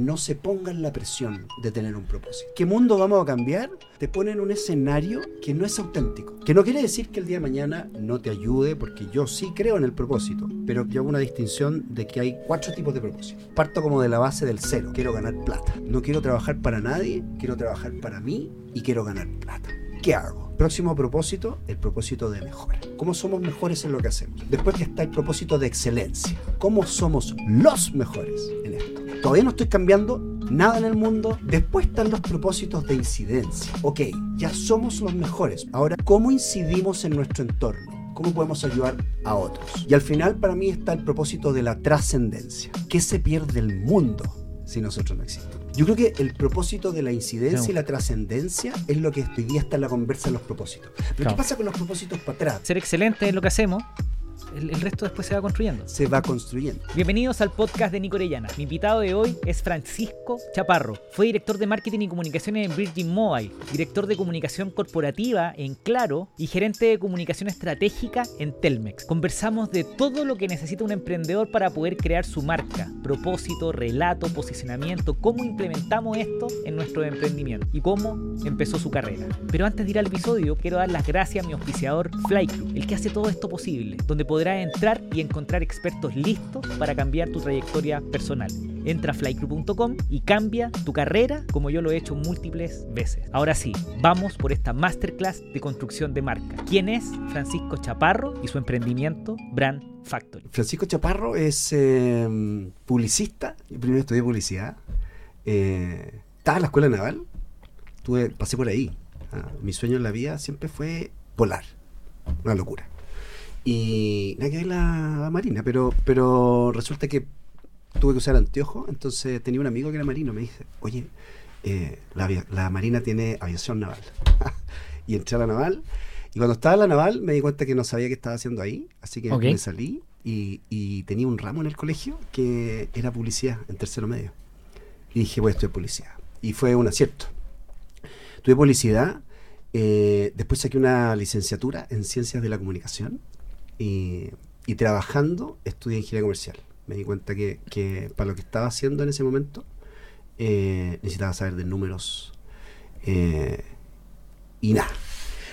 No se pongan la presión de tener un propósito. ¿Qué mundo vamos a cambiar? Te ponen un escenario que no es auténtico. Que no quiere decir que el día de mañana no te ayude, porque yo sí creo en el propósito, pero yo hago una distinción de que hay cuatro tipos de propósitos. Parto como de la base del cero. Quiero ganar plata. No quiero trabajar para nadie, quiero trabajar para mí y quiero ganar plata. ¿Qué hago? Próximo propósito, el propósito de mejora. ¿Cómo somos mejores en lo que hacemos? Después está el propósito de excelencia. ¿Cómo somos los mejores? Todavía no estoy cambiando nada en el mundo. Después están los propósitos de incidencia. Ok, ya somos los mejores. Ahora, ¿cómo incidimos en nuestro entorno? ¿Cómo podemos ayudar a otros? Y al final para mí está el propósito de la trascendencia. ¿Qué se pierde el mundo si nosotros no existimos? Yo creo que el propósito de la incidencia Claro. y la trascendencia es lo que hoy día está en la conversa en los propósitos. Pero Claro. ¿qué pasa con los propósitos para atrás? Ser excelente en lo que hacemos, el, el resto después se va construyendo. Se va construyendo. Bienvenidos al podcast de Nico Orellana. Mi invitado de hoy es Francisco Chaparro. Fue director de marketing y comunicaciones en Virgin Mobile, director de comunicación corporativa en Claro y gerente de comunicación estratégica en Telmex. Conversamos de todo lo que necesita un emprendedor para poder crear su marca, propósito, relato, posicionamiento, cómo implementamos esto en nuestro emprendimiento y cómo empezó su carrera. Pero antes de ir al episodio, quiero dar las gracias a mi auspiciador Flycrew, el que hace todo esto posible, donde podrás entrar y encontrar expertos listos para cambiar tu trayectoria personal. Entra a flycrew.com y cambia tu carrera como yo lo he hecho múltiples veces. Ahora sí, vamos por esta masterclass de construcción de marca. ¿Quién es Francisco Chaparro y su emprendimiento Brand Factory? Francisco Chaparro es eh, publicista. Yo primero estudié publicidad. Eh, estaba en la escuela naval. Tuve, pasé por ahí. Ah, mi sueño en la vida siempre fue volar. Una locura. Y nada que ver la, marina, pero, pero resulta que tuve que usar anteojos. Entonces tenía un amigo que era marino. Me dice, oye, eh, la, la marina tiene aviación naval. y entré a la naval. Y cuando estaba en la naval me di cuenta que no sabía qué estaba haciendo ahí. Así que me salí y, y tenía un ramo en el colegio que era publicidad en tercero medio. Y dije, voy a estudiar publicidad. Y fue un acierto. Estudié publicidad, eh, después saqué una licenciatura en ciencias de la comunicación y, y trabajando estudié ingeniería comercial. Me di cuenta que, que para lo que estaba haciendo en ese momento eh, necesitaba saber de números eh, y nada.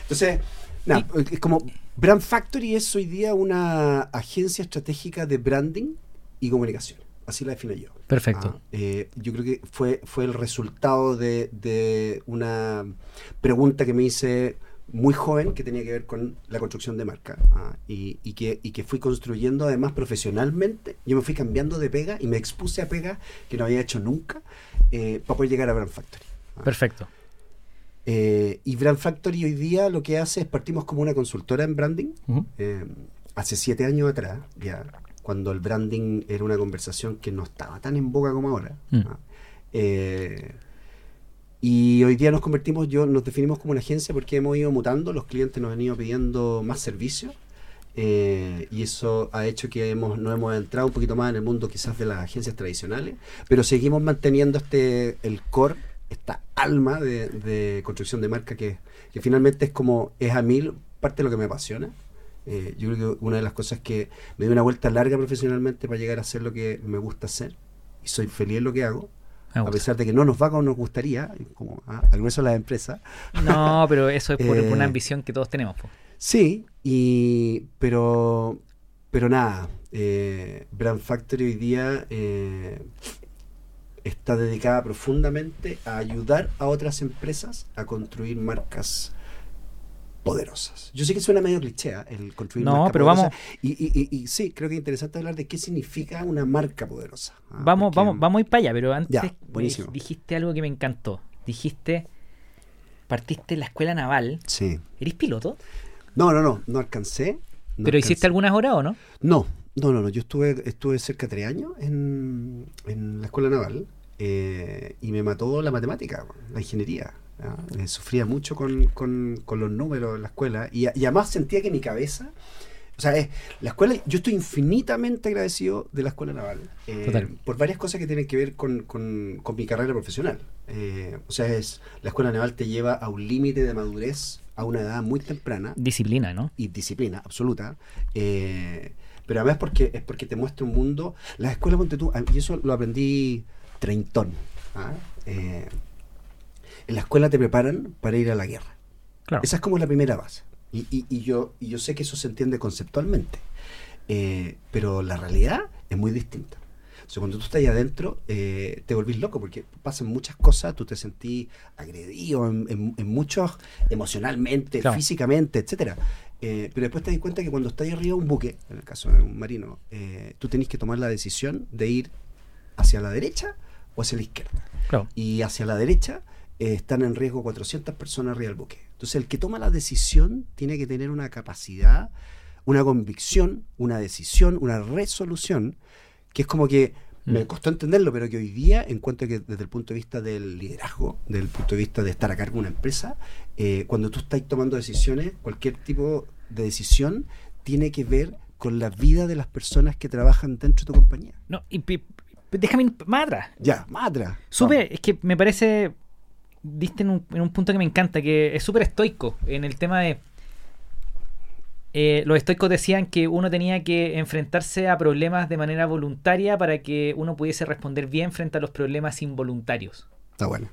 Entonces, nada, es como Brand Factory es hoy día una agencia estratégica de branding y comunicación. Así la defino yo. Perfecto. Ah, eh, yo creo que fue, fue el resultado de, de una pregunta que me hice muy joven que tenía que ver con la construcción de marca ah, y, y que, y que fui construyendo además profesionalmente. Yo me fui cambiando de pega y me expuse a pega que no había hecho nunca eh, para poder llegar a Brand Factory. Ah. Perfecto. Eh, y Brand Factory hoy día lo que hace es partimos como una consultora en branding. Eh, hace siete años atrás, ya, cuando el branding era una conversación que no estaba tan en boga como ahora. Mm. ¿ah? Y hoy día nos convertimos, yo nos definimos como una agencia porque hemos ido mutando, los clientes nos han ido pidiendo más servicios. eh, y eso ha hecho que hemos, nos hemos entrado un poquito más en el mundo quizás de las agencias tradicionales, pero seguimos manteniendo este el core, esta alma de, construcción de marca que, que finalmente es como, es a mí parte de lo que me apasiona. Eh, yo creo que una de las cosas que me dio una vuelta larga profesionalmente para llegar a hacer lo que me gusta hacer y soy feliz en lo que hago, a pesar de que no nos va como nos gustaría, como ah, al grueso de las empresas. No, pero eso es por, por una Eh, ambición que todos tenemos. po. Sí, y pero pero nada, eh, Brand Factory hoy día eh, está dedicada profundamente a ayudar a otras empresas a construir marcas poderosas. Yo sé que suena medio cliché ¿eh? el construir No, marca pero poderosa, vamos- y, y- y- y sí, creo que es interesante hablar de qué significa una marca poderosa. ¿ah? Vamos, Porque- vamos, vamos a ir para allá, pero antes Ya, buenísimo. dijiste algo que me encantó. Dijiste, partiste en la escuela naval. Sí. ¿Eres piloto? No, no, no, no alcancé. no ¿Pero hiciste algunas horas o no? No, no, no, no. Yo estuve, estuve cerca de tres años en, en la escuela naval eh, y me mató la matemática, la ingeniería. Eh, sufría mucho con, con- con los números en la escuela y, y además sentía que mi cabeza, o sea, es, la escuela, yo estoy infinitamente agradecido de la escuela naval eh, por varias cosas que tienen que ver con, con- con mi carrera profesional. Eh, o sea, es la escuela naval te lleva a un límite de madurez a una edad muy temprana Disciplina, ¿no? y disciplina absoluta. eh, pero además porque es porque te muestra un mundo. Las escuelas, ponte tú, y eso lo aprendí treintón. ¿ah? En la escuela te preparan para ir a la guerra. Claro. Esa es como la primera base. Y, y- y yo, y yo sé que eso se entiende conceptualmente. Eh, pero la realidad es muy distinta. O sea, cuando tú estás ahí adentro, eh, te volvís loco porque pasan muchas cosas, tú te sentís agredido en, en- en muchos, emocionalmente, Claro. físicamente, etcétera. Eh, pero después te das cuenta que cuando estás ahí arriba de un buque, en el caso de un marino, eh, tú tenés que tomar la decisión de ir hacia la derecha o hacia la izquierda Claro. y hacia la derecha eh, están en riesgo 400 personas arriba del buque. Entonces el que toma la decisión tiene que tener una capacidad, una convicción, una decisión, una resolución, que es como que me Mm. costó entenderlo, pero que hoy día encuentro que desde el punto de vista del liderazgo, desde el punto de vista de estar a cargo de una empresa, eh, cuando tú estás tomando decisiones, cualquier tipo de decisión tiene que ver con la vida de las personas que trabajan dentro de tu compañía. No, y déjame ir más atrás. Ya, más atrás. Súper, es que me parece, diste en un, en un punto que me encanta, que es súper estoico en el tema de... eh, los estoicos decían que uno tenía que enfrentarse a problemas de manera voluntaria para que uno pudiese responder bien frente a los problemas involuntarios. Está bueno.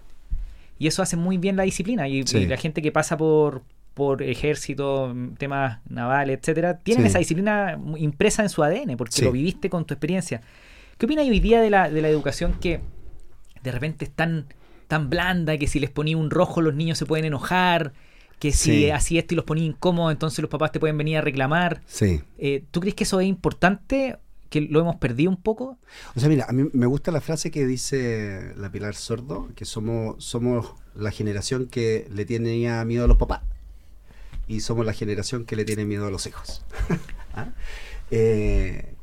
Y eso hace muy bien la disciplina. Y, Sí. y la gente que pasa por, por ejército, mm, temas navales, etcétera, tienen Sí. esa disciplina mu- impresa en su ADN, porque Sí. lo viviste con tu experiencia. ¿Qué opinas hoy día de la, de la educación que de repente es tan, tan blanda que si les ponía un rojo los niños se pueden enojar? Que si Sí. así esto y los ponía incómodos, entonces los papás te pueden venir a reclamar. Sí. Eh, ¿Tú crees que eso es importante? ¿Que lo hemos perdido un poco? O sea, mira, a mí me gusta la frase que dice la Pilar Sordo, que somos, somos la generación que le tenía miedo a los papás y somos la generación que le tiene miedo a los hijos. ¿Ah? Eh,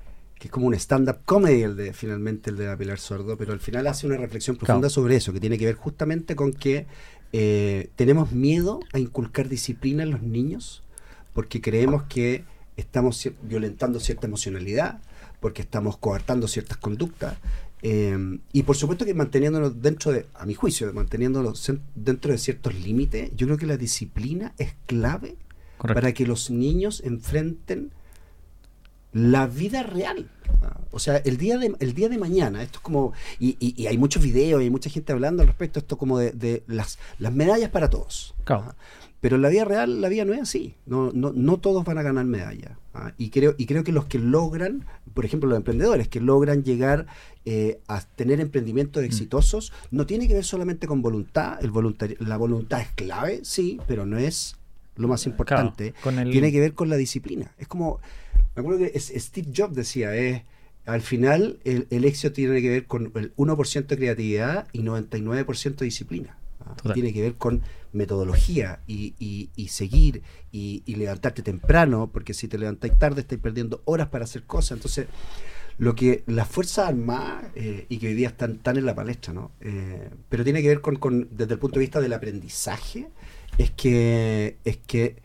que es como un stand-up comedy el de finalmente el de la Pilar Sordo, pero al final hace una reflexión profunda Claro. sobre eso, que tiene que ver justamente con que eh, tenemos miedo a inculcar disciplina en los niños porque creemos que estamos violentando cierta emocionalidad, porque estamos coartando ciertas conductas. eh, y por supuesto que manteniéndonos dentro de, a mi juicio, manteniéndonos dentro de ciertos límites, yo creo que la disciplina es clave para que los niños enfrenten la vida real. O sea, el día de, el día de mañana, esto es como, y, y- y hay muchos videos y hay mucha gente hablando al respecto, esto como de, de las, las medallas para todos. Claro. Pero en la vida real, la vida no es así. No, no, no todos van a ganar medallas. ah, Y, creo, y creo que los que logran, por ejemplo, los emprendedores que logran llegar eh, a tener emprendimientos exitosos, no tiene que ver solamente con voluntad. El voluntari- la voluntad es clave, sí, pero no es lo más importante. con el- Tiene que ver con la disciplina. Es como, me acuerdo que es- Steve Jobs decía, es, al final el, el éxito tiene que ver con el 1% de creatividad y 99% de disciplina. ¿ah? Total. Tiene que ver con metodología y, y- y seguir y, y levantarte temprano, porque si te levantáis tarde estáis perdiendo horas para hacer cosas. Entonces, lo que las Fuerzas Armadas, eh, y que hoy día están tan en la palestra, ¿no? Eh, pero tiene que ver con, con- desde el punto de vista del aprendizaje, es que, es que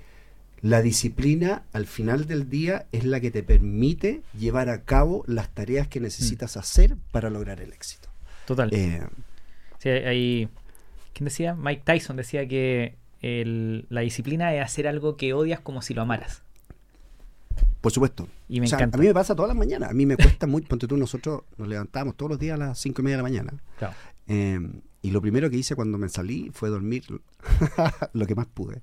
la disciplina al final del día es la que te permite llevar a cabo las tareas que necesitas hacer para lograr el éxito. Total. Eh, Sí, hay. ¿Quién decía? Mike Tyson decía que el- la disciplina es hacer algo que odias como si lo amaras. por supuesto. Y me O sea, encanta. A mí me pasa todas las mañanas. A mí me cuesta mucho. Ponte tú, nosotros nos levantamos todos los días a las cinco y media de la mañana. Claro. Eh, y lo primero que hice cuando me salí fue dormir lo que más pude.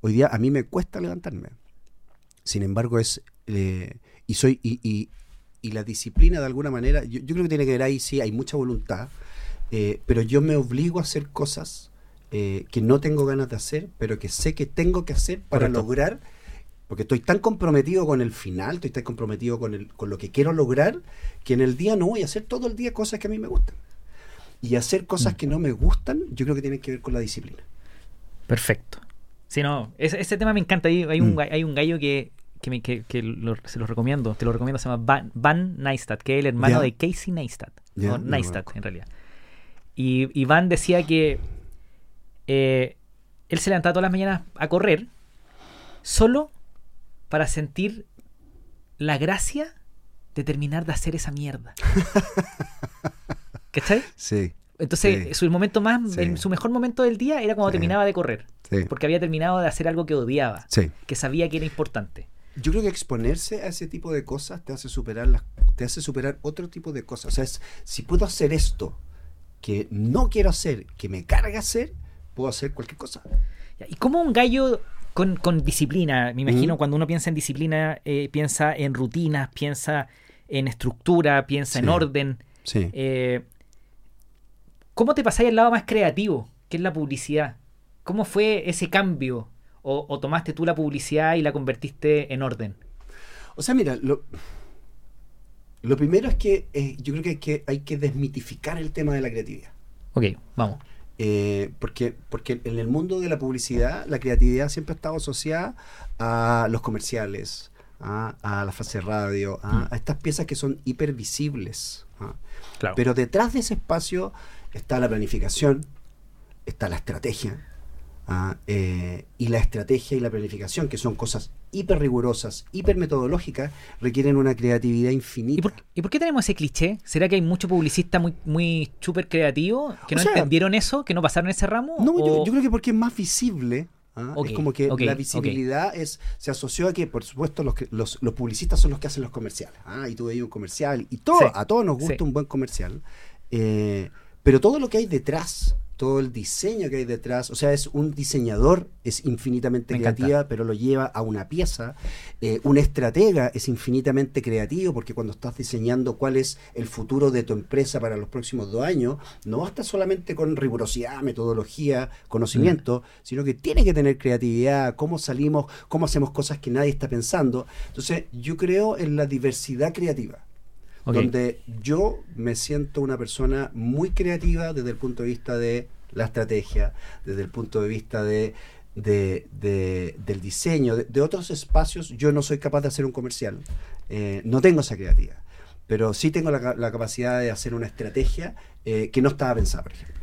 Hoy día a mí me cuesta levantarme. Sin embargo, es. eh, y soy. Y, y- y la disciplina, de alguna manera, yo, yo creo que tiene que ver ahí, sí, hay mucha voluntad. eh, pero yo me obligo a hacer cosas eh, que no tengo ganas de hacer, pero que sé que tengo que hacer para Correcto. lograr. Porque estoy tan comprometido con el final, estoy tan comprometido con, el, con lo que quiero lograr, que en el día no voy a hacer todo el día cosas que a mí me gustan. Y hacer cosas Mm. que no me gustan, yo creo que tienen que ver con la disciplina. Perfecto. Sí, no, ese, ese tema me encanta. Hay, hay un, Mm. hay un gallo que, que, me- que- que lo- se lo recomiendo, te lo recomiendo, se llama Van, Van Neistat, que es el hermano de Casey Neistat. O lo Neistat, en realidad. Y, y Van decía que eh, él se levantaba todas las mañanas a correr solo para sentir la gracia de terminar de hacer esa mierda. ¿Cachai? Sí, Entonces, Sí. su momento más, Sí. el- su mejor momento del día era cuando Sí. terminaba de correr. sí. Porque había terminado de hacer algo que odiaba, Sí. que sabía que era importante. Yo creo que exponerse a ese tipo de cosas te hace superar las, te hace superar otro tipo de cosas. O sea, es, si puedo hacer esto que no quiero hacer, que me carga hacer, puedo hacer cualquier cosa. ¿Y cómo un gallo con, con disciplina, me imagino Mm. cuando uno piensa en disciplina, eh, piensa en rutinas, piensa en estructura, piensa en orden. Sí. Eh, ¿Cómo te pasáis al lado más creativo, que es la publicidad? ¿Cómo fue ese cambio? ¿O, o tomaste tú la publicidad y la convertiste en orden? O sea, mira, lo, lo primero es que eh, yo creo que hay, que hay que desmitificar el tema de la creatividad. Ok, vamos. Eh, porque, porque en el mundo de la publicidad la creatividad siempre ha estado asociada a los comerciales, a, a la fase radio, a, Mm. a estas piezas que son hipervisibles. ¿ah? Claro. Pero detrás de ese espacio está la planificación, está la estrategia. ¿ah? Eh, y la estrategia y la planificación, que son cosas hiper rigurosas, hiper metodológicas, requieren una creatividad infinita. ¿Y por, y por qué tenemos ese cliché? ¿Será que hay muchos publicistas muy, muy súper creativos que O no sea- entendieron eso, que no pasaron ese ramo? No, yo, ¿O- yo creo que porque es más visible. ¿ah? Es como que la visibilidad es se asoció a que, por supuesto, los, los, los publicistas son los que hacen los comerciales. ¿ah? Y tú veis un comercial y todo, Sí, a todos nos gusta sí. un buen comercial. eh, pero todo lo que hay detrás, todo el diseño que hay detrás, o sea, es un diseñador, es infinitamente Me encanta. creativa, pero lo lleva a una pieza. Eh, un estratega es infinitamente creativo porque cuando estás diseñando cuál es el futuro de tu empresa para los próximos dos años, no basta solamente con rigurosidad, metodología, conocimiento, sino que tiene que tener creatividad, cómo salimos, cómo hacemos cosas que nadie está pensando. Entonces, yo creo en la diversidad creativa Donde yo me siento una persona muy creativa desde el punto de vista de la estrategia, desde el punto de vista de, de- de- del diseño, de, de otros espacios. Yo no soy capaz de hacer un comercial, eh, no tengo esa creatividad, pero sí tengo la, ca- la capacidad de hacer una estrategia eh, que no estaba pensada, por ejemplo.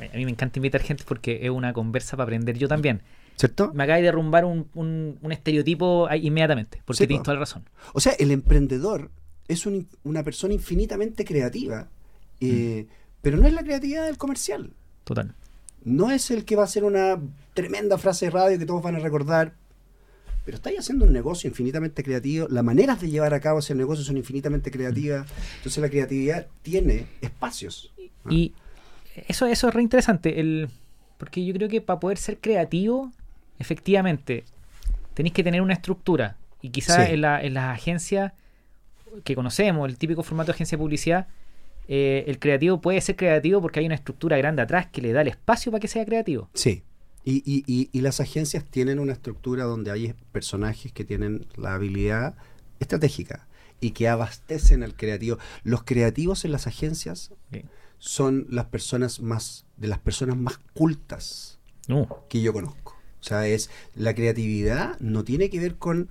A mí me encanta invitar gente porque es una conversa para aprender yo también. ¿Cierto? Me acaba de derrumbar un, un- un estereotipo inmediatamente, porque Sí, tienes toda la razón. O sea, el emprendedor es un una persona infinitamente creativa, eh, pero no es la creatividad del comercial. Total. No es el que va a hacer una tremenda frase de radio que todos van a recordar, pero estáis haciendo un negocio infinitamente creativo. Las maneras de llevar a cabo ese negocio son infinitamente creativas. Entonces la creatividad tiene espacios. Y eso, eso es re interesante, el, porque yo creo que para poder ser creativo, efectivamente, tenéis que tener una estructura. Y quizás Sí. en, la- en las agencias que conocemos, el típico formato de agencia de publicidad, eh, el creativo puede ser creativo porque hay una estructura grande atrás que le da el espacio para que sea creativo. Sí. Y, y- y- y las agencias tienen una estructura donde hay personajes que tienen la habilidad estratégica y que abastecen al creativo. Los creativos en las agencias son las personas más, de las personas más cultas No. que yo conozco. O sea, es la creatividad no tiene que ver con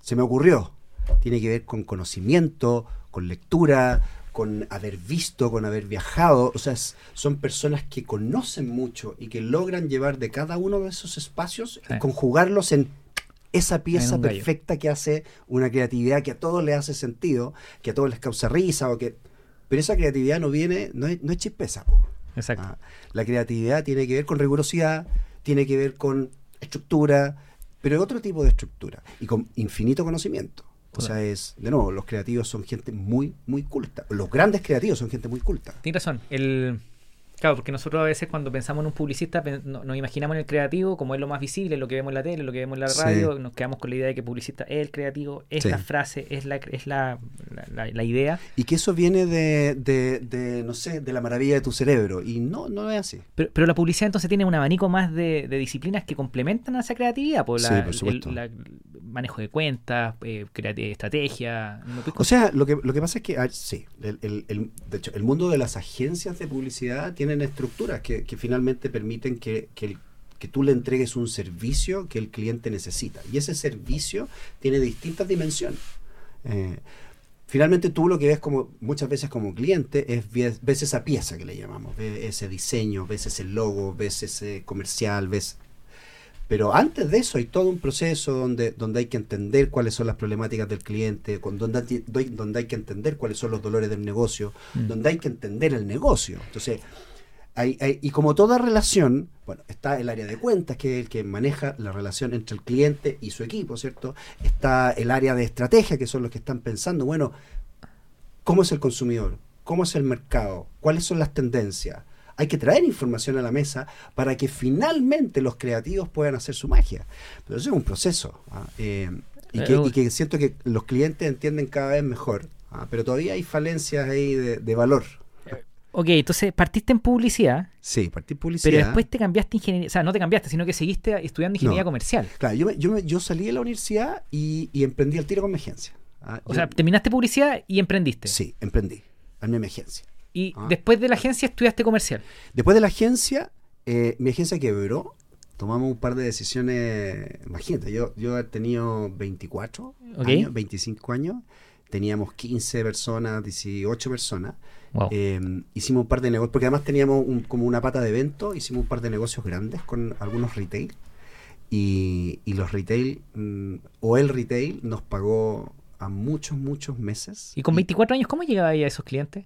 se me ocurrió, tiene que ver con conocimiento, con lectura, con haber visto, con haber viajado, o sea, es- son personas que conocen mucho y que logran llevar de cada uno de esos espacios Sí. y conjugarlos en esa pieza perfecta que hace una creatividad que a todos les hace sentido, que a todos les causa risa o que pero esa creatividad no viene, no es, no es chispeza. Exacto. Ah, la creatividad tiene que ver con rigurosidad, tiene que ver con estructura, pero otro tipo de estructura y con infinito conocimiento. O sea, es, de nuevo, los creativos son gente muy, muy culta. Los grandes creativos son gente muy culta. Tienes razón. El... Claro, porque nosotros a veces cuando pensamos en un publicista no- nos imaginamos en el creativo como es lo más visible, lo que vemos en la tele, lo que vemos en la Sí. radio, nos quedamos con la idea de que publicista es el creativo, es Sí. la frase, es la es la, la, idea. Y que eso viene de, de, de, no sé, de la maravilla de tu cerebro. Y no, no es así. Pero, pero la publicidad entonces tiene un abanico más de, de disciplinas que complementan a esa creatividad, por la, Sí, por el- supuesto. la- manejo de cuentas, eh, estrategia. ¿me puedes O sea, lo que, lo que pasa es que, ah, sí, el, el- de hecho, el mundo de las agencias de publicidad tienen estructuras que, que finalmente permiten que, que, el- que tú le entregues un servicio que el cliente necesita. Y ese servicio tiene distintas dimensiones. Eh, finalmente tú lo que ves como muchas veces como cliente es ves, esa pieza que le llamamos, ves ese diseño, ves ese logo, ves ese comercial, ves pero antes de eso hay todo un proceso donde, donde hay que entender cuáles son las problemáticas del cliente, con- donde, donde hay que entender cuáles son los dolores del negocio, Mm. donde hay que entender el negocio. Entonces, hay- hay- y como toda relación, bueno, está el área de cuentas, que es el que maneja la relación entre el cliente y su equipo, ¿cierto? Está el área de estrategia, que son los que están pensando, bueno, ¿cómo es el consumidor? cómo es el mercado, cuáles son las tendencias. Hay que traer información a la mesa para que finalmente los creativos puedan hacer su magia. Pero eso es un proceso. ¿ah? Eh, y, que, y que siento que los clientes entienden cada vez mejor. ¿ah? Pero todavía hay falencias ahí de, de valor. Ok, entonces partiste en publicidad, Sí, partí en publicidad. pero después te cambiaste ingeniería, o sea, no te cambiaste, sino que seguiste estudiando ingeniería No. comercial. Claro, yo, yo, yo salí de la universidad y, y emprendí al tiro con mi agencia. ¿ah? O Yo- sea, terminaste publicidad y emprendiste. sí, emprendí. Armé mi agencia. Y Ah. después de la agencia estudiaste comercial. Después de la agencia, eh, mi agencia quebró. Tomamos un par de decisiones. Imagínate, yo, yo he tenido 24 Ok. años, 25 años. Teníamos 15 personas, 18 personas. Wow. Eh, hicimos un par de negocios, porque además teníamos un- como una pata de evento. Hicimos un par de negocios grandes con algunos retail. Y, y los retail, mm, o el retail, nos pagó a muchos, muchos meses. y con 24 años, ¿cómo llegaba ahí a esos clientes?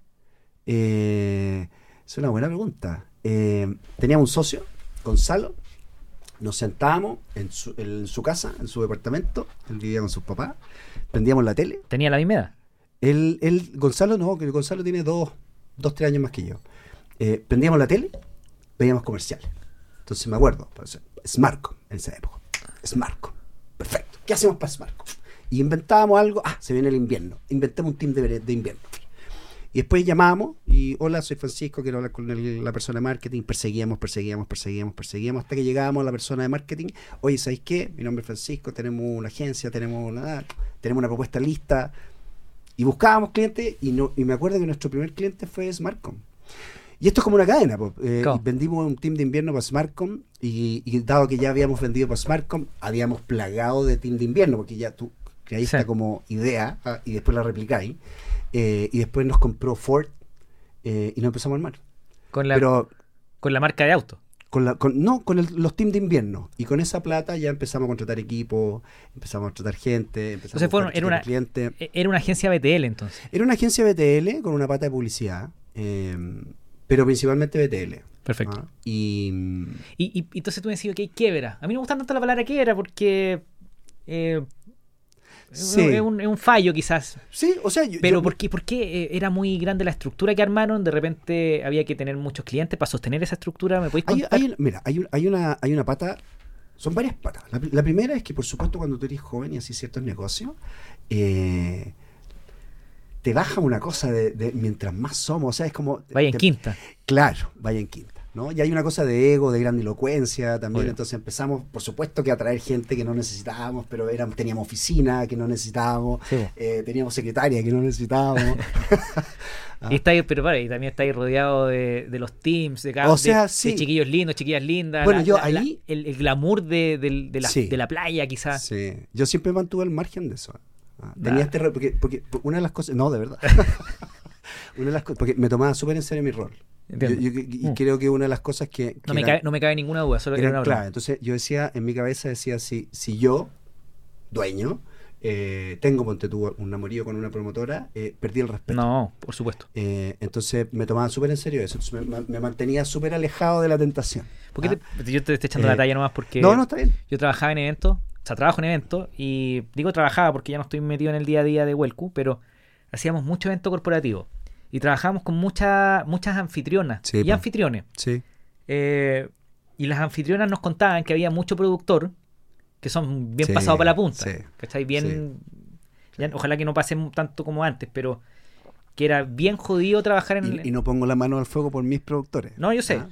Eh, es una buena pregunta. Eh, teníamos un socio, Gonzalo. Nos sentábamos en su, en su casa, en su departamento. Él vivía con sus papás. Prendíamos la tele. Tenía la misma edad. Él, él, Gonzalo no, que Gonzalo tiene dos, dos, tres años más que yo. Eh, prendíamos la tele, veíamos comerciales. Entonces me acuerdo, Smartcom en esa época. Smartcom. Perfecto. ¿Qué hacemos para Smartcom? Y inventábamos algo. Ah, se viene el invierno. Inventamos un team de, de invierno. Y después llamamos y hola, soy Francisco, quiero hablar con la persona de marketing. Perseguíamos, perseguíamos, perseguíamos, perseguíamos hasta que llegábamos a la persona de marketing. Oye, ¿sabéis qué? Mi nombre es Francisco, tenemos una agencia, tenemos tenemos una propuesta lista. Y buscábamos clientes y, no, y me acuerdo que nuestro primer cliente fue Smartcom. Y esto es como una cadena. Eh, vendimos un team de invierno para Smartcom y, y dado que ya habíamos vendido para Smartcom, habíamos plagado de team de invierno porque ya tú creaste Sí. como idea ah, y después la replicáis. Eh, y después nos compró Ford eh, y nos empezamos a armar. Con la, Pero con la marca de auto. Con la, con- no, con el- los teams de invierno. Y con esa plata ya empezamos a contratar equipos, empezamos a contratar gente, empezamos Entonces a fueron- era una- clientes. E- Era una agencia BTL entonces. Era una agencia BTL con una pata de publicidad, eh, pero principalmente BTL. Perfecto. ¿ah? Y mm, Y, y- entonces tú me decís, ok, quiebra. A mí no me gusta tanto la palabra quiebra porque eh, Sí. es, un, es un fallo quizás. sí, o sea, yo- Pero yo- ¿por qué, por qué, eh, era muy grande la estructura que armaron? De repente había que tener muchos clientes para sostener esa estructura. ¿Me podéis contar? hay- mira, hay, un- hay una, hay una pata, son varias patas. La, pri- la primera es que, por supuesto, cuando tú eres joven y así ciertos negocios, eh, te baja una cosa de, de mientras más somos, o sea, es como... Vaya en te- quinta. Claro, vaya en quinta. ¿No? Y hay una cosa de ego, de grandilocuencia también. Entonces empezamos, por supuesto, que a traer gente que no necesitábamos, pero eran, teníamos oficina que no necesitábamos, Sí, eh, teníamos secretaria que no necesitábamos. Ah. Y está ahí, pero para, y también está ahí rodeado de, de los teams, de, cada, O sea, de- de sí. chiquillos lindos, chiquillas lindas. Bueno, la- yo la- la- ahí- el, el glamour de, la, Sí. de la playa, quizás. Sí. Yo siempre mantuve el margen de eso. Ah, Nah. Tenía este rol, porque, porque una de las cosas, no, de verdad. una de las cosas, porque me tomaba súper en serio mi rol. Yo- Entiendo. yo- y Mm. creo que una de las cosas que... No me, era- cabe, no me cabe ninguna duda, solo era una clave. Entonces yo decía, en mi cabeza decía, si, si yo, dueño, eh, tengo, ponte tú, un amorío con una promotora, eh, perdí el respeto. No, por supuesto. Eh, entonces me tomaba súper en serio eso. Entonces, me, me mantenía súper alejado de la tentación. ¿Por qué Ah. te- yo te estoy echando la talla nomás porque No, no, está bien. yo trabajaba en eventos, o sea, trabajo en eventos, y digo trabajaba porque ya no estoy metido en el día a día de Huelcu, pero hacíamos mucho evento corporativo. Y trabajábamos con muchas muchas anfitrionas Sí, y anfitriones. Sí. Eh, y las anfitrionas nos contaban que había mucho productor que son bien Sí, pasados para la punta. sí, ¿Cachai? Bien. ya- ojalá que no pasen tanto como antes, pero que era bien jodido trabajar en. Y, y no pongo la mano al fuego por mis productores. No, yo sé. Ah,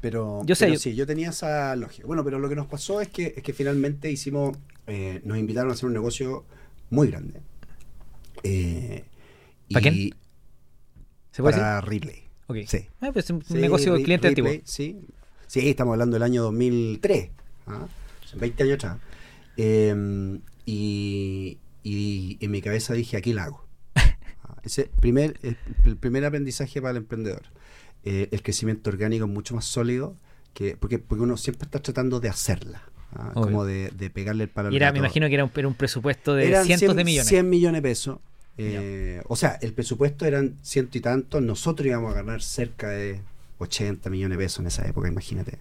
Pero, Yo sé, pero yo- sí, yo tenía esa lógica. Bueno, pero lo que nos pasó es que, es que finalmente hicimos, eh, nos invitaron a hacer un negocio muy grande. Eh, ¿Para y- quién? ¿Se puede para Ripley. Ok. Sí. Ah, pues un Sí, negocio de cliente Ripley, antiguo. Sí. sí, estamos hablando del año 2003, ¿ah? Son 20 años atrás. Eh, y, y en mi cabeza dije, aquí la hago. Ah, Ese primer, el, primer aprendizaje para el emprendedor. Eh, el crecimiento orgánico es mucho más sólido que porque, porque uno siempre está tratando de hacerla. ¿ah? Como de, de pegarle el palo al Y era, me imagino que era un, era un presupuesto de Eran cientos 100, de millones. 100 millones de pesos. Eh, o sea, el presupuesto eran ciento y tantos. Nosotros íbamos a ganar cerca de 80 millones de pesos en esa época, imagínate.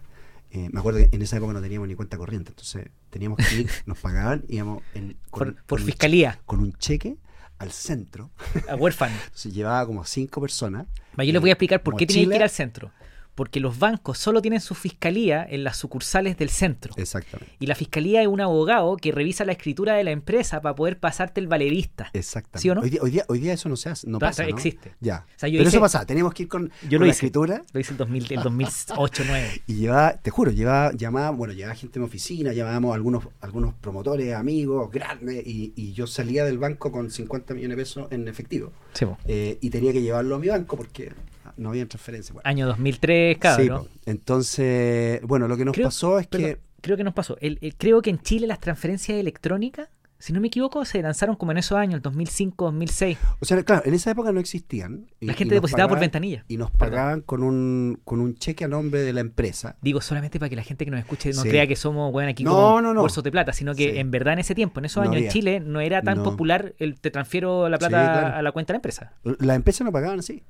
Eh, me acuerdo que en esa época no teníamos ni cuenta corriente, entonces teníamos que ir, nos pagaban, íbamos en, con, por por con un fiscalía. con un cheque al centro. A huérfano. Entonces llevaba como cinco personas. Yo les voy a explicar por qué tenían que ir al centro. Porque los bancos solo tienen su fiscalía en las sucursales del centro. Exactamente. Y la fiscalía es un abogado que revisa la escritura de la empresa para poder pasarte el valerista. Exactamente. ¿Sí o no? Hoy día, hoy día, hoy día eso no se hace, no pasa, ¿no? existe. Ya. O sea, yo Pero hice- eso pasa, teníamos que ir con, Yo con lo la hice. escritura Lo hice 2000, el 2008-2009. y llevaba, te juro, llevaba, llamaba, bueno, llevaba gente en mi oficina, llamábamos a algunos, algunos promotores, amigos, grandes, y, y yo salía del banco con 50 millones de pesos en efectivo. Sí. Eh, y tenía que llevarlo a mi banco porque no había transferencia. Bueno, Año 2003, cabrón. sí, po. entonces, bueno, lo que nos Creo- pasó es Perdón, que creo que nos pasó. El- el- creo que en Chile las transferencias electrónicas, si no me equivoco, se lanzaron como en esos años, el 2005, 2006. O sea, claro, en esa época no existían. y- La gente depositaba por ventanilla. Y nos Perdón. pagaban con un, con un cheque a nombre de la empresa. Digo solamente para que la gente que nos escuche no Sí. crea que somos bueno, aquí No, como no, no. bolsos de plata, sino que Sí. en verdad en ese tiempo, en esos No años en había. Chile no era tan No. popular el te transfiero la Sí, plata claro. a la cuenta de la empresa. Las empresas no pagaban así.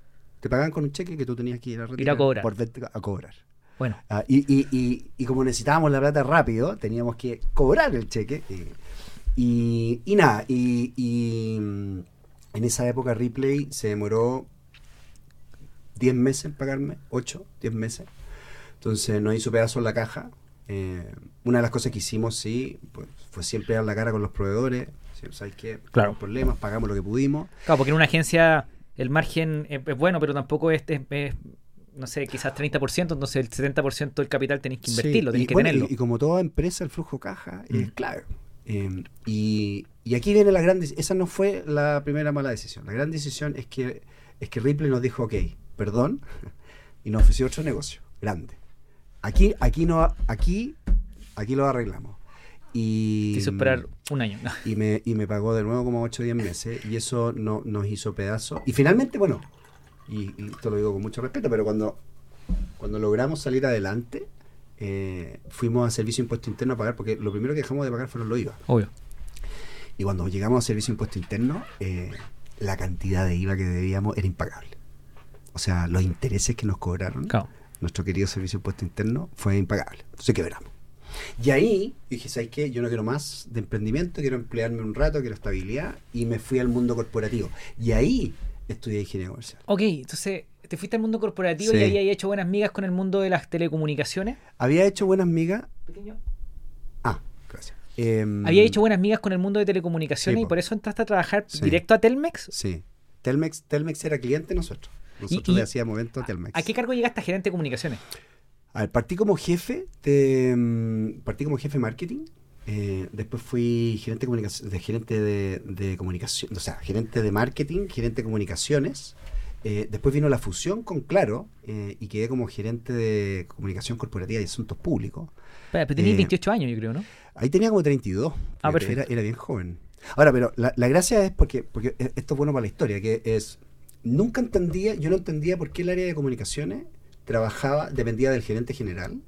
Te pagaban con un cheque que tú tenías que ir a retirar. cobrar. Por a cobrar. Bueno, Ah, y, y, y, y como necesitábamos la plata rápido, teníamos que cobrar el cheque. Y, y, y nada, y, y, mm, en esa época Ripley se demoró 10 meses en pagarme, 8, 10 meses. Entonces nos hizo pedazo en la caja. Eh, una de las cosas que hicimos, sí, pues, fue siempre dar la cara con los proveedores. Sí, ¿Sabes qué? Claro. Problemas, pagamos lo que pudimos. claro, porque en una agencia el margen es, es bueno, pero tampoco es, es- es, no sé, quizás 30%, entonces el 70% del capital tenéis que invertirlo, Sí, tenéis que bueno, tenerlo. Y, y como toda empresa, el flujo caja es Mm. clave. Eh, y, y aquí viene la gran esa no fue la primera mala decisión. La gran decisión es que es que Ripley nos dijo, ok, perdón, y nos ofreció otro negocio grande. Aquí, aquí no, aquí, aquí lo arreglamos. Y, esperar un año. y me, y me pagó de nuevo como 8 o 10 meses y eso no, nos hizo pedazo. Y finalmente, bueno, y, y esto lo digo con mucho respeto, pero cuando, cuando logramos salir adelante, eh, fuimos a Servicio Impuesto Interno a pagar, porque lo primero que dejamos de pagar fueron los IVA. Obvio. Y cuando llegamos a Servicio Impuesto Interno, eh, la cantidad de IVA que debíamos era impagable. O sea, los intereses que nos cobraron Claro. nuestro querido Servicio Impuesto Interno fue impagable. Entonces quebramos. Y ahí dije, ¿sabes qué? Yo no quiero más de emprendimiento, quiero emplearme un rato, quiero estabilidad. Y me fui al mundo corporativo. Y ahí estudié ingeniería comercial. Ok, entonces te fuiste al mundo corporativo Sí. y ahí habías hecho buenas migas con el mundo de las telecomunicaciones. Había hecho buenas migas. Pequeño. Ah, gracias. Em, Había hecho buenas migas con el mundo de telecomunicaciones Sí, y po. por eso entraste a trabajar Sí. directo a Telmex. Sí. Telmex, Telmex era cliente de nosotros. Nosotros y- le hacíamos eventos a Telmex. ¿A qué cargo llegaste a gerente de comunicaciones? A ver, partí como jefe de mm, partí como jefe de marketing. eh, después fui gerente de comunicación, de gerente de, de comunicación, o sea, gerente de marketing, gerente de comunicaciones. eh, después vino la fusión con Claro eh, y quedé como gerente de comunicación corporativa y asuntos públicos. Espera, Pero tenías Eh, 28 años, yo creo, ¿no? Ahí tenía como 32. Ah, perfecto. Era, era bien joven. Ahora, pero la, la gracia es porque, porque e- esto es bueno para la historia, que es, nunca entendía, yo no entendía por qué el área de comunicaciones trabajaba, dependía del gerente general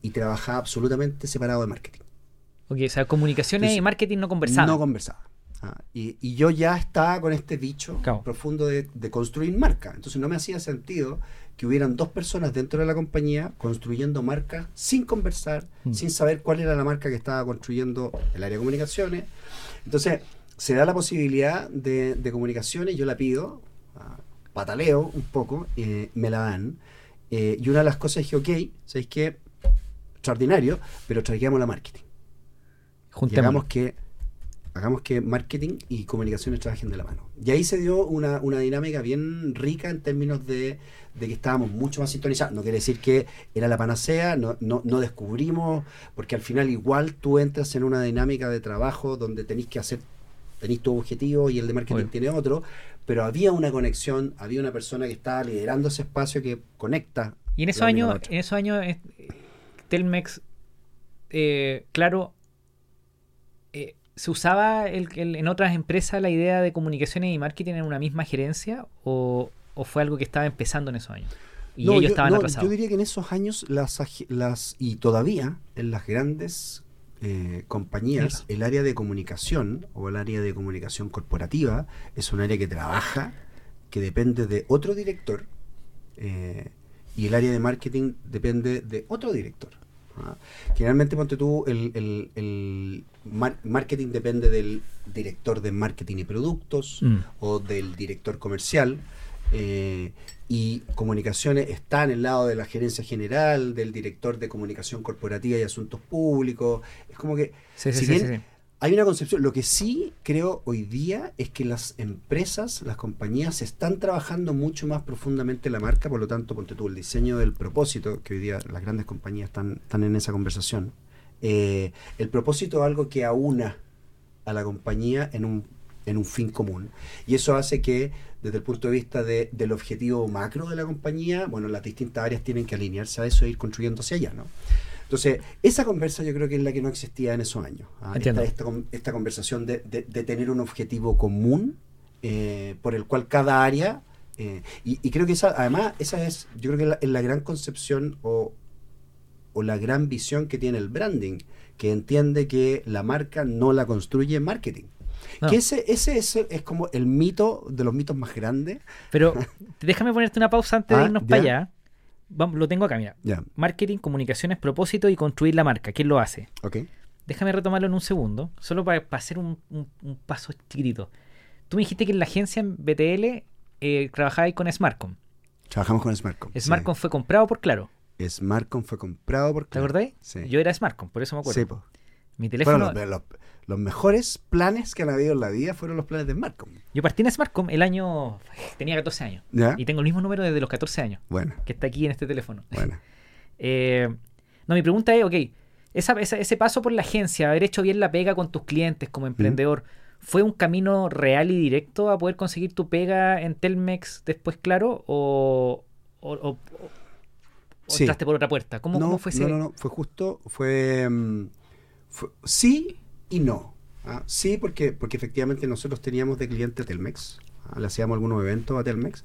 y trabajaba absolutamente separado de marketing. Ok, o sea, comunicaciones Entonces, y marketing no conversaban. No conversaba. Ah, y, y yo ya estaba con este Claro. profundo de, de construir marca. Entonces no me hacía sentido que hubieran dos personas dentro de la compañía construyendo marcas sin conversar, Mm. sin saber cuál era la marca que estaba construyendo el área de comunicaciones. Entonces se da la posibilidad de, de comunicaciones, yo la pido, ah, pataleo un poco, eh, me la dan. Eh, y una de las cosas dije, ok, ¿sabéis qué? Extraordinario, pero traigamos la marketing. Y Juntémoslo. hagamos que hagamos que marketing y comunicaciones trabajen de la mano. Y ahí se dio una, una dinámica bien rica en términos de, de que estábamos mucho más sintonizados. No quiere decir que era la panacea, no, no, no descubrimos, porque al final igual tú entras en una dinámica de trabajo donde tenéis que hacer, tenéis tu objetivo y el de marketing tiene otro, pero había una conexión, había una persona que estaba liderando ese espacio que conecta. Y en esos años, en esos años, eh, Telmex, eh, claro, eh, ¿se usaba el- el- en otras empresas la idea de comunicaciones y marketing en una misma gerencia? ¿O, o fue algo que estaba empezando en esos años? Y No, ellos yo, estaban no, atrasados. yo diría que en esos años las, las y todavía en las grandes eh, compañías el área de comunicación o el área de comunicación corporativa es un área que trabaja que depende de otro director eh, y el área de marketing depende de otro director ¿ah? Generalmente, ponte tú, el, el- el mar- marketing depende del director de marketing y productos Mm. o del director comercial. Eh, y comunicaciones está en el lado de la gerencia general, del director de comunicación corporativa y asuntos públicos. Es como que Sí, sí, Si sí, bien- sí, sí. hay una concepción, lo que sí creo hoy día es que las empresas, las compañías están trabajando mucho más profundamente la marca, por lo tanto, ponte tú el diseño del propósito, que hoy día las grandes compañías están, están en esa conversación. Eh, el propósito es algo que aúna a la compañía en un, en un fin común. Y eso hace que, desde el punto de vista de- del objetivo macro de la compañía, bueno, las distintas áreas tienen que alinearse a eso e ir construyendo hacia allá, ¿no? Entonces, esa conversa yo creo que es la que no existía en esos años. ¿ah? Esta, esta esta conversación de, de- de tener un objetivo común eh, por el cual cada área... eh, y, y creo que esa, además, esa es, yo creo que la- es la gran concepción o, o la gran visión que tiene el branding, que entiende que la marca no la construye marketing. No. Que ese, ese, ese es como el mito de los mitos más grandes. Pero déjame ponerte una pausa antes de Ah, irnos para allá. Vamos, lo tengo acá, mira. Marketing, comunicaciones, propósito y construir la marca. ¿Quién lo hace? ok. Déjame retomarlo en un segundo, solo para, para hacer un, un- un paso chiquitito. Tú me dijiste que en la agencia en BTL eh, trabajabais con Smartcom. Trabajamos con Smartcom. sí. Smartcom fue comprado por Claro. Smartcom fue comprado por ¿Te Claro. acordáis? Sí. Yo era Smartcom, por eso me acuerdo. Sí, po. Mi teléfono. Bueno, los, los- los mejores planes que han habido en la vida fueron los planes de Smartcom. Yo partí en Smartcom el año. Tenía 14 años. ¿Ya? Y tengo el mismo número desde los 14 años, Bueno, que está aquí en este teléfono. bueno. Eh, no, mi pregunta es, ok, esa, esa- ese paso por la agencia, haber hecho bien la pega con tus clientes como emprendedor, ¿fue un camino real y directo a poder conseguir tu pega en Telmex después, claro? ¿O, o, o- o- o Sí. entraste por otra puerta? ¿Cómo, no, cómo fue ese? no, no, no, fue justo, fue, mm, fue- sí y no. ¿ah? Sí, porque, porque efectivamente nosotros teníamos de cliente Telmex, ¿ah? le hacíamos algunos eventos a Telmex.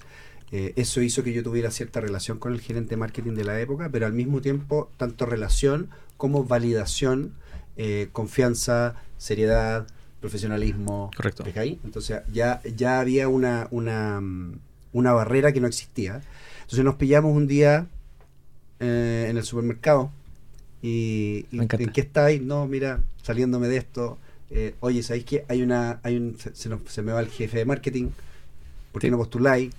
Eh, eso hizo que yo tuviera cierta relación con el gerente de marketing de la época, pero al mismo tiempo, tanto relación como validación, eh, confianza, seriedad, profesionalismo. Correcto. ¿ves ahí? Entonces ya, ya había una, una, mm, una barrera que no existía. Entonces nos pillamos un día eh, en el supermercado y. ¿en qué estáis? No, mira, saliéndome de esto. eh, oye, ¿sabéis qué? Hay una, hay un, se, se nos- se me va el jefe de marketing, ¿por qué Sí. no postuláis?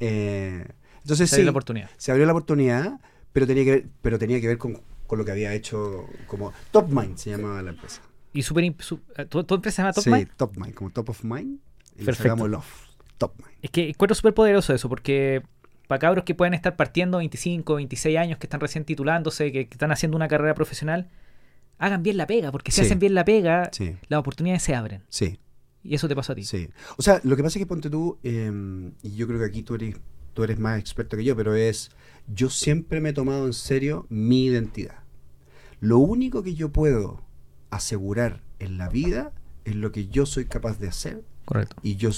Eh, entonces Se dio sí, la oportunidad. se abrió la oportunidad, pero tenía que ver, pero tenía que ver con, con lo que había hecho como Top Mind se llamaba la empresa. ¿Y super, su- eh, ¿tu, tu empresa se llama Top sí, Mind? Top Mind, como Top of Mind. Y Perfecto. off. Top Mind. Es que encuentro súper poderoso eso, porque para cabros que pueden estar partiendo 25, 26 años, que están recién titulándose, que, que están haciendo una carrera profesional, hagan bien la pega, porque si Sí. hacen bien la pega, Sí, las oportunidades se abren. sí. Y eso te pasó a ti. Sí. O sea, lo que pasa es que ponte tú, eh, y yo creo que aquí tú eres, tú eres más experto que yo, pero es, yo siempre me he tomado en serio mi identidad. Lo único que yo puedo asegurar en la vida es lo que yo soy capaz de hacer Correcto. y yo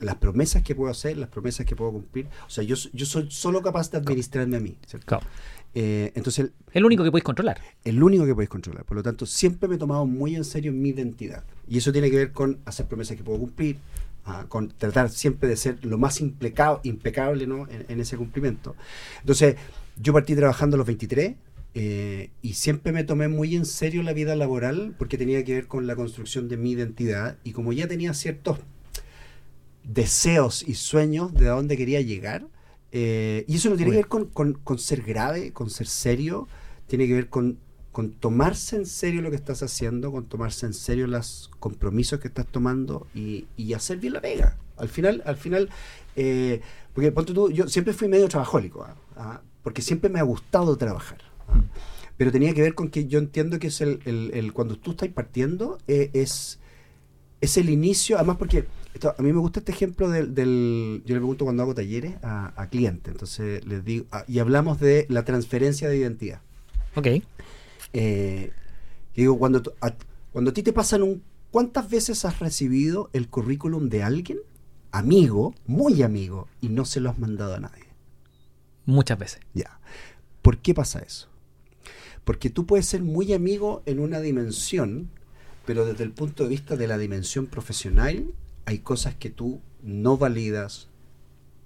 las promesas que puedo hacer, las promesas que puedo cumplir. O sea, yo, yo soy solo capaz de administrarme a mí. ¿cierto? Claro. Eh, entonces, Es lo único que podéis controlar. el único que podéis controlar. Por lo tanto, siempre me he tomado muy en serio mi identidad. Y eso tiene que ver con hacer promesas que puedo cumplir, ah, con tratar siempre de ser lo más impecable, impecable ¿no? en, en ese cumplimiento. Entonces, yo partí trabajando a los 23 eh, y siempre me tomé muy en serio la vida laboral porque tenía que ver con la construcción de mi identidad. Y como ya tenía ciertos deseos y sueños de a dónde quería llegar, eh, y eso no tiene que ver con, con- con ser grave, con ser serio, tiene que ver con, con tomarse en serio lo que estás haciendo, con tomarse en serio los compromisos que estás tomando y, y hacer bien la pega. Al final, al final, eh, porque ponte tú, yo siempre fui medio trabajólico, ¿ah? Ah, porque siempre me ha gustado trabajar. Pero tenía que ver con que yo entiendo que es el, el- el- cuando tú estás partiendo, eh, es, es el inicio, además porque esto- a mí me gusta este ejemplo del, del- yo le pregunto cuando hago talleres a, a clientes, entonces les digo, ah, y hablamos de la transferencia de identidad. Ok. Eh, digo, cuando, a, cuando a ti te pasan un, ¿cuántas veces has recibido el currículum de alguien, amigo, muy amigo, y no se lo has mandado a nadie? Muchas veces. Ya. ¿Por qué pasa eso? Porque tú puedes ser muy amigo en una dimensión, pero desde el punto de vista de la dimensión profesional, hay cosas que tú no validas,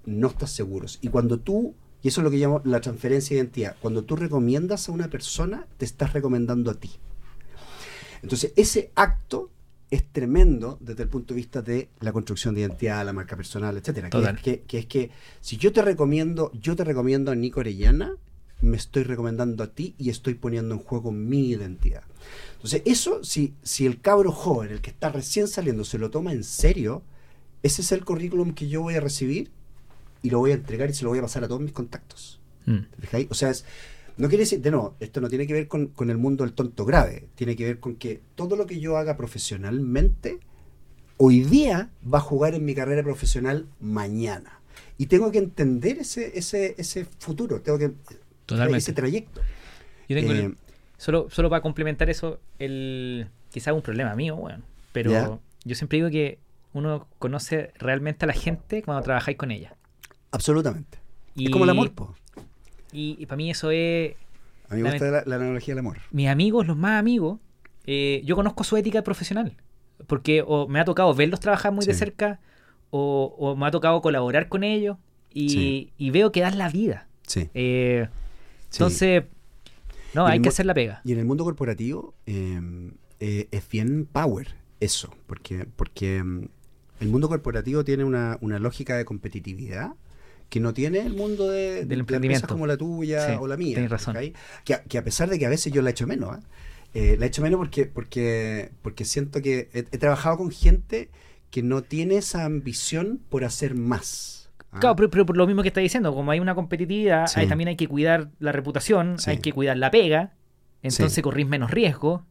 no estás seguros. Y cuando tú Y eso es lo que llamo la transferencia de identidad. Cuando tú recomiendas a una persona, te estás recomendando a ti. Entonces, ese acto es tremendo desde el punto de vista de la construcción de identidad, la marca personal, etcétera. Que es Total. que, que es que si yo te recomiendo, yo te recomiendo a Nico Orellana, me estoy recomendando a ti y estoy poniendo en juego mi identidad. Entonces, eso, si, si el cabro joven, el que está recién saliendo, se lo toma en serio, ese es el currículum que yo voy a recibir y lo voy a entregar y se lo voy a pasar a todos mis contactos. Mm. O sea, es- no quiere decir, de nuevo, esto no tiene que ver con, con el mundo del tonto grave, tiene que ver con que todo lo que yo haga profesionalmente, hoy día va a jugar en mi carrera profesional mañana. Y tengo que entender ese, ese, ese futuro, tengo que Totalmente. ese trayecto. Yo tengo el- Eh, solo, solo para complementar eso, el quizás un problema mío, bueno, pero yo siempre digo que uno conoce realmente a la gente cuando trabajáis con ella. absolutamente. Y, Es como el amor, po. Y, para mí eso es... A mí me gusta la, la analogía del amor. Mis amigos, los más amigos, eh, yo conozco su ética profesional. Porque o me ha tocado verlos trabajar muy de cerca o, o me ha tocado colaborar con ellos y, Sí. y veo que dan la vida. Sí. Eh, sí. Entonces, no, hay que hacer la pega. Y en el mundo corporativo eh, eh, es bien power eso, porque, porque mm, el mundo corporativo tiene una, una lógica de competitividad que no tiene el mundo de, de- de emprendimiento. como la tuya Sí, o la mía. tenés razón. Que, a- que a pesar de que a veces yo la echo menos, ¿ah? Eh, la echo menos porque, porque, porque siento que he, he trabajado con gente que no tiene esa ambición por hacer más. ¿Ah? Claro, pero, pero por lo mismo que está diciendo, como hay una competitividad, Sí. también hay que cuidar la reputación, Sí. hay que cuidar la pega, entonces Sí. corrís menos riesgo,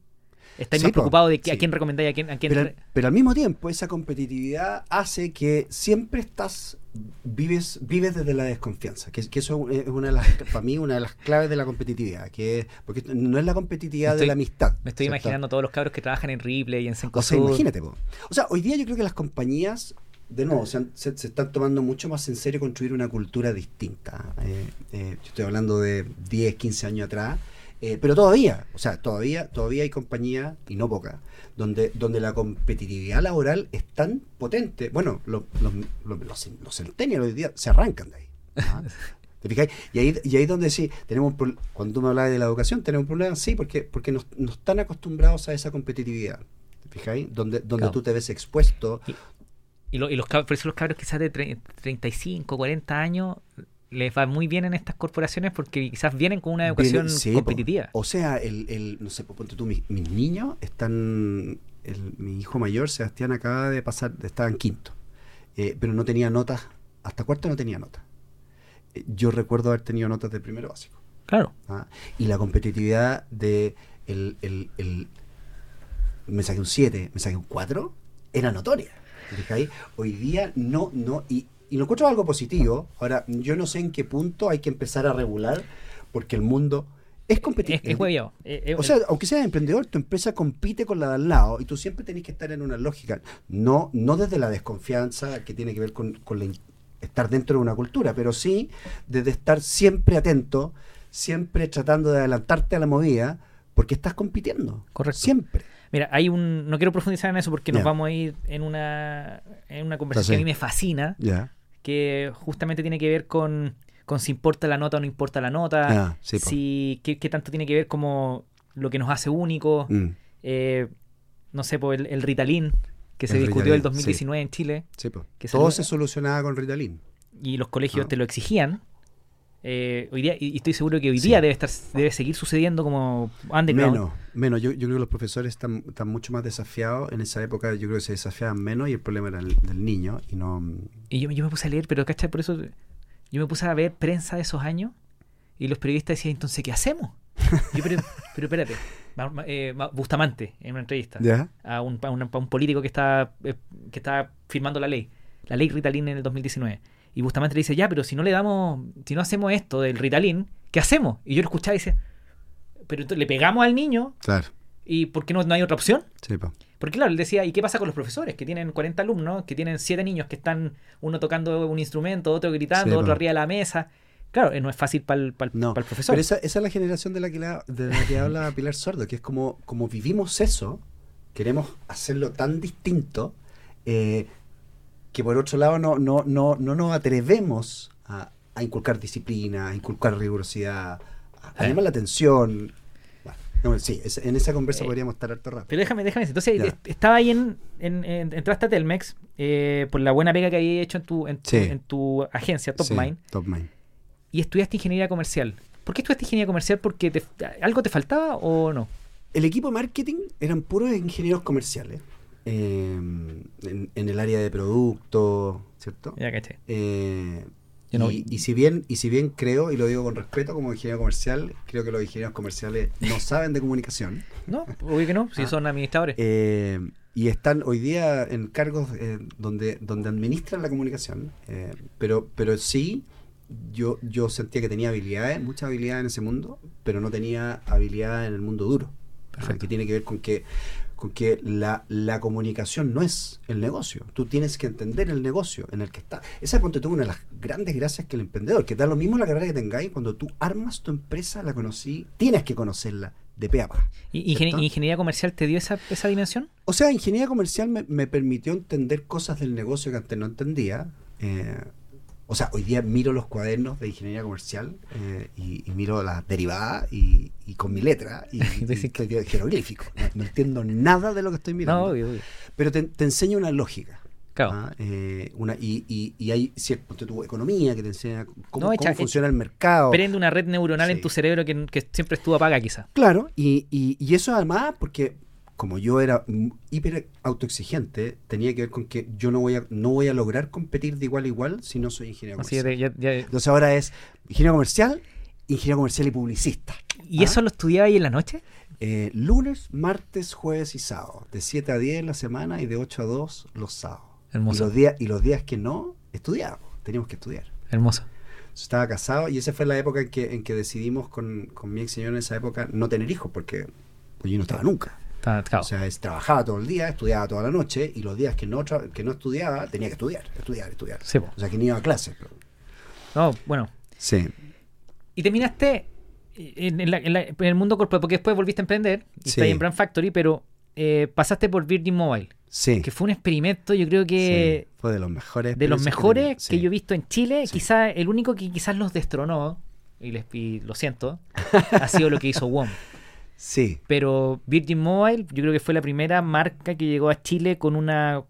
estáis más po, preocupados de que- a quién recomendáis, a quién... A quién Pero, al mismo tiempo, esa competitividad hace que siempre estás, vives, vives desde la desconfianza, que, que eso es una de las, para mí, una de las claves de la competitividad, que porque no es la competitividad de la amistad. Me estoy ¿cierto? imaginando todos los cabros que trabajan en Ripley y en O sea, imagínate, po. O sea, hoy día yo creo que las compañías, de nuevo, se, han- se- se están tomando mucho más en serio construir una cultura distinta. Eh, eh, yo estoy hablando de 10, 15 años atrás. eh, pero todavía, o sea, todavía, todavía hay compañías, y no pocas, donde, donde la competitividad laboral es tan potente. Bueno, los, los, los, los, centennials hoy día se arrancan de ahí. ¿ah? ¿Te fijáis? Y ahí, y ahí es donde sí, tenemos cuando tú me hablabas de la educación, tenemos un problema, sí, porque, porque no, no están acostumbrados a esa competitividad. ¿Te fijáis? Donde, donde Claro. tú te ves expuesto. Y, lo- y los por eso los cabros quizás de tre- 35, 40 años les va muy bien en estas corporaciones porque quizás vienen con una educación Viene- sí, po. competitiva. O sea, el, el, no sé, ponte tú, mis, mis niños están, el- mi hijo mayor, Sebastián, acaba de pasar, estaba en quinto, eh, pero no tenía notas, hasta cuarto no tenía notas. Eh, Yo recuerdo haber tenido notas de primero básico. Claro. ¿ah? Y la competitividad de el, el, el- me saqué un 7, me saqué un 4, era notoria. ¿Te fijáis? Hoy día no, no, y, y lo encuentro algo positivo. Ahora, yo no sé en qué punto hay que empezar a regular, porque el mundo es Es, competitivo. es hueviado. Eh, eh, O sea, aunque seas emprendedor, tu empresa compite con la de al lado y tú siempre tenés que estar en una lógica, no, no desde la desconfianza que tiene que ver con, con la estar dentro de una cultura, pero sí desde estar siempre atento, siempre tratando de adelantarte a la movida, porque estás compitiendo. Correcto. Siempre. Mira, hay un. No quiero profundizar en eso porque nos vamos a ir en una, en una conversación sí. que a mí me fascina, que justamente tiene que ver con, con si importa la nota o no importa la nota, Ah, sí, si qué, qué tanto tiene que ver como lo que nos hace únicos. Mm, eh, no sé, por el, el Ritalin, que se El discutió el Ritalin, 2019 en Chile, sí. Que Todo se solucionaba con Ritalin. y los colegios Ah. te lo exigían. Eh, hoy día, y estoy seguro que hoy Sí. día debe estar debe seguir sucediendo como underground. Menos, menos. Yo, yo creo que los profesores están, están mucho más desafiados. En esa época yo creo que se desafiaban menos y el problema era el del niño y no... Y yo, yo me puse a leer, pero ¿cachai? Por eso yo me puse a ver prensa de esos años y los periodistas decían, entonces, ¿qué hacemos? Yo, pero, pero espérate, eh, Ma- Bustamante, en una entrevista, ¿Ya? a un, a un- a un político que está, eh, que está firmando la ley, la ley Ritalin en el 2019. Y Bustamante le dice, ya, pero si no le damos, si no hacemos esto del Ritalin, ¿qué hacemos? Y yo lo escuchaba y decía, pero entonces le pegamos al niño Claro. y ¿por qué no, no hay otra opción? Sí, po. Porque claro, él decía, ¿y qué pasa con los profesores? Que tienen 40 alumnos, que tienen 7 niños que están uno tocando un instrumento, otro gritando, Sí, otro arriba de la mesa. Claro, eh, no es fácil para el, No, profesor. Pero esa, esa es la generación de la que, la- de la que habla Pilar Sordo, que es como, como vivimos eso, queremos hacerlo tan distinto, eh, que por otro lado no, no, no, no nos atrevemos a, a inculcar disciplina, a inculcar rigurosidad, a, Eh. llamar la atención. Bueno, sí, es- en esa conversa Eh, podríamos estar harto rato. Pero déjame, déjame decir. Entonces, est- estaba ahí en, en- en- Entraste a Telmex eh, por la buena pega que había hecho en tu, en, tu- Sí. en tu agencia, Top Sí, Mind, Top Mind. y estudiaste ingeniería comercial. ¿Por qué estudiaste ingeniería comercial? ¿Porque te- algo te faltaba o no? El equipo de marketing eran puros ingenieros comerciales. Eh, en, en el área de producto, ¿cierto? Ya caché. Eh, no- y, y si bien y si bien creo y lo digo con respeto como ingeniero comercial creo que los ingenieros comerciales no saben de comunicación No, obvio que no, si Ah. son administradores. eh, y están hoy día en cargos eh, donde donde administran la comunicación eh, pero pero sí yo yo sentía que tenía habilidades muchas habilidades en ese mundo pero no tenía habilidad en el mundo duro Perfecto. que tiene que ver con que con que la, la comunicación no es el negocio. Tú tienes que entender el negocio en el que está. Esa ponte tú una de las grandes gracias que el emprendedor, que da lo mismo la carrera que tengáis, cuando tú armas tu empresa, la conocí, tienes que conocerla de pe a pa. ¿Y ingeniería comercial te dio esa, esa dimensión? O sea, ingeniería comercial me, me permitió entender cosas del negocio que antes no entendía. Eh, o sea, hoy día miro los cuadernos de ingeniería comercial eh, y, y miro las derivadas y, y con mi letra y, y estoy jeroglífico. No, no entiendo nada de lo que estoy mirando. No, obvio, obvio. Pero te, te enseña una lógica. Claro. ¿ah? Eh, una, y, y, y hay cierto tú, economía que te enseña cómo, No, echa- cómo funciona el mercado. Prende una red neuronal en tu cerebro que, que siempre estuvo apaga, quizá. Claro, y eso además porque como yo era hiper autoexigente, tenía que ver con que yo no voy a, no voy a lograr competir de igual a igual si no soy ingeniero Así comercial. que ya- ya- Entonces ahora es ingeniero comercial, ingeniero comercial y publicista. ¿Y ¿Ah? eso lo estudiaba ahí en la noche? Eh, lunes, martes, jueves y sábado. De 7 a 10 en la semana y de 8 a 2 los sábados. Y Hermoso. los, días, y los días que no, estudiábamos. Teníamos que estudiar. Hermoso. Estaba casado y esa fue la época en que, en que decidimos con, con mi ex señor en esa época no tener hijos porque pues yo no estaba nunca. Está-. O sea, es, trabajaba todo el día, estudiaba toda la noche y los días que no, que no estudiaba tenía que estudiar, estudiar, estudiar. Sí. O sea, que ni iba a clases. pero- No, bueno. Sí, Y terminaste en, en la- en la- en el mundo corporativo, porque después volviste a emprender y Sí. estás ahí en Brand Factory, pero eh, pasaste por Virgin Mobile, sí. que fue un experimento, yo creo que sí, Fue de los mejores. de los mejores que, yo he visto en Chile, quizás el único que quizás los destronó, y, les, y lo siento, ha sido lo que hizo WOM. Sí, Pero Virgin Mobile, yo creo que fue la primera marca que llegó a Chile con una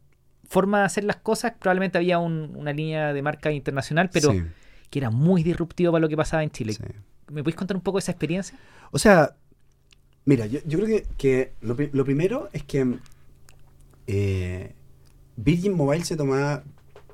forma de hacer las cosas. Probablemente había un- una línea de marca internacional, pero sí, que era muy disruptivo para lo que pasaba en Chile. sí. ¿Me puedes contar un poco esa experiencia? O sea, mira, yo, yo creo que, que lo, pri- lo primero es que eh, Virgin Mobile se tomaba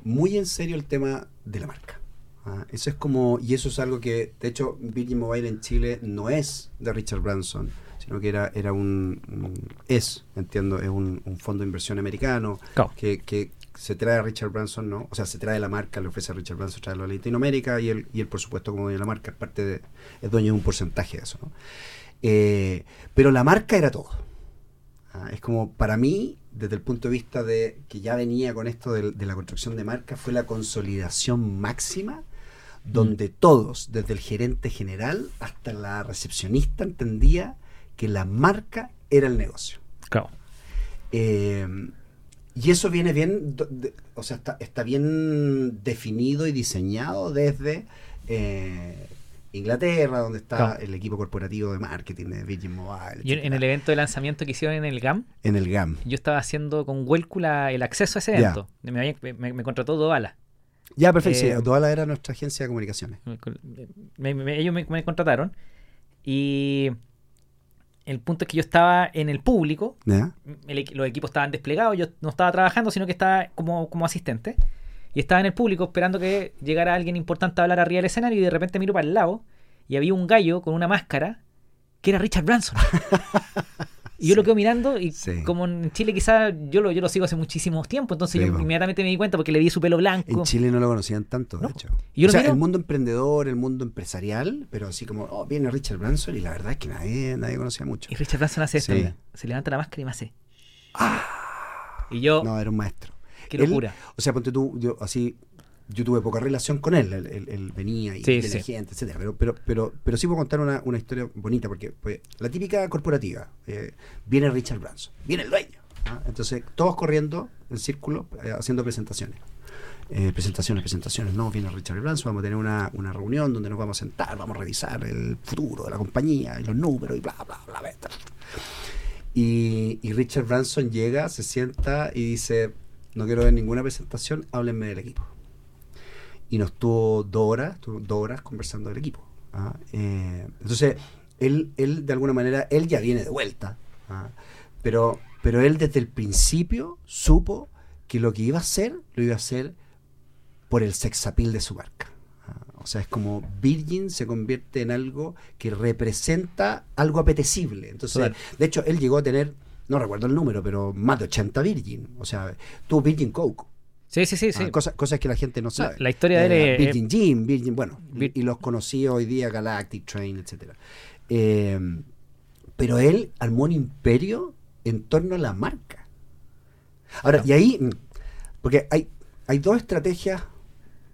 muy en serio el tema de la marca. Ah, eso es como, y eso es algo que, de hecho, Virgin Mobile en Chile no es de Richard Branson, sino que era, era un, un- es, entiendo, es un, un fondo de inversión americano Claro. que, que se trae a Richard Branson, ¿no? O sea, se trae la marca, le ofrece a Richard Branson traerlo a Latinoamérica y él, y él por supuesto, como dueño de la marca, es parte de, es dueño de un porcentaje de eso, ¿no? Eh, pero la marca era todo. Ah, es como, para mí, desde el punto de vista de que ya venía con esto de, de la construcción de marca, fue la consolidación máxima, donde todos, desde el gerente general hasta la recepcionista, entendía que la marca era el negocio. Claro. Eh, y eso viene bien, de- o sea, está, está bien definido y diseñado desde eh, Inglaterra, donde está Claro. el equipo corporativo de marketing de Virgin Mobile. Yo en el evento de lanzamiento que hicieron en el GAM, En el GAM. yo estaba haciendo con Huelcula el acceso a ese evento. Me, había- me- me contrató Doala. Ya, perfecto. sí, Eh, Duala era nuestra agencia de comunicaciones. Me- ellos me, me contrataron y el punto es que yo estaba en el público, el los equipos estaban desplegados, yo no estaba trabajando, sino que estaba como, como asistente. Y estaba en el público esperando que llegara alguien importante a hablar arriba del escenario y de repente miro para el lado y había un gallo con una máscara que era Richard Branson. Y yo lo quedo mirando y Sí. como en Chile quizás yo lo, yo lo sigo hace muchísimo tiempo, entonces Sí, yo inmediatamente me di cuenta porque le vi su pelo blanco. En Chile no lo conocían tanto, de No. hecho. Yo o sea, miro- el mundo emprendedor, el mundo empresarial, pero así como, oh, viene Richard Branson y la verdad es que nadie, nadie conocía mucho. Y Richard Branson hace esto, mira. se levanta la máscara y me hace. Y yo, No, era un maestro. qué Él- locura. O sea, ponte tú, yo así, yo tuve poca relación con él, él, él- él venía y Sí, inteligente, etcétera, pero, pero, pero, pero sí puedo contar una, una historia bonita, porque pues, la típica corporativa, eh, viene Richard Branson, viene el dueño, ¿ah? entonces todos corriendo en círculo, eh, haciendo presentaciones. eh, presentaciones, presentaciones, no, viene Richard Branson, vamos a tener una, una reunión donde nos vamos a sentar, vamos a revisar el futuro de la compañía y los números y bla, bla, bla, bla. Y, y Richard Branson llega, se sienta y dice, no quiero ver ninguna presentación, háblenme del equipo. Y nos tuvo dos horas, dos horas conversando del equipo. ¿ah? Eh, entonces, él, él de alguna manera, él ya viene de vuelta, ¿ah? pero, pero él desde el principio supo que lo que iba a hacer, lo iba a hacer por el sexapil de su marca. ¿ah? O sea, es como Virgin se convierte en algo que representa algo apetecible. Entonces, de hecho, él llegó a tener, no recuerdo el número, pero más de 80 Virgin. O sea, tuvo Virgin Coke. Sí, sí, sí. sí. Ah, cosas, cosas que la gente no sabe. la historia de él Eh, es- Virgin Gym, Virgin, bueno, y- Vir- y, los conocí hoy día, Galactic Train, etcétera. Eh, pero él armó un imperio en torno a la marca. Ahora, y ahí, mm, porque hay, hay dos estrategias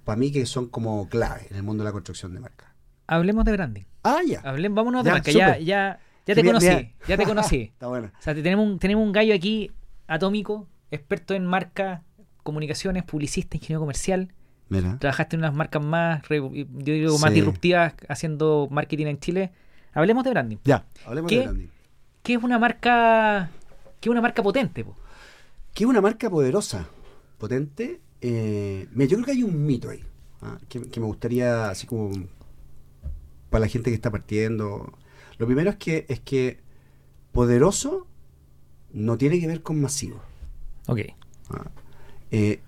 para mí que son como clave en el mundo de la construcción de marca. Hablemos de branding. Ah, ya. Hablemos, vámonos de Ya, marca. Ya, ya, ya te conocí. Ya te conocí. Está bueno. O sea, te- tenemos un, tenemos un gallo aquí atómico, experto en marca, comunicaciones, publicista, ingeniero comercial. Mira. Trabajaste en unas marcas más, yo digo, más Sí. disruptivas haciendo marketing en Chile. Hablemos de branding. Ya, hablemos ¿Qué? de branding. ¿Qué es una marca, qué es una marca potente? po? que es una marca poderosa, potente. Eh, mira, yo creo que hay un mito ahí, ¿ah? que, que me gustaría, así como para la gente que está partiendo. Lo primero es que es que poderoso no tiene que ver con masivo. Ok. ¿ah? Eh,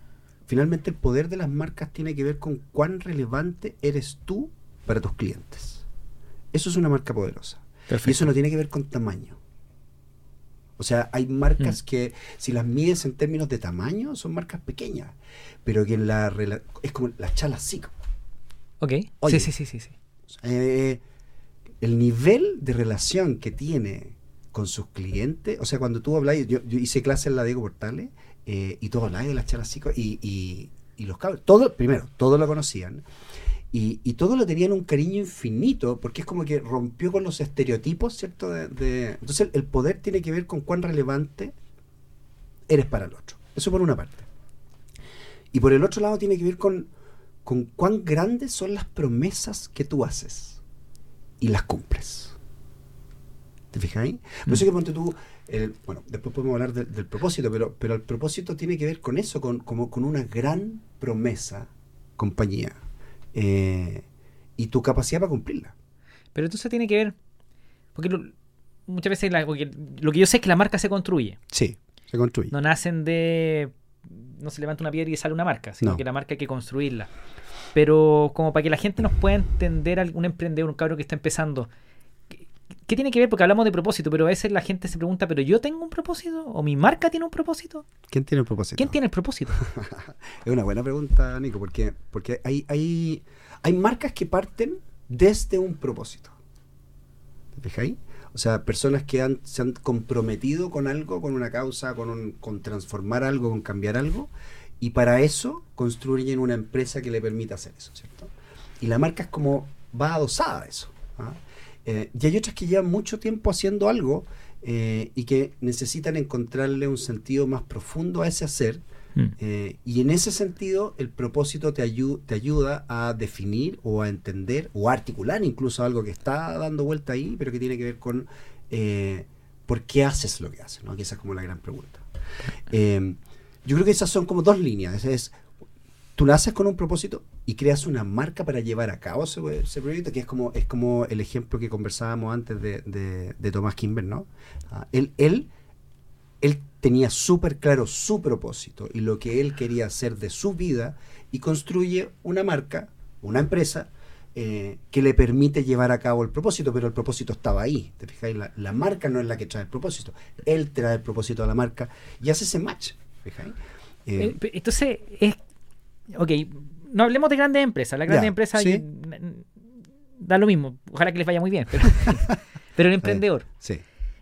finalmente el poder de las marcas tiene que ver con cuán relevante eres tú para tus clientes. Eso es una marca poderosa. Y eso no tiene que ver con tamaño. O sea, hay marcas Mm. que, si las mides en términos de tamaño, son marcas pequeñas. Pero que en la es como las chalas sí. Ok. Oye. Sí, sí, sí, sí, sí. Eh, el nivel de relación que tiene con sus clientes, o sea, cuando tú hablas, yo, yo hice clase en la Diego Portales, eh, y tú hablabas de las chalas chicos y, y, y los cabros, todo, primero, todos lo conocían, y, y todos lo tenían un cariño infinito, porque es como que rompió con los estereotipos, ¿cierto? De, de- entonces el, poder tiene que ver con cuán relevante eres para el otro. Eso por una parte. Y por el otro lado tiene que ver con, con cuán grandes son las promesas que tú haces y las cumples. ¿Te fijas ahí? Por eso que ponte tú, el- bueno, después podemos hablar del- del propósito, pero, pero el propósito tiene que ver con eso, con, como, con una gran promesa, compañía, eh, y tu capacidad para cumplirla. Pero entonces tiene que ver. Porque lo- muchas veces la- porque lo que yo sé es que la marca se construye. Sí, se construye. No nacen de. No se levanta una piedra y sale una marca, sino No. que la marca hay que construirla. Pero como para que la gente nos pueda entender, a un emprendedor, un cabro que está empezando, ¿qué, tiene que ver? Porque hablamos de propósito, pero a veces la gente se pregunta, ¿pero yo tengo un propósito? ¿O mi marca tiene un propósito? ¿Quién tiene el propósito? ¿Quién tiene el propósito? Es una buena pregunta, Nico, porque, porque hay, hay, hay marcas que parten desde un propósito. ¿Te fijas ahí? O sea, personas que han, se han comprometido con algo, con una causa, con, un- con transformar algo, con cambiar algo, y para eso construyen una empresa que le permita hacer eso, ¿cierto? Y la marca es como va adosada a eso. ¿ah? Eh, y hay otras que llevan mucho tiempo haciendo algo eh, y que necesitan encontrarle un sentido más profundo a ese hacer Mm. eh, y en ese sentido, el propósito te, ayu- te ayuda a definir o a entender o a articular incluso algo que está dando vuelta ahí, pero que tiene que ver con eh, por qué haces lo que haces, ¿no? Que esa es como la gran pregunta. Eh, yo creo que esas son como dos líneas. Esa es, tú naces con un propósito y creas una marca para llevar a cabo ese, ese proyecto, que es como, es como el ejemplo que conversábamos antes de, de, Tomás Kimber, ¿no? Ah, él, él él tenía súper claro su propósito y lo que él quería hacer de su vida y construye una marca, una empresa, eh, que le permite llevar a cabo el propósito, pero el propósito estaba ahí. ¿Te fijáis? La, la marca no es la que trae el propósito. Él trae el propósito a la marca y hace ese match. ¿te fijáis? Eh, Eh, Entonces, es. Ok, no hablemos de grandes empresas. Las grandes Ya, empresas sí. da lo mismo. Ojalá que les vaya muy bien. Pero, pero el emprendedor. sí.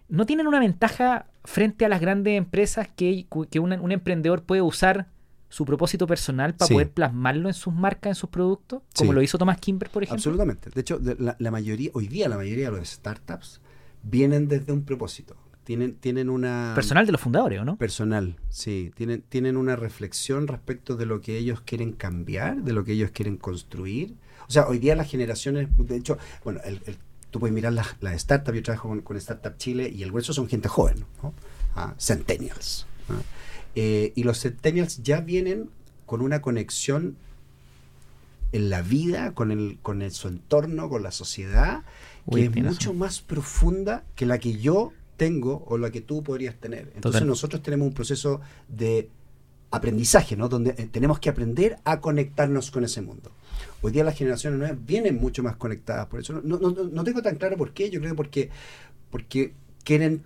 ¿No tienen una ventaja frente a las grandes empresas que, que un, un emprendedor puede usar su propósito personal para Sí. poder plasmarlo en sus marcas, en sus productos? Como lo hizo Tomás Kimber, por ejemplo. Absolutamente. De hecho, la, la mayoría, hoy día la mayoría de los startups vienen desde un propósito. Tienen, tienen una... Personal de los fundadores, ¿o no? Personal, sí. Tienen, tienen una reflexión respecto de lo que ellos quieren cambiar, de lo que ellos quieren construir. O sea, hoy día las generaciones, de hecho, bueno, el, tú puedes mirar las, las startups, yo trabajo con, Startup Chile y el grueso son gente joven, ¿no? Ah, centennials. Eh, y los centennials ya vienen con una conexión en la vida, con, el, con el, su entorno, con la sociedad, que es mucho más profunda que la que yo tengo o la que tú podrías tener. Entonces nosotros tenemos un proceso de aprendizaje, ¿no? Donde eh, tenemos que aprender a conectarnos con ese mundo. Hoy día las generaciones nuevas vienen mucho más conectadas, por eso no, no, no tengo tan claro por qué, yo creo que porque, porque quieren,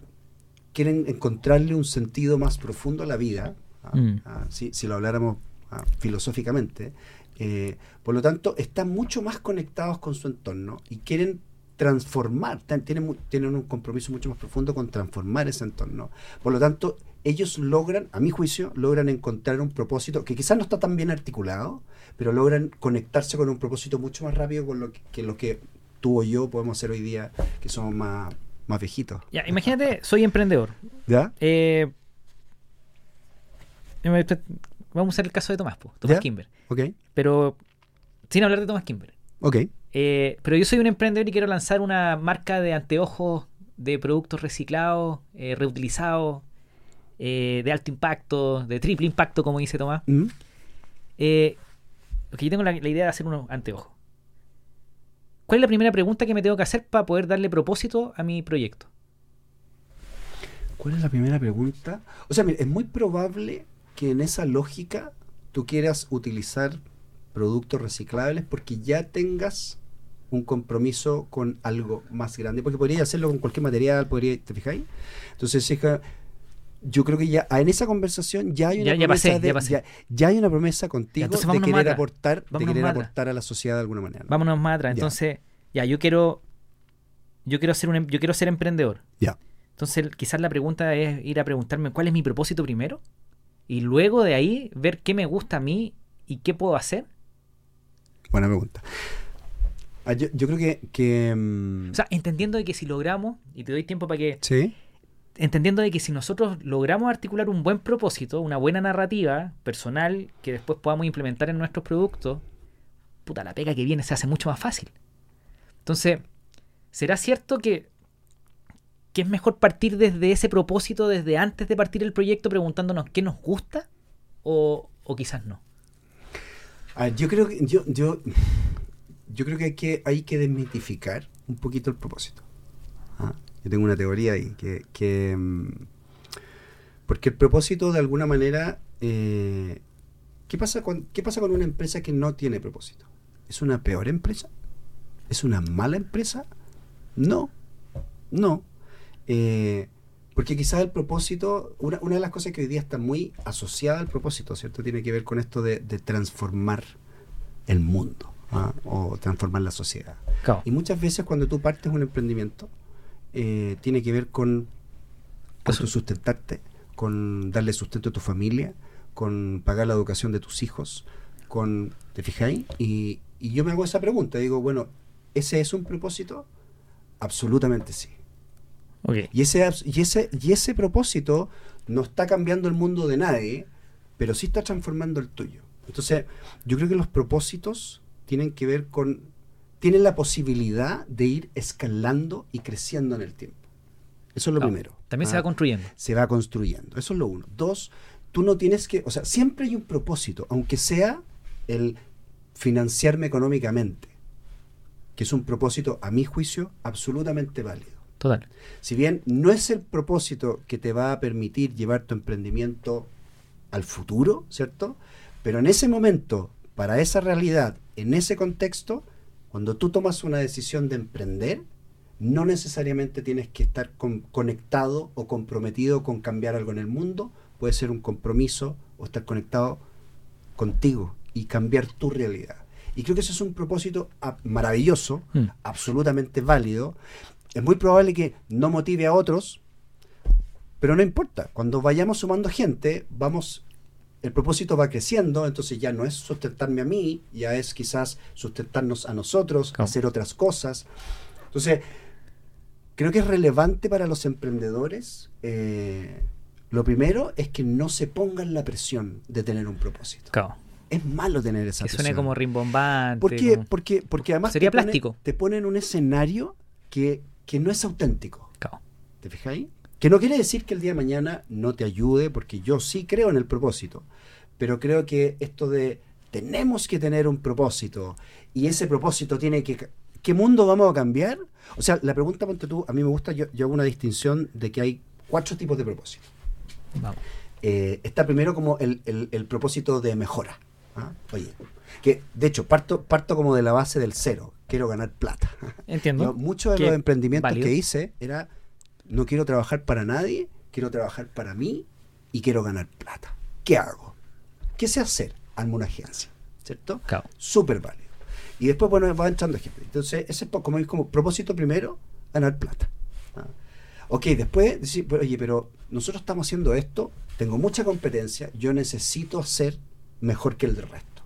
quieren encontrarle un sentido más profundo a la vida, ¿ah? Mm. ¿Ah? si, si, lo habláramos ¿ah? filosóficamente, eh, por lo tanto están mucho más conectados con su entorno y quieren transformar, tienen, tienen un compromiso mucho más profundo con transformar ese entorno. Por lo tanto, ellos logran, a mi juicio, logran encontrar un propósito que quizás no está tan bien articulado, pero logran conectarse con un propósito mucho más rápido con lo que, lo que tú o yo podemos hacer hoy día, que somos más, más viejitos. Ya, imagínate, soy emprendedor. ¿Ya? Eh, vamos a usar el caso de Tomás, Tomás Kimber. Ok. Pero sin hablar de Tomás Kimber. Ok. Eh, pero yo soy un emprendedor y quiero lanzar una marca de anteojos de productos reciclados, eh, reutilizados, eh, de alto impacto, de triple impacto, como dice Tomás. Mm. yo tengo la, idea de hacer unos anteojos. ¿Cuál es la primera pregunta que me tengo que hacer para poder darle propósito a mi proyecto? ¿Cuál es la primera pregunta? O sea, es muy probable que en esa lógica tú quieras utilizar productos reciclables porque ya tengas un compromiso con algo más grande, porque podría hacerlo con cualquier material, podría, ¿te fijáis? Entonces, hija, yo creo que ya en esa conversación ya hay una promesa ya, hay una promesa contigo de querer aportar, de querer aportar a la sociedad de alguna manera. Vámonos más atrás. Entonces, ya, yo quiero yo quiero ser un em, yo quiero ser emprendedor. Ya. Entonces, quizás la pregunta es ir a preguntarme cuál es mi propósito primero y luego de ahí ver qué me gusta a mí y qué puedo hacer. Buena pregunta. Ah, yo, creo que, mm, O sea, entendiendo de que si logramos, y te doy tiempo para que... Sí. Entendiendo de que si nosotros logramos articular un buen propósito, una buena narrativa personal que después podamos implementar en nuestros productos, puta, la pega que viene se hace mucho más fácil. Entonces, ¿será cierto que, que es mejor partir desde ese propósito, desde antes de partir el proyecto, preguntándonos qué nos gusta? O, o quizás no. Ah, yo creo que yo, yo yo creo que hay que, hay que desmitificar un poquito el propósito. ¿ah? Yo tengo una teoría ahí, que, mm, porque el propósito de alguna manera, eh, ¿qué, pasa con, ¿qué pasa con una empresa que no tiene propósito? ¿Es una peor empresa? ¿Es una mala empresa? No, no. Eh, porque quizás el propósito, una, una, de las cosas que hoy día está muy asociada al propósito, ¿cierto? Tiene que ver con esto de transformar el mundo. ¿Ah? o transformar la sociedad. Y muchas veces cuando tú partes un emprendimiento, eh, tiene que ver con, con sustentarte, con darle sustento a tu familia, con pagar la educación de tus hijos, con ¿te fijáis? Y, y yo me hago esa pregunta, digo, bueno, ¿ese es un propósito? Absolutamente sí. Y, ese, y, ese, y ese propósito no está cambiando el mundo de nadie, pero sí está transformando el tuyo. Entonces, yo creo que los propósitos tienen que ver con, tienen la posibilidad de ir escalando y creciendo en el tiempo. Eso es lo primero. También se va ah, construyendo. Se va construyendo. Eso es lo uno. Dos, tú no tienes que, o sea, siempre hay un propósito, aunque sea el financiarme económicamente, que es un propósito, a mi juicio, absolutamente válido. Total. Si bien no es el propósito que te va a permitir llevar tu emprendimiento al futuro, ¿cierto? Pero en ese momento, para esa realidad, en ese contexto, cuando tú tomas una decisión de emprender, no necesariamente tienes que estar conectado o comprometido con cambiar algo en el mundo, puede ser un compromiso o estar conectado contigo y cambiar tu realidad. Y creo que ese es un propósito maravilloso, mm. absolutamente válido. Es muy probable que no motive a otros, pero no importa. Cuando vayamos sumando gente, vamos el propósito va creciendo, entonces ya no es sustentarme a mí, ya es quizás sustentarnos a nosotros, hacer otras cosas. Entonces, creo que es relevante para los emprendedores. eh, lo primero es que no se pongan la presión de tener un propósito. Claro. Es malo tener esa Que presión. suene como rimbombante. ¿Por qué? como- Porque, porque además Sería te pone- plástico. te pone en un escenario que, que no es auténtico. Claro. ¿Te fijáis? Que no quiere decir que el día de mañana no te ayude, porque yo sí creo en el propósito, pero creo que esto de tenemos que tener un propósito y ese propósito tiene que... ¿Qué mundo vamos a cambiar? O sea, la pregunta, ponte tú, a mí me gusta, yo, yo hago una distinción de que hay cuatro tipos de propósito. Vamos. Eh, está primero como el, el- el propósito de mejora. ¿ah? Oye, que de hecho parto, parto como de la base del cero, quiero ganar plata. Entiendo. Yo, muchos de los emprendimientos válido. que hice era, no quiero trabajar para nadie, quiero trabajar para mí y quiero ganar plata. ¿Qué hago? ¿Qué sé hacer? Armo una agencia, ¿cierto? Claro. Súper válido. Y después, bueno, va entrando ejemplos. Entonces, ese es como, como propósito primero, ganar plata. ¿ah? Ok, después decir, pues, oye, pero nosotros estamos haciendo esto, tengo mucha competencia, yo necesito hacer mejor que el del resto.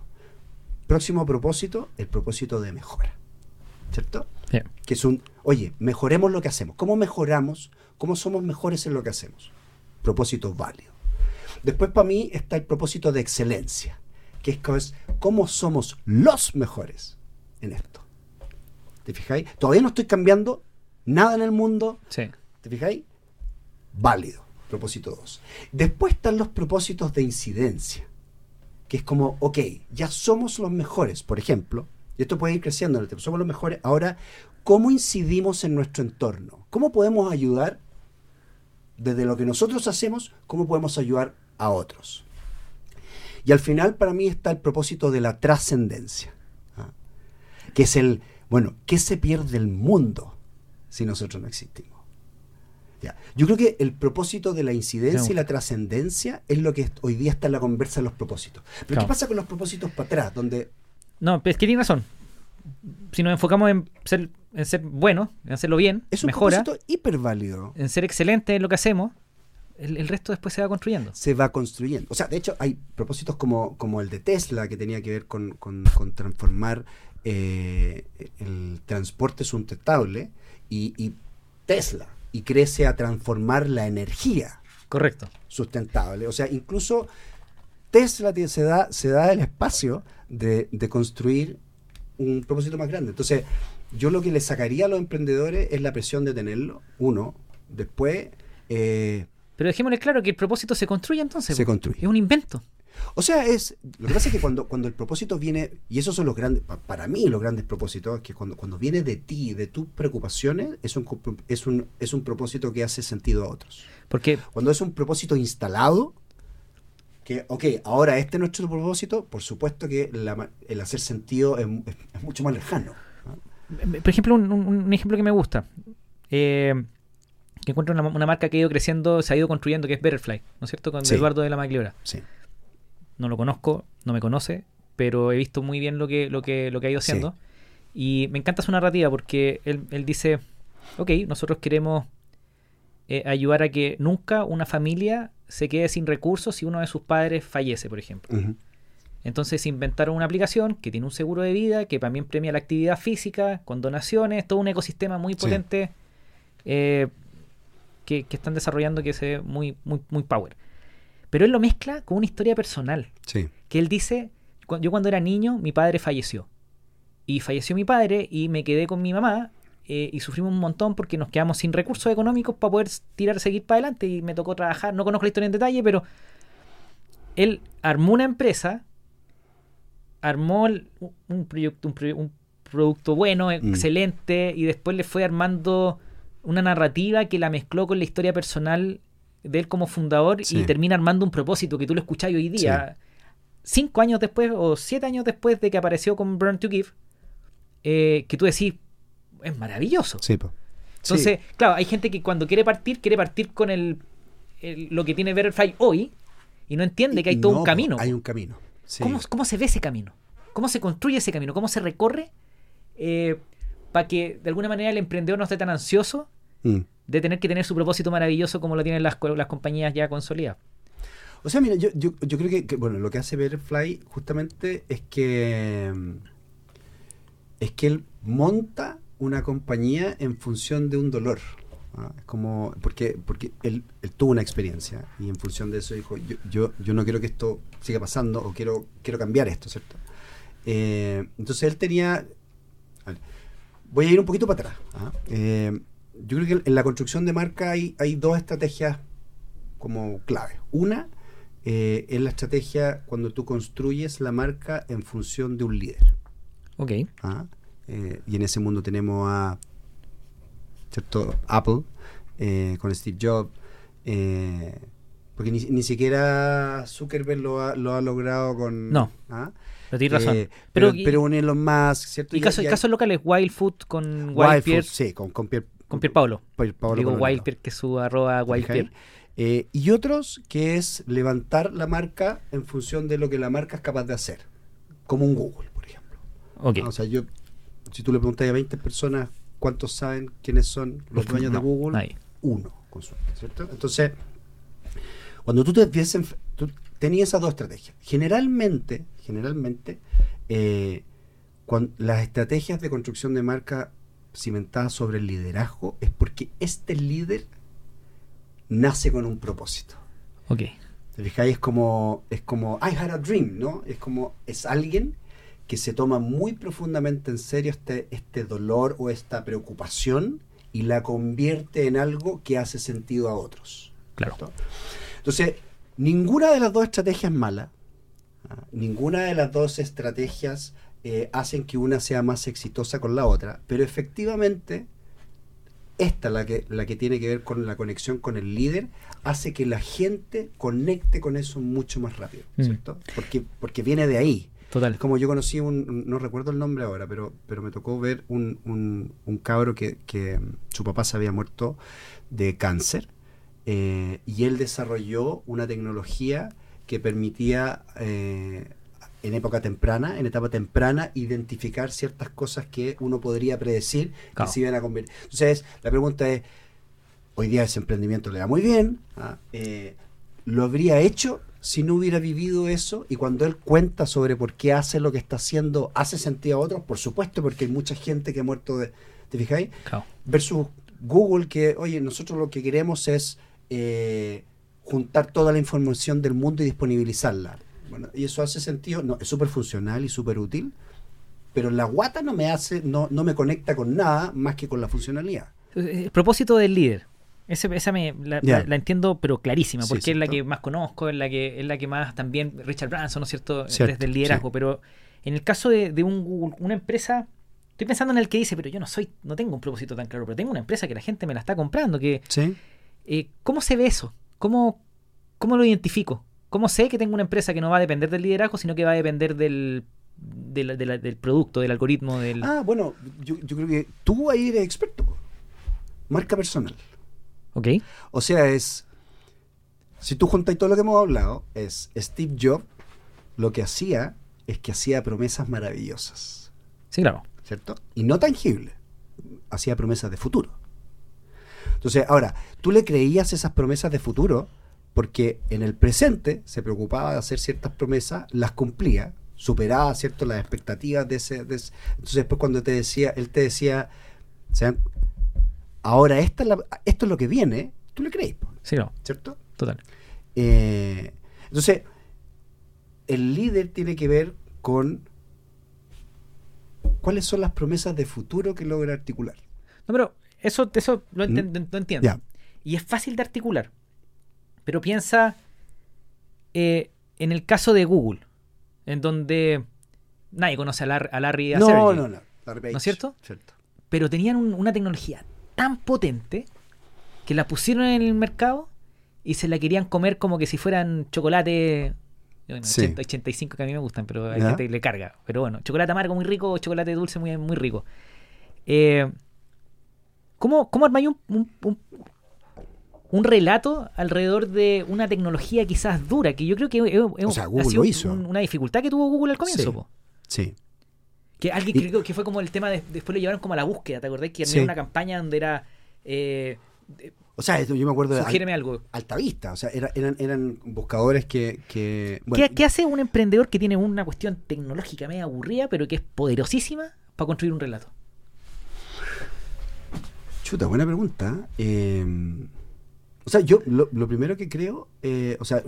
Próximo propósito, el propósito de mejora. ¿Cierto? Que es un, oye, mejoremos lo que hacemos. ¿Cómo mejoramos? ¿Cómo somos mejores en lo que hacemos? Propósito válido. Después para mí está el propósito de excelencia, que es cómo somos los mejores en esto. ¿Te fijáis? Todavía no estoy cambiando nada en el mundo, Sí. ¿te fijáis? Válido, propósito 2. Después están los propósitos de incidencia, que es como, ok, ya somos los mejores, por ejemplo, y esto puede ir creciendo en el tiempo, somos los mejores, ahora, ¿cómo incidimos en nuestro entorno? ¿Cómo podemos ayudar desde lo que nosotros hacemos, cómo podemos ayudar a otros? Y al final para mí está el propósito de la trascendencia, ¿ah? que es el, bueno, ¿qué se pierde el mundo si nosotros no existimos? Ya. Yo creo que el propósito de la incidencia y la trascendencia es lo que hoy día está en la conversa de los propósitos. Pero. ¿qué pasa con los propósitos para atrás? Donde No, pero es que tiene razón. Si nos enfocamos en ser, en ser bueno, en hacerlo bien, es un mejora, propósito hiperválido. en ser excelente en lo que hacemos, el, el resto después se va construyendo. se va construyendo. O sea, de hecho, hay propósitos como, como el de Tesla, que tenía que ver con, con- con transformar eh, el transporte sustentable, y, y Tesla, y crece a transformar la energía Correcto. sustentable. O sea, incluso Tesla se da, se da el espacio de, de construir un propósito más grande. Entonces, yo lo que le sacaría a los emprendedores es la presión de tenerlo, uno, después... eh, Pero dejémosle claro que el propósito se construye entonces. Se construye. Es un invento. O sea, es lo que pasa es que cuando, cuando el propósito viene, y esos son los grandes, pa- para mí los grandes propósitos, es que cuando, cuando viene de ti, de tus preocupaciones, es un, es, un, es un propósito que hace sentido a otros. Porque Cuando es un propósito instalado, que, ok, ahora este es nuestro propósito, por supuesto que la el hacer sentido es, mu- es- es mucho más lejano. ¿no? Por ejemplo, un, ejemplo que me gusta. eh, que encuentro una, una marca que ha ido creciendo, se ha ido construyendo, que es Betterfly, ¿no es cierto? Con Sí. Eduardo de la Magliora. Sí. No lo conozco, no me conoce, pero he visto muy bien lo que, lo que, lo que ha ido Sí. haciendo. Y me encanta su narrativa porque él, él dice, ok, nosotros queremos eh, ayudar a que nunca una familia se quede sin recursos si uno de sus padres fallece, por ejemplo. Entonces inventaron una aplicación que tiene un seguro de vida, que también premia la actividad física, con donaciones, todo un ecosistema muy Sí. potente eh, que, que están desarrollando que se ve muy, muy, muy power. Pero él lo mezcla con una historia personal, Sí. que él dice, "Cu- yo cuando era niño mi padre falleció. Y falleció mi padre y me quedé con mi mamá eh, y sufrimos un montón porque nos quedamos sin recursos económicos para poder tirar, seguir para adelante y me tocó trabajar. No conozco la historia en detalle, pero él armó una empresa, armó un, proyecto, un, proye- un producto bueno, excelente, y después le fue armando una narrativa que la mezcló con la historia personal de él como fundador Sí. y termina armando un propósito que tú lo escuchás hoy día. Cinco años después o siete años después de que apareció con Burn to Give, eh, que tú decís, es maravilloso. Sí, po. Entonces, claro, hay gente que cuando quiere partir, quiere partir con el, el- lo que tiene Betterfly hoy y no entiende que hay todo No, un camino. Hay un camino. Sí. ¿Cómo, cómo se ve ese camino? ¿Cómo se construye ese camino? ¿Cómo se recorre? para que de alguna manera el emprendedor no esté tan ansioso Mm. de tener que tener su propósito maravilloso como lo tienen las, las compañías ya consolidadas. O sea, mira, yo, yo, yo creo que, que, bueno, lo que hace Betterfly justamente es que es que él monta una compañía en función de un dolor. ¿ah? Como, porque porque él, él tuvo una experiencia y en función de eso dijo, yo, yo, yo no quiero que esto siga pasando o quiero, quiero cambiar esto, ¿cierto? Eh, entonces él tenía... voy a ir un poquito para atrás. ¿ah? Eh, yo creo que en la construcción de marca hay, hay dos estrategias como clave. Una eh, es la estrategia cuando tú construyes la marca en función de un líder. Ok. ¿ah? Eh, y en ese mundo tenemos a ¿cierto? Apple eh, con Steve Jobs. eh, porque ni, ni siquiera Zuckerberg lo ha, lo ha logrado con... No. ¿ah? Pero tienes razón. Eh, Pero, pero, pero un Elon Musk, ¿cierto? y casos, locales, Wildfoot con Wild Pierre, sí, con, con Pier, con Pier Paolo. Pier Paolo Digo. Wild Pierre, que es su arroba Wild. Pierre. Eh, y otros que es levantar la marca en función de lo que la marca es capaz de hacer. Como un Google, por ejemplo. Ok. O sea, yo, si tú le preguntas a 20 personas cuántos saben quiénes son los dueños No, de Google, nadie. uno, con suerte, ¿cierto? Entonces, cuando tú te en- tú tenías esas dos estrategias. Generalmente, generalmente, eh, cuan- las estrategias de construcción de marca cimentadas sobre el liderazgo es porque este líder nace con un propósito. Ok. ¿Te fijáis? Es como, es como, I had a dream, ¿no? Es como, es alguien que se toma muy profundamente en serio este, este dolor o esta preocupación y la convierte en algo que hace sentido a otros. Claro. Entonces, ninguna de las dos estrategias es mala. ¿ah? Ninguna de las dos estrategias eh, hacen que una sea más exitosa con la otra, pero efectivamente esta, la que, la que tiene que ver con la conexión con el líder, hace que la gente conecte con eso mucho más rápido, Mm. ¿cierto? Porque, porque viene de ahí. Total. Es como yo conocí un, un- no recuerdo el nombre ahora, pero, pero me tocó ver un, un, un cabro que, que mm, su papá se había muerto de cáncer eh, y él desarrolló una tecnología que permitía eh, en época temprana, en etapa temprana, identificar ciertas cosas que uno podría predecir Claro. que se iban a convertir. Entonces, la pregunta es, hoy día ese emprendimiento le va muy bien, ¿ah? Eh, ¿lo habría hecho si no hubiera vivido eso? Y cuando él cuenta sobre por qué hace lo que está haciendo, ¿hace sentido a otros? Por supuesto, porque hay mucha gente que ha muerto de... ¿Te fijáis? Claro. Versus Google, que, oye, nosotros lo que queremos es eh, juntar toda la información del mundo y disponibilizarla. Bueno, y eso hace sentido, no, es súper funcional y súper útil, pero la guata no me hace, no, no me conecta con nada más que con la funcionalidad. Eh, El propósito del líder. Ese- esa me, la, la- la entiendo, pero clarísima, Sí, porque es la que más conozco, es la que es la que más también Richard Branson, ¿no es cierto? Cierto, Desde el liderazgo. Pero en el caso de, de un Google, una empresa, estoy pensando en el que dice, pero yo no soy, no tengo un propósito tan claro, pero tengo una empresa que la gente me la está comprando, que ¿Sí? eh, ¿cómo se ve eso? ¿Cómo, ¿Cómo lo identifico? ¿Cómo sé que tengo una empresa que no va a depender del liderazgo, sino que va a depender del, de la- de la- del producto, del algoritmo, del... Ah, bueno, yo, yo creo que tú ahí eres experto. Marca personal. Ok, O sea, es. Si tú juntas todo lo que hemos hablado, es Steve Jobs lo que hacía es que hacía promesas maravillosas, sí, claro. ¿cierto? Y no tangibles. Hacía promesas de futuro. Entonces, ahora, tú le creías esas promesas de futuro porque en el presente se preocupaba de hacer ciertas promesas, las cumplía, superaba, ¿cierto?, las expectativas de ese, de ese- Entonces, después cuando te decía, él te decía, o sea, ahora esta es la- esto es lo que viene, tú le crees, Sí, claro. ¿cierto? Total. Eh, entonces, el líder tiene que ver con cuáles son las promesas de futuro que logra articular. No, pero eso, eso lo, ¿Mm? lo entiendo. Y es fácil de articular. Pero piensa eh, en el caso de Google, en donde nadie conoce a, Lar- a Larry a No, no, no. Larry Page, ¿No es cierto? Cierto. Pero tenían un- una tecnología tan potente que la pusieron en el mercado y se la querían comer como que si fueran chocolate. Bueno, Sí. 80, 85 que a mí me gustan, pero hay gente que le carga. Pero bueno, chocolate amargo muy rico, chocolate dulce muy, muy rico. Eh, ¿Cómo, cómo armáis un, un, un- un relato alrededor de una tecnología quizás dura? Que yo creo que es- es- O sea, ha Google sido lo hizo. un- una dificultad que tuvo Google al comienzo. Sí. po. Sí. Que alguien Y- creo que fue como el tema de, después lo llevaron como a la búsqueda, ¿te acordás? Que Sí. había una campaña donde era eh, O sea, esto yo me acuerdo de algo. Al- Altavista. O sea, era- eran, eran buscadores que. que bueno, ¿Qué, qué hace un emprendedor que tiene una cuestión tecnológica media aburrida, pero que es poderosísima para construir un relato? Chuta, buena pregunta. Eh, o sea, yo lo, lo primero que creo, eh, o sea,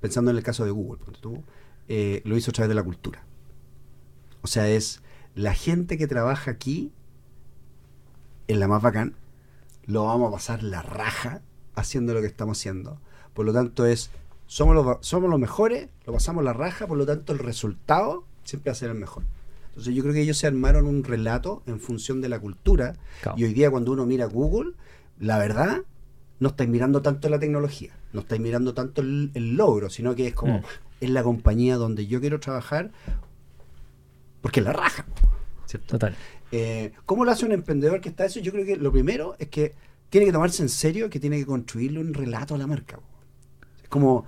pensando en el caso de Google, tú, eh, lo hizo a través de la cultura. O sea, es la gente que trabaja aquí en la más bacán, lo vamos a pasar la raja haciendo lo que estamos haciendo. Por lo tanto, es somos los, somos los mejores, lo pasamos la raja, por lo tanto, el resultado siempre va a ser el mejor. Entonces, yo creo que ellos se armaron un relato en función de la cultura. Claro. Y hoy día, cuando uno mira Google, la verdad, no estáis mirando tanto la tecnología, no estáis mirando tanto el, el logro, sino que es como, Mm. es la compañía donde yo quiero trabajar, porque la raja. ¿cierto? Total. Eh, ¿Cómo lo hace un emprendedor que está eso? Yo creo que lo primero es que tiene que tomarse en serio que tiene que construirle un relato a la marca. Es como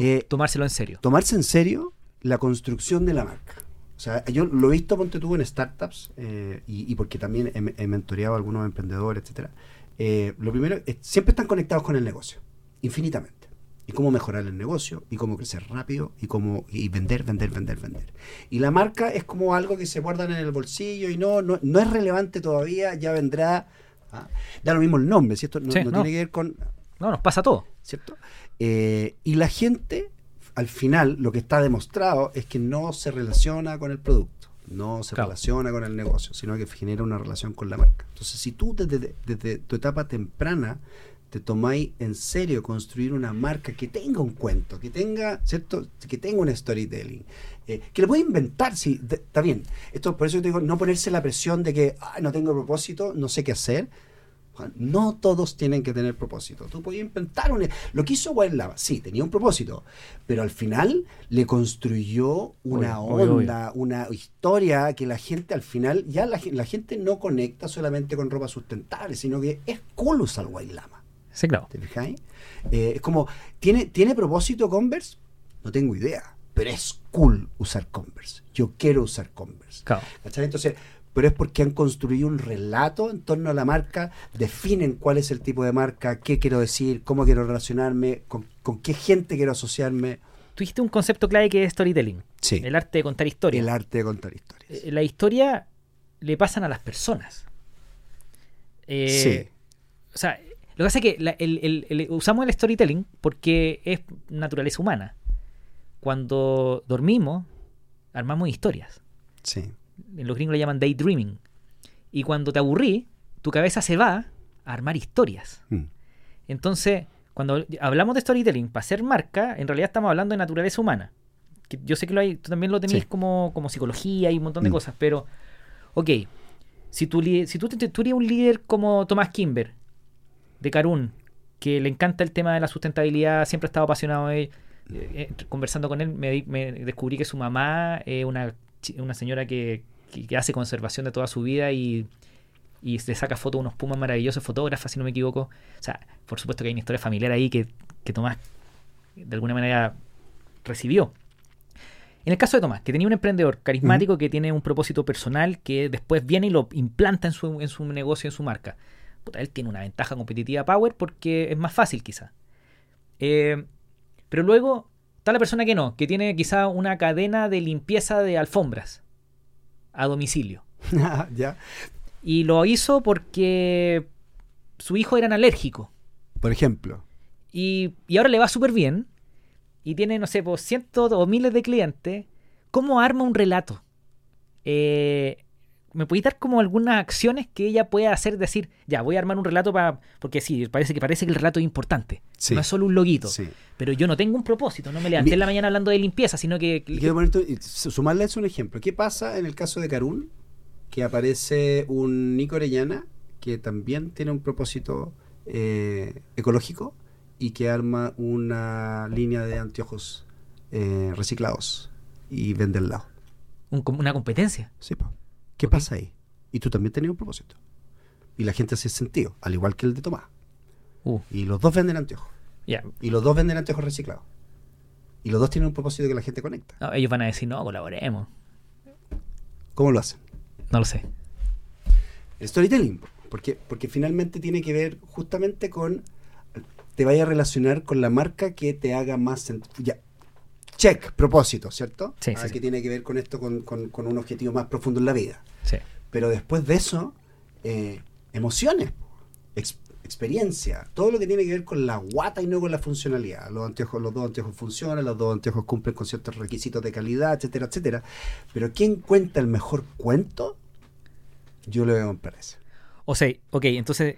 Eh, tomárselo en serio. tomarse en serio la construcción de la marca. O sea, yo lo he visto, ponte tú, en startups, eh, y, y porque también he, he mentoreado a algunos emprendedores, etcétera. Eh, lo primero, es, siempre están conectados con el negocio, infinitamente. Y cómo mejorar el negocio, y cómo crecer rápido, y cómo y vender, vender, vender, vender. Y la marca es como algo que se guardan en el bolsillo y no, no, no es relevante todavía, ya vendrá. ¿ah? Da lo mismo el nombre, ¿cierto? No, Sí, no no. tiene que ver con, No, nos pasa todo. ¿cierto? Eh, y la gente, al final, lo que está demostrado es que no se relaciona con el producto, no se Claro. relaciona con el negocio, sino que genera una relación con la marca. Entonces, si tú desde, desde tu etapa temprana te tomáis en serio construir una marca que tenga un cuento, que tenga, ¿cierto? Que tenga un storytelling, eh, que le pueda inventar, sí, de- está bien. Esto por eso te digo, no ponerse la presión de que "Ay, no tengo propósito, no sé qué hacer. No todos tienen que tener propósito. Tú podías inventar un... Lo que hizo Lava, sí, tenía un propósito, pero al final le construyó una onda, una historia que la gente al final, ya la, la gente no conecta solamente con ropa sustentable, sino que es cool usar Lama. Sí, claro. ¿Te fijáis? Eh, es como, ¿tiene, ¿tiene propósito Converse? No tengo idea, pero es cool usar Converse. Yo quiero usar Converse. Claro. ¿Cachai? Entonces, pero es porque han construido un relato en torno a la marca, definen cuál es el tipo de marca, qué quiero decir, cómo quiero relacionarme, con, con qué gente quiero asociarme. Tú dijiste un concepto clave que es storytelling. Sí, El arte de contar historias. el arte de contar historias. Eh, La historia le pasan a las personas. Eh, sí, O sea, lo que pasa es que la- el- el- el- usamos el storytelling porque es naturaleza humana. Cuando dormimos, armamos historias. sí, En los gringos le llaman daydreaming. Y cuando te aburrí, tu cabeza se va a armar historias. Mm. Entonces, cuando hablamos de storytelling para hacer marca, en realidad estamos hablando de naturaleza humana. Que yo sé que lo hay, tú también lo tenéis Sí. como, como psicología y un montón de Mm. cosas, pero, ok, si tú, si tú, te- tú eres un líder como Tomás Kimber, de Carún, que le encanta el tema de la sustentabilidad, siempre ha estado apasionado de, eh, eh, conversando con él, me, me descubrí que su mamá es una, una señora que, que- hace conservación de toda su vida y, y le saca fotos a unos pumas maravillosos, fotógrafa, si no me equivoco. O sea, por supuesto que hay una historia familiar ahí que, que Tomás de alguna manera recibió. En el caso de Tomás, que tenía un emprendedor carismático que tiene un propósito personal que después viene y lo implanta en su, en su negocio, en su marca. Puta, él tiene una ventaja competitiva Power porque es más fácil quizá. Eh, pero luego está la persona que no, que tiene quizá una cadena de limpieza de alfombras a domicilio. ya. Y lo hizo porque su hijo era alérgico. Por ejemplo, Y, y ahora le va súper bien. Y tiene, no sé, pues cientos o miles de clientes. ¿Cómo arma un relato? Eh, ¿Me podéis dar como algunas acciones que ella pueda hacer? Decir, ya, voy a armar un relato para. Porque sí, parece que parece que el relato es importante. Sí. No es solo un loguito. sí. Pero yo no tengo un propósito. No me levanté Mi- en la mañana hablando de limpieza, sino que. Quiero ponerte- sumarle a eso un ejemplo. ¿Qué pasa en el caso de Carún? Que aparece un Nico Orellana que también tiene un propósito eh, ecológico y que arma una línea de anteojos eh, reciclados y vende al lado. un- una competencia. Sí, po. ¿Qué pasa ahí? Y tú también tenías un propósito. Y la gente hace sentido, al igual que el de Tomás. Uh, Y los dos venden anteojos. ya. Y los dos venden anteojos reciclados. Y los dos tienen un propósito que la gente conecta. No, ellos van a decir, no, colaboremos. ¿Cómo lo hacen? No lo sé. El storytelling, porque, porque finalmente tiene que ver justamente con, te vaya a relacionar con la marca que te haga más sentido. Ya, check, propósito, ¿cierto? Sí, Ah, sí, sí. Que tiene que ver con esto, con, con- con un objetivo más profundo en la vida. Sí. Pero después de eso, eh, emociones, ex- experiencia, todo lo que tiene que ver con la guata y no con la funcionalidad. Los anteojos, los dos anteojos funcionan, los dos anteojos cumplen con ciertos requisitos de calidad, etcétera, etcétera. Pero ¿quién cuenta el mejor cuento? Yo lo veo en Pérez. O sea, ok, entonces,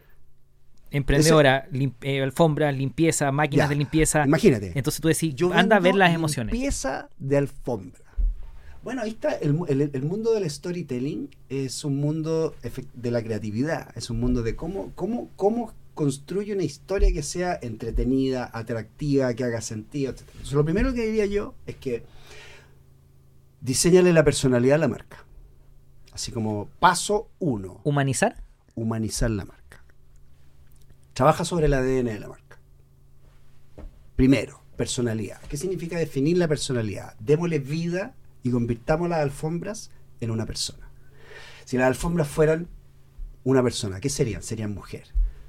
emprendedora, lim- eh, alfombras, limpieza, máquinas Ya, de limpieza. Imagínate. Entonces tú decís, Yo anda a ver las emociones. Limpieza de alfombra. Bueno, ahí está. El, mu- el- el mundo del storytelling es un mundo de la creatividad. Es un mundo de cómo, cómo, cómo construye una historia que sea entretenida, atractiva, que haga sentido, etc. Entonces, lo primero que diría yo es que diseñale la personalidad a la marca. Así como paso uno, ¿Humanizar? humanizar la marca. Trabaja sobre el ADN de la marca. Primero, personalidad. ¿Qué significa definir la personalidad? Démosle vida y convirtamos las alfombras en una persona. Si las alfombras fueran una persona, ¿qué serían? Serían mujer.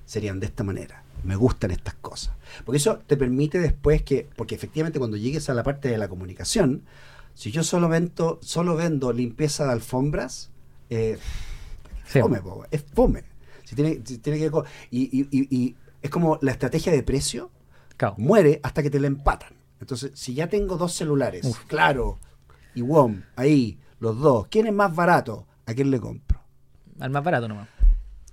Serían de esta manera. Me gustan estas cosas. Porque eso te permite después que, porque efectivamente cuando llegues a la parte de la comunicación, si yo solo vendo, solo vendo limpieza de alfombras, eh, Sí. fome, es fome. Si tiene, si tiene que y, y- y- y es como la estrategia de precio Claro. muere hasta que te la empatan. Entonces, si ya tengo dos celulares, Uf. claro, y WOM, ahí, los dos, ¿quién es más barato? ¿A quién le compro? Al más barato nomás.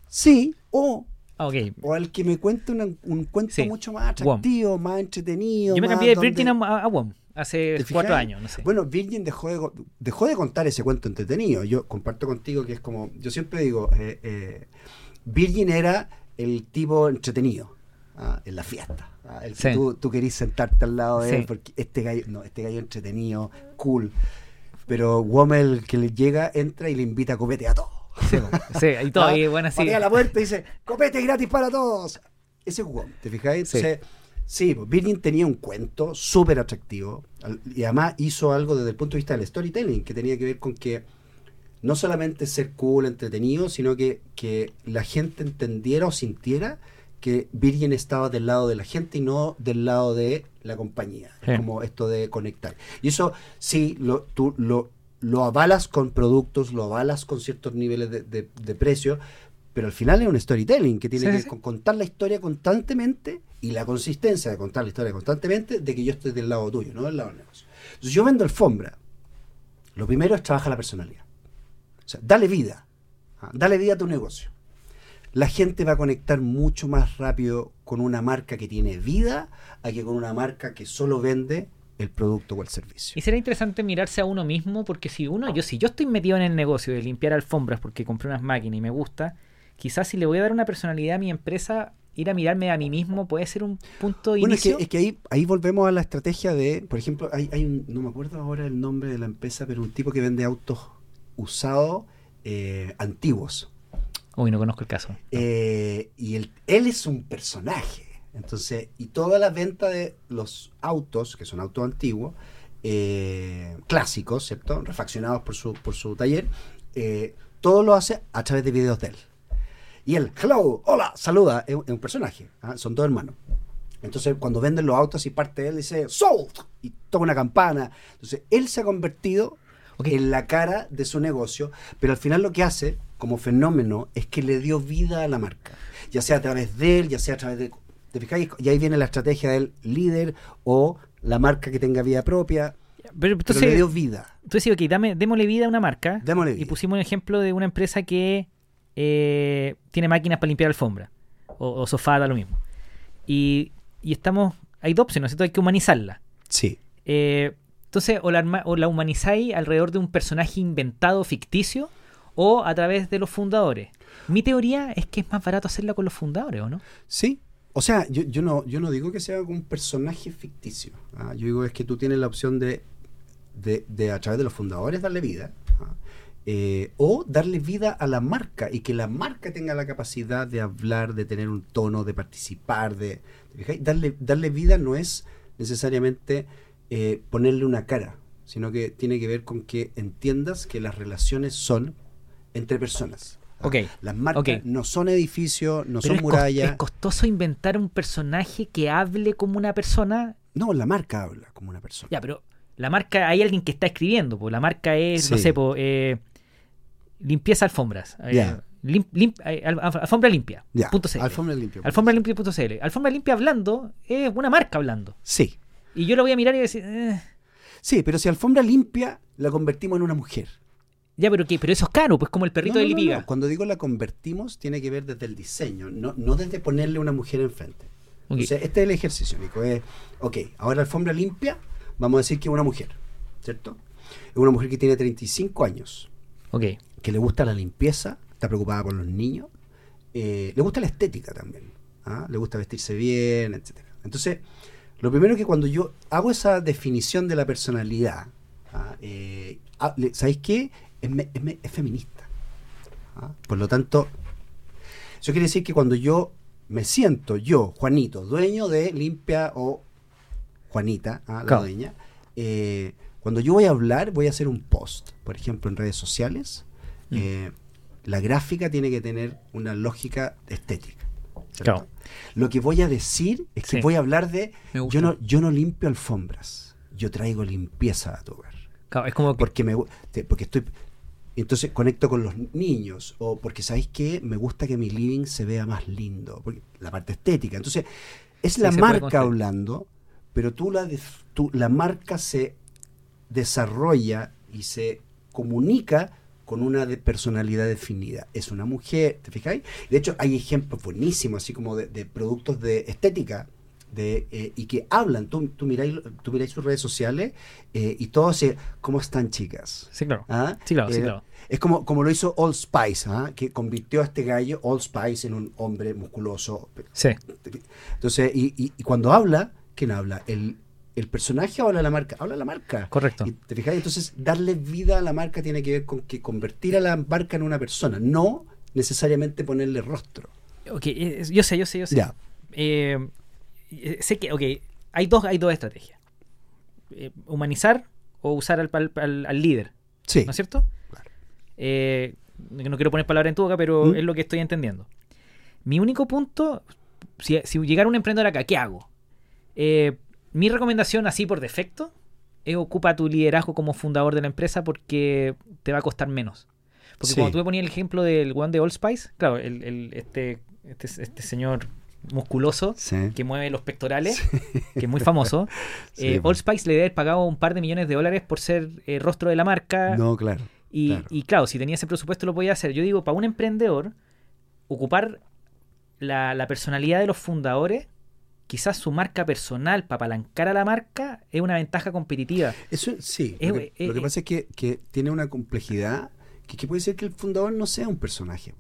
Sí, o, Ah, o al que me cuente una- un cuento Sí, mucho más atractivo, más entretenido. Yo me cambié de donde- Virgin a, a WOM hace ¿Te cuatro años, no sé. Bueno, Virgin dejó de, dejó de contar ese cuento entretenido. Yo comparto contigo que es como, yo siempre digo, eh, eh, Virgin era el tipo entretenido ah, en la fiesta. ah, el que Sí. tú, tú querís sentarte al lado de Sí. él porque este gallo, no, este gallo entretenido, cool. Pero Wommel que le llega, entra y le invita a copete a todos. Sí, sí, y todo, Ah, y bueno, patea la puerta y dice, copete gratis para todos. Ese es Wom, ¿te fijáis? Sí. Entonces, sí, pues, Virgin tenía un cuento súper atractivo y además hizo algo desde el punto de vista del storytelling que tenía que ver con que no solamente ser cool, entretenido, sino que, que la gente entendiera o sintiera que Virgin estaba del lado de la gente y no del lado de la compañía. Sí. Como esto de conectar. Y eso sí, lo, tú lo, lo avalas con productos, lo avalas con ciertos niveles de, de- de precio, pero al final es un storytelling que tiene Sí, que sí. contar la historia constantemente y la consistencia de contar la historia constantemente de que yo estoy del lado tuyo, no del lado del negocio. Entonces yo vendo alfombra. Lo primero es trabajar la personalidad. O sea, dale vida. Ah, Dale vida a tu negocio. La gente va a conectar mucho más rápido con una marca que tiene vida a que con una marca que solo vende el producto o el servicio. Y será interesante mirarse a uno mismo, porque si uno, yo si yo estoy metido en el negocio de limpiar alfombras porque compré unas máquinas y me gusta, quizás si le voy a dar una personalidad a mi empresa, ir a mirarme a mí mismo puede ser un punto de Bueno, es que, inicio. es que ahí, ahí volvemos a la estrategia de, por ejemplo, hay, hay un, no me acuerdo ahora el nombre de la empresa, pero un tipo que vende autos usados eh, antiguos. Uy, no conozco el caso. No. Eh, y él, él es un personaje. Entonces, y toda la venta de los autos, que son autos antiguos, eh, clásicos, ¿cierto? Refaccionados por su, por su taller, todo lo hace a través de videos de él. Y él, hello, hola, saluda, es, un- es un personaje, ¿ah? son dos hermanos. Entonces, cuando venden los autos y parte de él, dice, sold, y toca una campana. Entonces, él se ha convertido Ok. en la cara de su negocio, pero al final lo que hace como fenómeno es que le dio vida a la marca, ya sea a través de él, ya sea a través de... ¿Te fijáis? Y ahí viene la estrategia del líder o la marca que tenga vida propia, Pero pero entonces, le dio vida. tú decís, ok, dame, démosle vida a una marca. Démosle Y vida. pusimos un ejemplo de una empresa que eh, tiene máquinas para limpiar alfombra. O, o sofá, da lo mismo. Y, y estamos. Hay dos opciones, ¿cierto? Hay que humanizarla. Sí. Eh, entonces, o la, o la humanizáis alrededor de un personaje inventado, ficticio, o a través de los fundadores. Mi teoría es que es más barato hacerla con los fundadores, ¿o no? Sí. O sea, yo, no, digo que sea un personaje ficticio. ¿ah? Yo digo es que tú tienes la opción de, a través de los fundadores darle vida. ¿ah? Eh, o darle vida a la marca y que la marca tenga la capacidad de hablar, de tener un tono, de participar, de... Darle, darle vida no es necesariamente eh, ponerle una cara, sino que tiene que ver con que entiendas que las relaciones son entre personas. ¿ah? Ok, Las marcas no son edificios, no Pero son murallas. es costoso inventar un personaje que hable como una persona. No, la marca habla como una persona. Ya, pero la marca, hay alguien que está escribiendo, pues la marca es, no sé, po, eh, limpieza alfombras. Ya. lim- lim- eh, al- al- alfombra limpia. Ya, punto alfombra limpia. Alfombra limpia.cl. Alfombra limpia hablando es una marca hablando. Sí, Y yo lo voy a mirar y decir, eh, sí, pero si alfombra limpia la convertimos en una mujer. ya, pero qué, pero eso es caro, pues como el perrito No, de no, Lipiga. no. Cuando digo la convertimos, tiene que ver desde el diseño, no, no desde ponerle una mujer enfrente. Ok. O sea, este es el ejercicio, Nico. Es, ok, ahora alfombra limpia, vamos a decir que es una mujer, ¿cierto? Es una mujer que tiene 35 años, Ok. que le gusta la limpieza, está preocupada por los niños, eh, le gusta la estética también, ¿ah? le gusta vestirse bien, etcétera. Entonces, lo primero que cuando yo hago esa definición de la personalidad, ¿ah? eh, ah, ¿sabéis qué? Es, me- es me- es feminista. ¿ah? Por lo tanto, eso quiere decir que cuando yo me siento, yo, Juanito, dueño de Limpia o Juanita, ¿ah? la Claro. dueña, eh, cuando yo voy a hablar, voy a hacer un post, por ejemplo, en redes sociales. Mm. eh, la gráfica tiene que tener una lógica estética. Claro. Lo que voy a decir es que Sí. voy a hablar de yo no, yo no limpio alfombras, yo traigo limpieza a tu hogar. Claro, es como que, Porque me porque estoy entonces conecto con los niños o porque sabéis que me gusta que mi living se vea más lindo, porque la parte estética. Entonces, es la marca hablando, pero tú la def- tú- la marca se desarrolla y se comunica con una de personalidad definida. Es una mujer, ¿te fijáis? De hecho, hay ejemplos buenísimos, así como de, de productos de estética, de, eh, y que hablan. Tú, tú, miráis, tú miráis sus redes sociales eh, y todo se, ¿cómo están chicas? sí, claro. ¿Ah? Sí, claro, sí, Eh, claro. Es como, como lo hizo Old Spice, ¿ah? que convirtió a este gallo, Old Spice, en un hombre musculoso. Sí. Entonces, y, y- y cuando habla, ¿quién habla? ¿El, ¿El personaje o habla la marca? Habla la marca. Correcto. Y, ¿Te fijas? Entonces, darle vida a la marca tiene que ver con que convertir a la marca en una persona, no necesariamente ponerle rostro. Ok, eh, yo sé, yo sé, yo sé. Ya. Eh, eh, sé que, ok, hay dos, hay dos estrategias. Eh, humanizar o usar al, al- líder, Sí. ¿no es cierto? Claro. Eh, no quiero poner palabra en tu boca, pero ¿Mm? es lo que estoy entendiendo. Mi único punto, si, si llegara un emprendedor acá, ¿qué hago? Eh, mi recomendación así por defecto es ocupa tu liderazgo como fundador de la empresa porque te va a costar menos. Porque Sí. cuando tú me ponías el ejemplo del one de Old Spice, claro, el, el- este, este, este señor musculoso Sí. que mueve los pectorales, que es muy famoso, eh. Old Spice le debe haber pagado un par de millones de dólares por ser eh, rostro de la marca. No, claro. Y Claro. y claro. si tenía ese presupuesto lo podía hacer. Yo digo, para un emprendedor, ocupar la, la personalidad de los fundadores, quizás su marca personal para apalancar a la marca, es una ventaja competitiva. Eso sí. Lo que, eh, lo que eh. pasa es que, que tiene una complejidad que, que puede ser que el fundador no sea un personaje.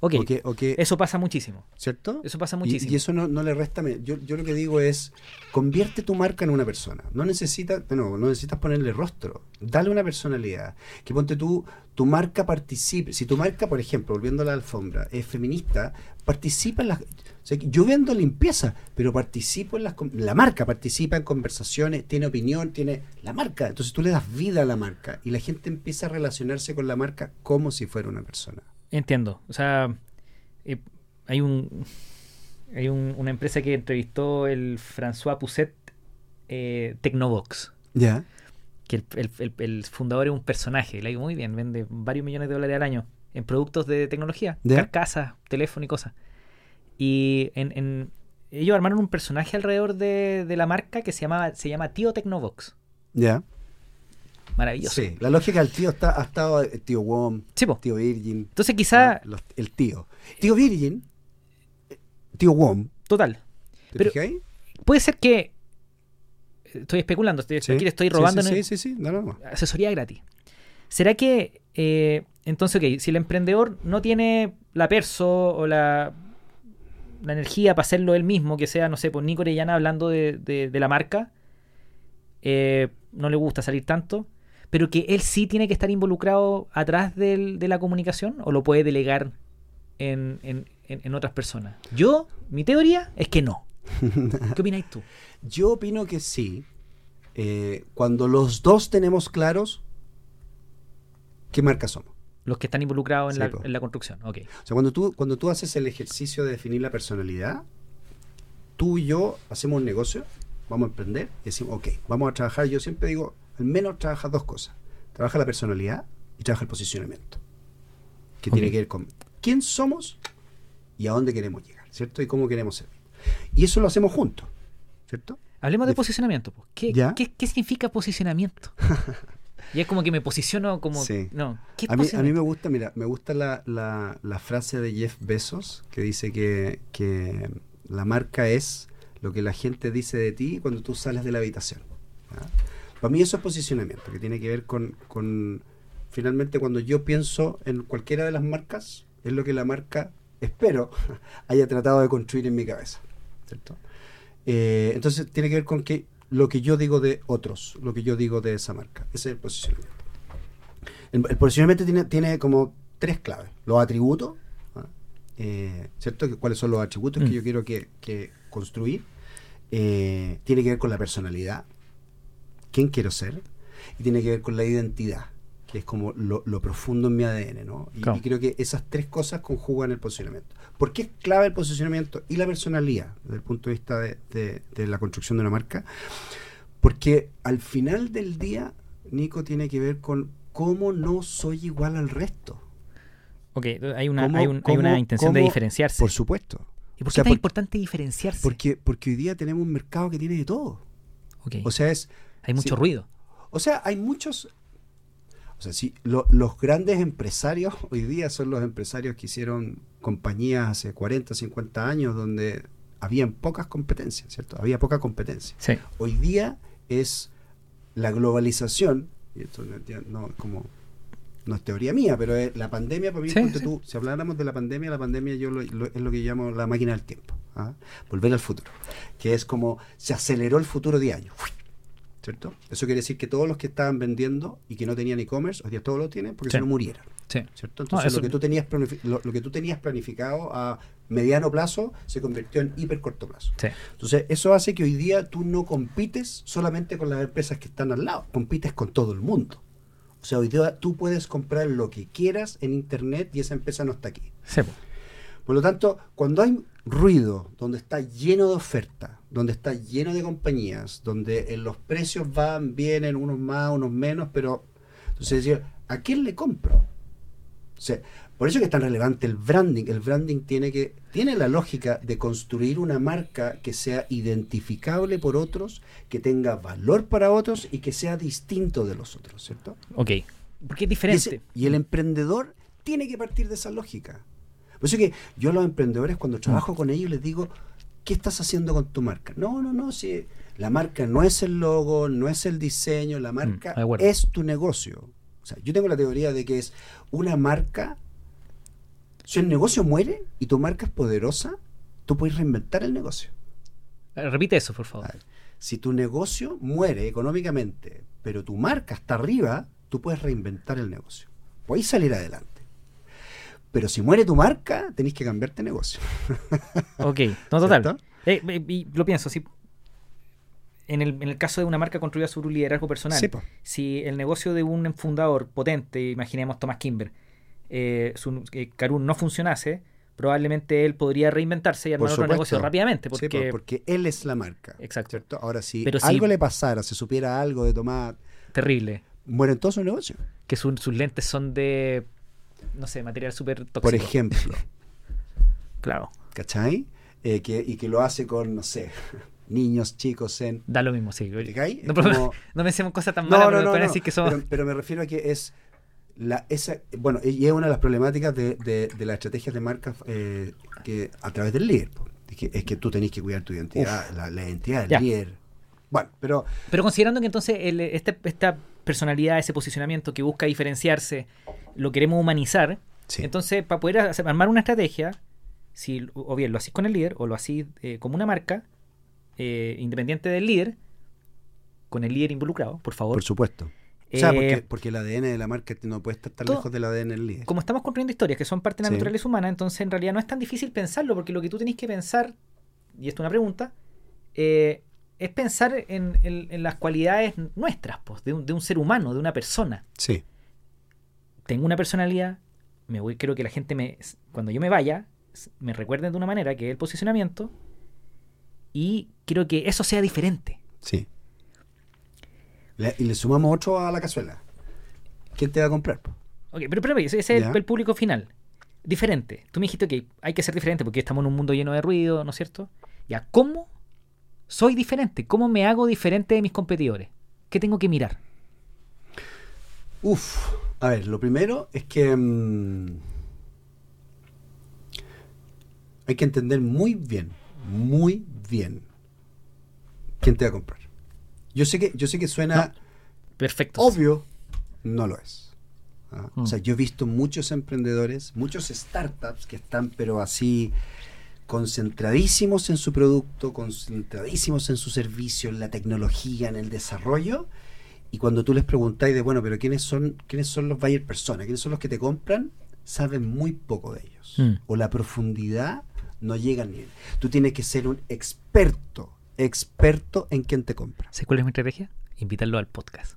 Ok, O que- o que- eso pasa muchísimo. ¿Cierto? Eso pasa muchísimo. Y, eso no, no le resta. Yo, yo lo que digo es: convierte tu marca en una persona. No necesitas, no, no necesitas ponerle rostro. Dale una personalidad. Que ponte tú, tu marca participe. Si tu marca, por ejemplo, volviendo a la alfombra, es feminista, participa en las. o sea, yo vendo limpieza, pero participo en las. La marca participa en conversaciones, tiene opinión, tiene. La marca. Entonces tú le das vida a la marca y la gente empieza a relacionarse con la marca como si fuera una persona. Entiendo. O sea, eh, hay un hay un- una empresa que entrevistó el François Pousset eh, Tecnobox. Ya. que el, el- el- el fundador es un personaje, le ha ido muy bien, vende varios millones de dólares al año en productos de tecnología, ¿Ya? carcasas, teléfono y cosas. Y en, en- ellos armaron un personaje alrededor de, de la marca que se llamaba se llama Tío Tecnobox. Ya. Maravilloso. Sí, la lógica del tío está, ha estado el tío Wom, Sí, po. tío Virgin. Entonces quizá, los- el tío. Tío Virgin, eh, tío Wom, total, ¿te Pero- fijáis? puede ser que estoy especulando, estoy, Sí. aquí le estoy robando Sí, en sí, el- sí, sí, no, no, no. asesoría gratis. ¿Será que eh, entonces, ok, si el emprendedor no tiene la perso o la, la energía para hacerlo él mismo, que sea, no sé, por Nico Orellana hablando de, de- de la marca, eh, no le gusta salir tanto, pero que él sí tiene que estar involucrado atrás del- de la comunicación o lo puede delegar en, en- en- en otras personas. Yo, mi teoría es que no. ¿Qué opináis tú? Yo opino que sí. eh, cuando los dos tenemos claros qué marca somos. Los que están involucrados en, Sí, la, po. en la construcción. Ok. O sea, cuando tú, cuando tú haces el ejercicio de definir la personalidad, tú y yo hacemos un negocio, vamos a emprender y decimos, ok, vamos a trabajar, yo siempre digo, al menos trabaja dos cosas. Trabaja la personalidad y trabaja el posicionamiento. Que tiene que ver con quién somos y a dónde queremos llegar, ¿cierto? Y cómo queremos ser. Y eso lo hacemos juntos, ¿cierto? Hablemos de posicionamiento. po. ¿Qué, ¿Ya? qué- qué significa posicionamiento? y es como que me posiciono como... Sí. No, ¿qué A mí, a mí me gusta, mira, me gusta la, la- la frase de Jeff Bezos que dice que, que la marca es lo que la gente dice de ti cuando tú sales de la habitación. ¿ya? Para mí eso es posicionamiento, que tiene que ver con, con, finalmente cuando yo pienso en cualquiera de las marcas, es lo que la marca, espero, haya tratado de construir en mi cabeza. ¿cierto? Eh, entonces tiene que ver con que lo que yo digo de otros, lo que yo digo de esa marca. Ese es el posicionamiento. El, el posicionamiento tiene, tiene como tres claves. Los atributos, ¿ah? Eh, ¿cierto? ¿Cuáles son los atributos que Mm. yo quiero que, que construir? Eh, tiene que ver con la personalidad, quién quiero ser, y tiene que ver con la identidad, que es como lo, lo profundo en mi ADN, ¿no? Y, Claro. y creo que esas tres cosas conjugan el posicionamiento. ¿Por qué es clave el posicionamiento y la personalidad desde el punto de vista de, de- de la construcción de una marca? Porque al final del día, Nico, tiene que ver con cómo no soy igual al resto. Ok, hay una, ¿Cómo- hay un- hay una intención de diferenciarse. Por supuesto. ¿Y por o qué sea, es tan por- importante diferenciarse? Porque, porque hoy día tenemos un mercado que tiene de todo. Ok, O sea, es hay mucho sí. ruido. O sea, hay muchos. O sea, lo- los grandes empresarios hoy día son los empresarios que hicieron compañías hace 40, 50 años donde habían pocas competencias, ¿cierto? Había poca competencia. Sí. Hoy día es la globalización, y esto no, no, como, no es teoría mía, pero es la pandemia, para mí, Sí, sí. tú, si habláramos de la pandemia, la pandemia yo lo- lo- es lo que llamo la máquina del tiempo, ¿ah? volver al futuro, que es como se aceleró el futuro de años. ¿Cierto? Eso quiere decir que todos los que estaban vendiendo y que no tenían e-commerce, hoy día todos lo tienen porque Sí. si no murieran. Sí. ¿cierto? No, Entonces eso- lo, que tú tenías lo, lo que tú tenías planificado a mediano plazo se convirtió en hiper corto plazo. Sí. Entonces eso hace que hoy día tú no compites solamente con las empresas que están al lado, compites con todo el mundo. O sea, hoy día tú puedes comprar lo que quieras en internet y esa empresa no está aquí. Sí. Por lo tanto, cuando hay ruido, donde está lleno de oferta, donde está lleno de compañías, donde en los precios van, vienen unos más, unos menos, pero entonces decir, ¿a quién le compro? O sea, por eso que es tan relevante el branding. El branding tiene que tiene la lógica de construir una marca que sea identificable por otros, que tenga valor para otros y que sea distinto de los otros, ¿cierto? Ok. Porque es Y, diferente. ese- y el emprendedor tiene que partir de esa lógica. Por eso que yo a los emprendedores Mm. cuando trabajo con ellos les digo, ¿qué estás haciendo con tu marca? No, no, no, si la marca no es el logo, no es el diseño, la marca Mm, acuerdo. es tu negocio. O sea, yo tengo la teoría de que es una marca, si el negocio muere y tu marca es poderosa, tú puedes reinventar el negocio. Eh, Repite eso, por favor. Ver, si tu negocio muere económicamente, pero tu marca está arriba, tú puedes reinventar el negocio. Puedes salir adelante. Pero si muere tu marca, tenés que cambiarte de negocio. Ok, no, total. Eh, eh, y lo pienso, sí. En el, en el caso de una marca construida sobre un liderazgo personal, Sí, si el negocio de un fundador potente, imaginemos Thomas Kimber, eh, su, eh, Karun no funcionase, probablemente él podría reinventarse y armar otro negocio rápidamente. Sí, Porque, po, porque él es la marca. Exacto. ¿cierto? Ahora, si Pero si- algo le pasara, se supiera algo de Tomás, terrible. mueren todos sus negocios. Que su- sus lentes son de, no sé, material súper tóxico. Por ejemplo, Claro, ¿cachai? Eh, que, y que lo hace con, no sé, niños chicos en... da lo mismo, sí. No, como- no pensemos cosas tan malas, pero me decir que son... Pero, pero me refiero a que es la esa bueno y es una de las problemáticas de, de, de las estrategias de marcas eh, que a través del líder es que, es que tú tenés que cuidar tu identidad la, la identidad del Ya. líder bueno pero Pero considerando que entonces el- este- esta personalidad, ese posicionamiento que busca diferenciarse, lo queremos humanizar, sí, entonces para poder hacer- armar una estrategia, si o bien lo hacís con el líder o lo hacís eh, como una marca, eh, independiente del líder, con el líder involucrado, por favor. por supuesto o sea Eh, porque, porque el ADN de la marca no puede estar tan todo- lejos del ADN del líder como estamos construyendo historias que son parte de la Sí. naturaleza humana, entonces en realidad no es tan difícil pensarlo, porque lo que tú tenés que pensar, y esto es una pregunta, eh, es pensar en, en- en las cualidades nuestras, pues, de, un, de un ser humano, de una persona. sí Tengo una personalidad, me voy, quiero que la gente me, cuando yo me vaya, me recuerden de una manera que es el posicionamiento, y quiero que eso sea diferente. sí Le- y le sumamos otro a la cazuela ¿quién te va a comprar? Ok, pero, pero ese ese es el público final. diferente. Tú me dijiste que hay que ser diferente porque estamos en un mundo lleno de ruido, ¿no es cierto? Ya, ¿cómo soy diferente? ¿Cómo me hago diferente de mis competidores? ¿Qué tengo que mirar? Uf, a ver, lo primero es que mm, hay que entender muy bien, muy bien quién te va a comprar. Yo sé que, yo sé que suena Perfecto. obvio, no lo es. ¿ah? Mm. O sea, yo he visto muchos emprendedores, muchos startups que están pero así concentradísimos en su producto, concentradísimos en su servicio, en la tecnología, en el desarrollo. Y cuando tú les preguntáis de, bueno, pero ¿quiénes son, quiénes son los buyer personas? ¿Quiénes son los que te compran? Saben muy poco de ellos. Mm. O la profundidad no llega al nivel. Tú tienes que ser un experto, experto en quién te compra. ¿Sabes cuál es mi estrategia? Invitarlo al podcast.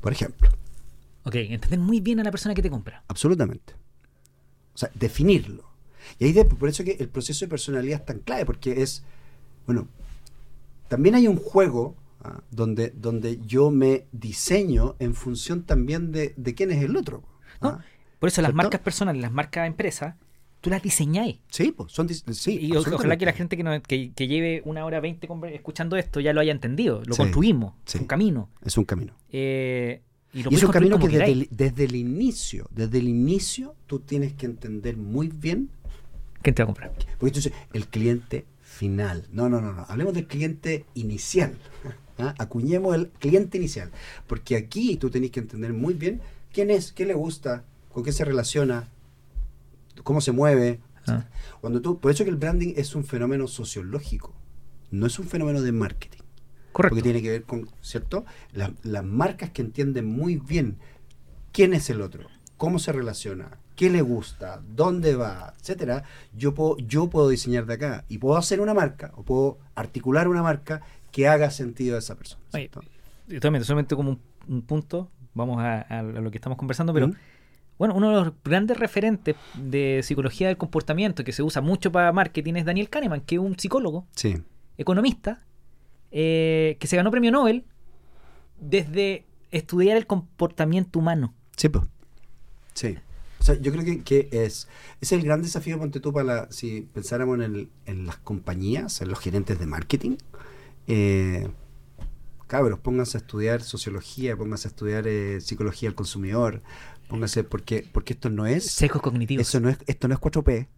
Por ejemplo. Ok, entender muy bien a la persona que te compra. Absolutamente. O sea, definirlo. Y ahí de- por eso que el proceso de personalidad es tan clave, porque es, bueno, también hay un juego ah, donde, donde yo me diseño en función también de, de quién es el otro. ¿no? ah. Por eso las ¿Cierto? marcas personales, las marcas empresas, tú las diseñáis. Sí, pues, son sí, Y ojalá que la gente que, no- que, que lleve una hora veinte escuchando esto ya lo haya entendido. Lo Sí, construimos. sí. Es un camino. Es un camino. Eh, y lo Y es un camino que desde el, desde el inicio, desde el inicio, tú tienes que entender muy bien ¿Quién te va a comprar? Porque tú dices, el cliente final. No, no, no, no. Hablemos del cliente inicial. ¿Ah? Acuñemos el cliente inicial. Porque aquí tú tenés que entender muy bien quién es, qué le gusta, con qué se relaciona, cómo se mueve. Ah. Cuando tú, por eso que el branding es un fenómeno sociológico, no es un fenómeno de marketing. Correcto. Porque tiene que ver con, ¿cierto? Las, las marcas que entienden muy bien quién es el otro, cómo se relaciona, qué le gusta, dónde va, etcétera. Yo puedo, yo puedo diseñar de acá y puedo hacer una marca o puedo articular una marca que haga sentido a esa persona. Oye. Totalmente, solamente como un, un punto, vamos a, a lo que estamos conversando, pero ¿Mm? bueno, uno de los grandes referentes de psicología del comportamiento que se usa mucho para marketing es Daniel Kahneman, que es un psicólogo, Sí. economista, eh, que se ganó premio Nobel desde estudiar el comportamiento humano. Sí, pues. Sí. O sea, yo creo que, que es, es el gran desafío, ponte tú, para la- si pensáramos en, el- en las compañías, en los gerentes de marketing. Eh, cabros, pónganse a estudiar sociología, pónganse a estudiar eh, psicología del consumidor, pónganse, porque, porque esto no es, Sesgos cognitivos. eso no es, esto no es 4P.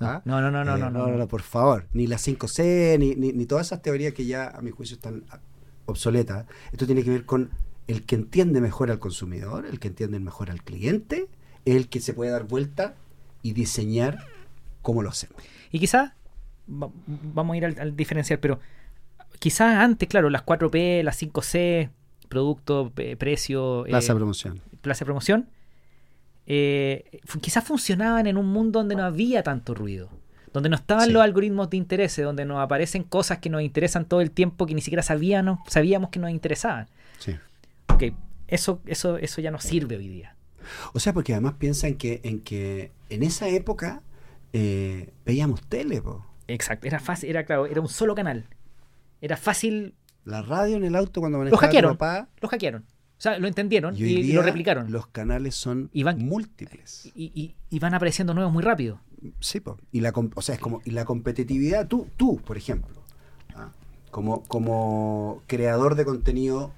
¿ah? No, no, no, no, Eh, no, no, no. por favor. Ni la 5C, ni, ni, ni todas esas teorías que ya, a mi juicio, están obsoletas. Esto tiene que ver con el que entiende mejor al consumidor, el que entiende mejor al cliente, el que se puede dar vuelta y diseñar cómo lo hacemos. Y quizás, va- vamos a ir al, al diferencial, pero quizás antes, claro, las 4P, las 5C, producto, pe- precio, eh, Plaza de promoción. plaza promoción, eh, quizás funcionaban en un mundo donde no había tanto ruido, donde no estaban Sí. los algoritmos de interés, donde nos aparecen cosas que nos interesan todo el tiempo que ni siquiera sabíamos, sabíamos que nos interesaban. Sí. Ok, eso, eso, eso ya no sirve hoy día. O sea, porque además piensa en que en, que en esa época eh, veíamos tele, po. Exacto, era fácil, era claro, era un solo canal. Era fácil, la radio en el auto cuando lo manejaba tu hackearon, papá. lo hackearon. O sea, lo entendieron Y lo replicaron. Los canales son Y van- múltiples. Y, y- y van apareciendo nuevos muy rápido. Sí, po. y la o sea, es como y la competitividad, tú, tú, por ejemplo, ¿ah? como, como creador de contenido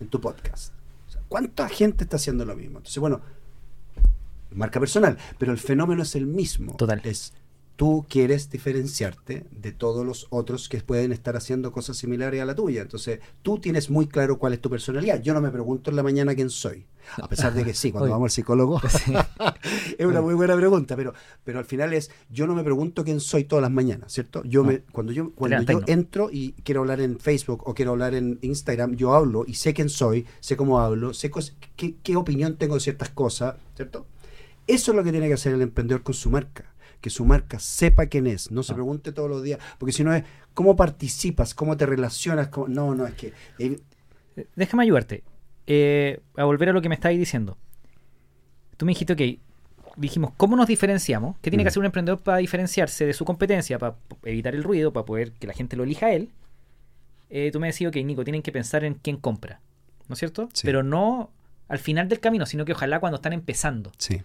en tu podcast. O sea, ¿Cuánta gente está haciendo lo mismo? Entonces, bueno, marca personal, pero el fenómeno es el mismo. Total. Es tú quieres diferenciarte de todos los otros que pueden estar haciendo cosas similares a la tuya. Entonces, tú tienes muy claro cuál es tu personalidad. Yo no me pregunto en la mañana quién soy. A pesar de que sí, cuando Oye. vamos al psicólogo es una muy buena pregunta, pero, pero al final es, yo no me pregunto quién soy todas las mañanas, ¿cierto? Yo No. me, cuando yo, cuando yo entro y quiero hablar en Facebook o quiero hablar en Instagram, yo hablo y sé quién soy, sé cómo hablo, sé qué, qué opinión tengo de ciertas cosas, ¿cierto? Eso es lo que tiene que hacer el emprendedor con su marca. Que su marca sepa quién es, no se Ah. pregunte todos los días, porque si no es cómo participas, cómo te relacionas, cómo- no, no, es que eh, Déjame ayudarte. Eh, a volver a lo que me estabas diciendo. Tú me dijiste, ok, dijimos, ¿cómo nos diferenciamos? ¿Qué tiene Mm. que hacer un emprendedor para diferenciarse de su competencia, para evitar el ruido, para poder que la gente lo elija a él? Eh, tú me decías, ok, Nico, tienen que pensar en quién compra, ¿no es cierto? Sí. Pero no al final del camino, sino que ojalá cuando están empezando. sí,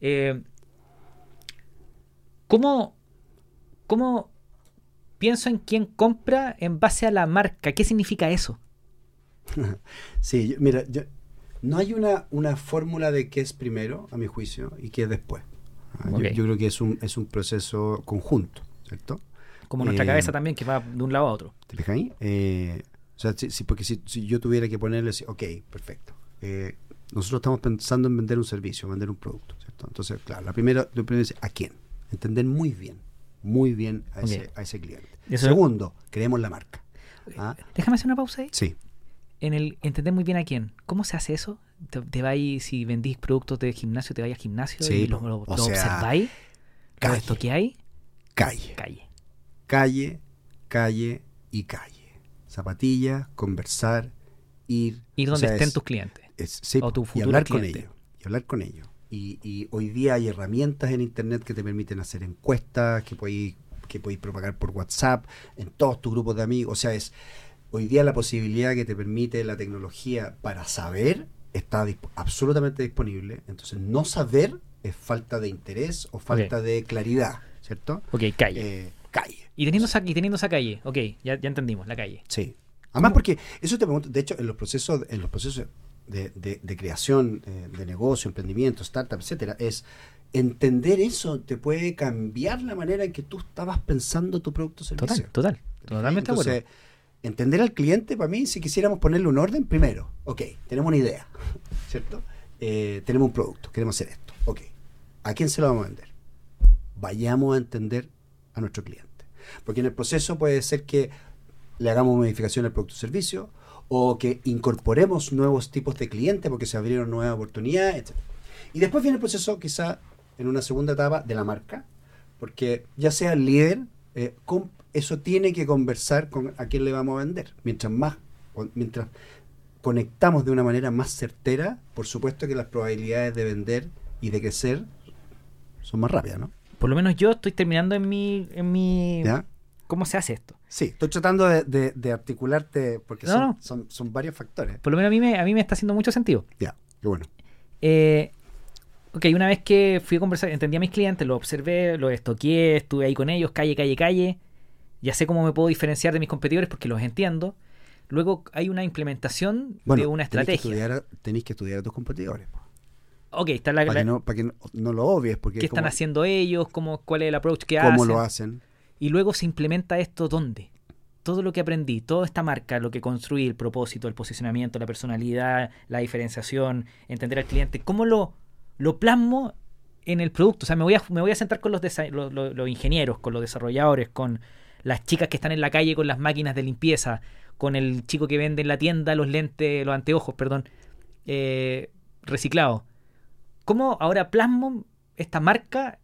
Eh, ¿Cómo, ¿Cómo pienso en quién compra en base a la marca? ¿Qué significa eso? sí, yo- mira, yo- no hay una, una fórmula de qué es primero, a mi juicio, y qué es después. Ah, yo- creo que es un, es un proceso conjunto, ¿cierto? Como nuestra Eh, cabeza también, que va de un lado a otro. ¿Te fijas ahí? Eh, o sea, si, si- porque si, si yo tuviera que ponerle, ok, perfecto. Eh, nosotros estamos pensando en vender un servicio, vender un producto, ¿cierto? Entonces, claro, la primera, lo primero es a quién. Entender muy bien, muy bien a, ese, a ese cliente. Eso- Segundo, creemos la marca. Ah, Déjame hacer una pausa ahí. sí. En el entender muy bien a quién. ¿Cómo se hace eso? ¿Te, te vais, si vendís productos de gimnasio, te vais al gimnasio Sí, y lo, po. lo- O lo sea, observáis? ¿Lo calle. estoqueáis? Calle. Calle. Calle, calle y calle. Zapatillas, conversar, ir. Ir donde sea, estén es- tus clientes. es- sí, o tu y hablar con cliente. ellos. Y hablar con ellos. Y, y hoy día hay herramientas en internet que te permiten hacer encuestas, que podéis, que podéis propagar por WhatsApp, en todos tus grupos de amigos. O sea, es hoy día la posibilidad que te permite la tecnología para saber está disp- absolutamente disponible. Entonces, no saber es falta de interés o falta de claridad, ¿cierto? Ok, calle. Eh, calle. y, teniendo esa, y teniendo esa calle. Ok, ya, ya entendimos, la calle. Sí. Además, porque eso te pregunto, de hecho, en los procesos, en los procesos de, de- de creación eh, de negocio, emprendimiento, startup, etcétera, es entender eso te puede cambiar la manera en que tú estabas pensando tu producto o servicio. Total, total. Totalmente Entonces, entender al cliente, para mí, si quisiéramos ponerle un orden, primero, ok, tenemos una idea, ¿cierto? Eh, tenemos un producto, queremos hacer esto, ok. ¿A quién se lo vamos a vender? Vayamos a entender a nuestro cliente. Porque en el proceso puede ser que le hagamos modificación al producto o servicio, o que incorporemos nuevos tipos de clientes porque se abrieron nuevas oportunidades, etc. Y después viene el proceso, quizá en una segunda etapa, de la marca, porque ya sea el líder, eh, con- eso tiene que conversar con a quién le vamos a vender. Mientras más, mientras conectamos de una manera más certera, por supuesto que las probabilidades de vender y de crecer son más rápidas, ¿no? Por lo menos yo estoy terminando en mi. En mi ¿Ya? ¿Cómo se hace esto? Sí, estoy tratando de, de- de articularte porque No, son, no. son, son varios factores. Por lo menos a mí me, a mí me está haciendo mucho sentido. Ya, qué bueno. Eh, ok, una vez que fui a conversar, entendí a mis clientes, los observé, los estoqueé, estuve ahí con ellos, calle, calle, calle. Ya sé cómo me puedo diferenciar de mis competidores porque los entiendo. Luego hay una implementación Bueno, de una que estrategia. estudiar tenés que estudiar a tus competidores. Ok, está la, Para la- que, no, para que no, no lo obvies, porque qué es como- están haciendo ellos, cómo, cuál es el approach que cómo hacen. lo hacen. Y luego se implementa esto dónde. Todo lo que aprendí, toda esta marca, lo que construí, el propósito, el posicionamiento, la personalidad, la diferenciación, entender al cliente, ¿cómo lo, lo plasmo en el producto? O sea, me voy a, me voy a sentar con los, los- los ingenieros, con los desarrolladores, con las chicas que están en la calle con las máquinas de limpieza, con el chico que vende en la tienda los lentes, los anteojos, perdón, eh, reciclados. ¿Cómo ahora plasmo esta marca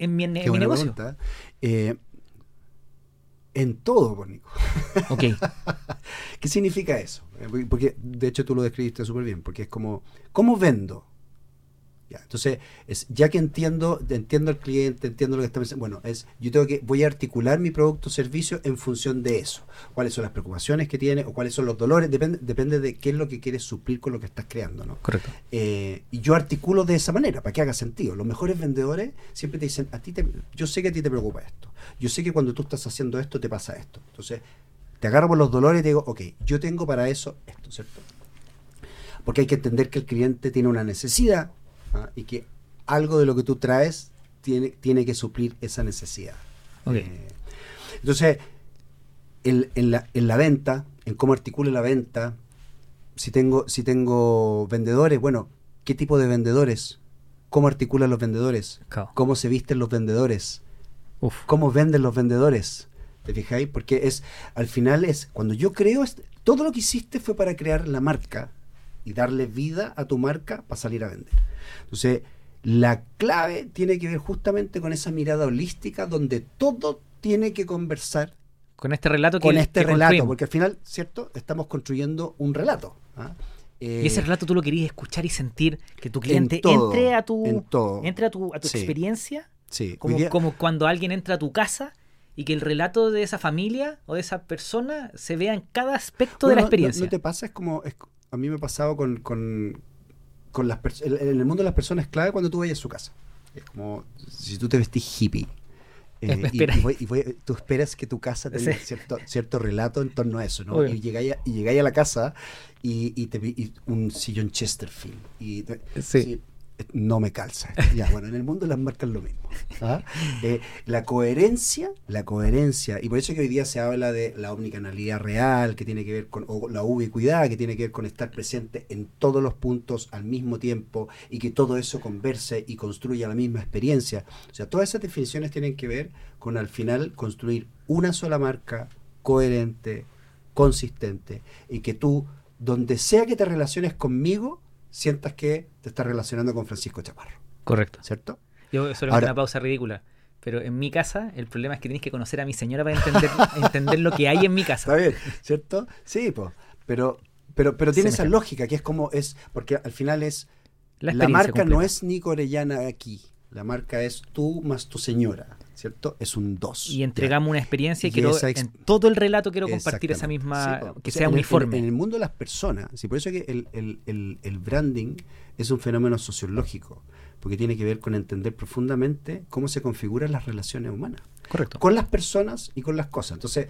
en mi, en negocio? pregunta. Eh, en todo, pues, Nico. Ok. ¿Qué significa eso? Eh, Porque de hecho tú lo describiste súper bien, porque es como, ¿cómo vendo? Ya, entonces, es, ya que entiendo, entiendo al cliente, entiendo lo que está pensando, bueno, es, yo tengo que, voy a articular mi producto o servicio en función de eso. ¿Cuáles son las preocupaciones que tiene o cuáles son los dolores? Depende, depende de qué es lo que quieres suplir con lo que estás creando, ¿no? Correcto. Eh, y yo articulo de esa manera, para que haga sentido. Los mejores vendedores siempre te dicen, a ti te, yo sé que a ti te preocupa esto. Yo sé que cuando tú estás haciendo esto te pasa esto. Entonces, te agarro por los dolores y te digo, ok, yo tengo para eso esto, ¿cierto? Porque hay que entender que el cliente tiene una necesidad ¿ah? y que algo de lo que tú traes tiene, tiene que suplir esa necesidad. Eh, entonces, en, en la, en la venta, en cómo articule la venta, si tengo, si tengo vendedores, bueno, ¿qué tipo de vendedores? ¿Cómo articulan los vendedores? ¿Cómo se visten los vendedores? Uf. ¿Cómo venden los vendedores? ¿Te fijáis? Porque es, al final es, cuando yo creo, todo lo que hiciste fue para crear la marca y darle vida a tu marca para salir a vender. Entonces, la clave tiene que ver justamente con esa mirada holística donde todo tiene que conversar Con este relato que con este que relato, construimos. porque al final, ¿cierto? Estamos construyendo un relato. ¿ah? Eh, Y ese relato tú lo querías escuchar y sentir que tu cliente todo, entre a tu en todo. entre a tu, a tu Sí. experiencia, sí, como, día- como cuando alguien entra a tu casa y que el relato de esa familia o de esa persona se vea en cada aspecto de la experiencia. No, no te pasa, es como. es- a mí me ha pasado con. con, con las en el mundo de las personas clave cuando tú vayas a su casa. Es como si tú te vestís hippie. eh, y, voy- y voy- tú esperas que tu casa tenga Sí. cierto, cierto relato en torno a eso, ¿no? Obvio. Y llegáis a, y llegáis a la casa y, y te vi un sillón Chesterfield. Y Sí. No me calza. Ya, bueno, en el mundo las marcas lo mismo. ¿ah? Eh, la coherencia, la coherencia, y por eso que hoy día se habla de la omnicanalidad real, que tiene que ver con, la ubicuidad, que tiene que ver con estar presente en todos los puntos al mismo tiempo y que todo eso converse y construya la misma experiencia. O sea, todas esas definiciones tienen que ver con al final construir una sola marca coherente, consistente, y que tú, donde sea que te relaciones conmigo, sientas que te estás relacionando con Francisco Chaparro, Correcto. ¿cierto? Yo solo Ahora- una pausa ridícula. Pero en mi casa, el problema es que tienes que conocer a mi señora para entender, entender lo que hay en mi casa. Está bien, ¿cierto? Sí, pues. Pero, pero, pero tiene esa lógica, que es como es, porque al final es, La, marca no es Nico Orellana aquí, la marca es tú más tu señora, ¿cierto? Es un dos. Y entregamos una experiencia y, Y quiero, ex- en todo el relato quiero compartir esa misma, Sí, que O sea, sea en el- uniforme. En, el mundo de las personas, sí, por eso que el, el- el- el branding es un fenómeno sociológico, porque tiene que ver con entender profundamente cómo se configuran las relaciones humanas Correcto. con las personas y con las cosas. Entonces,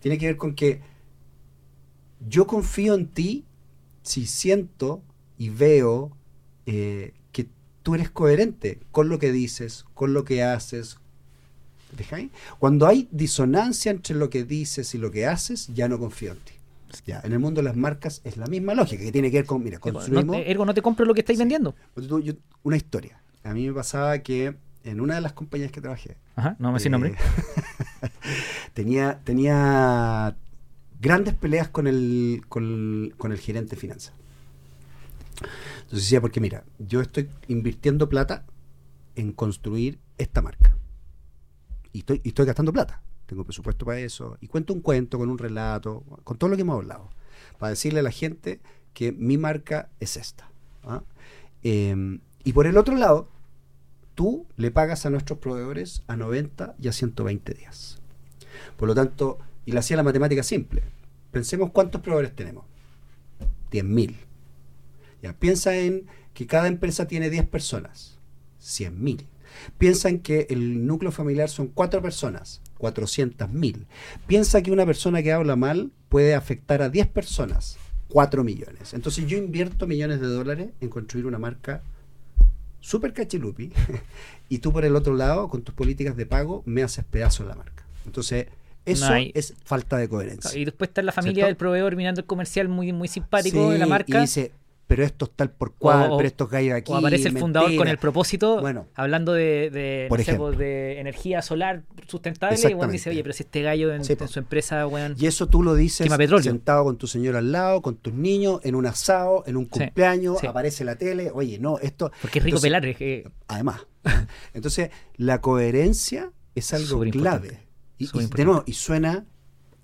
tiene que ver con que yo confío en ti si siento y veo eh, tú eres coherente con lo que dices, con lo que haces. ¿Te fijáis? Cuando hay disonancia entre lo que dices y lo que haces, ya no confío en ti. Ya, en el mundo de las marcas es la misma lógica, que tiene que ver con, mira, no te- ergo, no te compro lo que estáis vendiendo. Yo- una historia. A mí me pasaba que en una de las compañías que trabajé, Ajá, no me decís nombre. eh, tenía, tenía grandes peleas con el, con, con el gerente de finanzas. Entonces decía, porque mira, yo estoy invirtiendo plata en construir esta marca. Y estoy, y estoy gastando plata. Tengo presupuesto para eso. Y cuento un cuento con un relato, con todo lo que hemos hablado. Para decirle a la gente que mi marca es esta. ¿ah? Eh, y por el otro lado, tú le pagas a nuestros proveedores a 90 y a 120 días. Por lo tanto, y le hacía la matemática simple. Pensemos cuántos proveedores tenemos. 10.000. Ya, piensa en que cada empresa tiene 10 personas. 100.000. Piensa en que el núcleo familiar son 4 personas. 400.000. Piensa que una persona que habla mal puede afectar a 10 personas. 4 millones. Entonces yo invierto millones de dólares en construir una marca súper cachilupi y tú por el otro lado, con tus políticas de pago, me haces pedazo de la marca. Entonces, eso No hay- es falta de coherencia. Y después está la familia ¿Cierto? del proveedor mirando el comercial muy, muy simpático de la marca. Y dice, pero esto es tal por cual, O- pero estos gallos aquí. o aparece el fundador con mentira". el propósito, Bueno. hablando de, de, Por no sé, ejemplo. pues, de energía solar sustentable, y bueno, dice, oye, pero si este gallo en, Sí, en po. su empresa, weón, Y eso tú lo dices sentado con tu señora al lado, con tus niños, en un asado, en un cumpleaños, sí. aparece la tele. Oye, no, esto. porque es rico Entonces, pelar, es que- Además. Entonces, la coherencia es algo clave. Y, y, Superimportante. de nuevo, y suena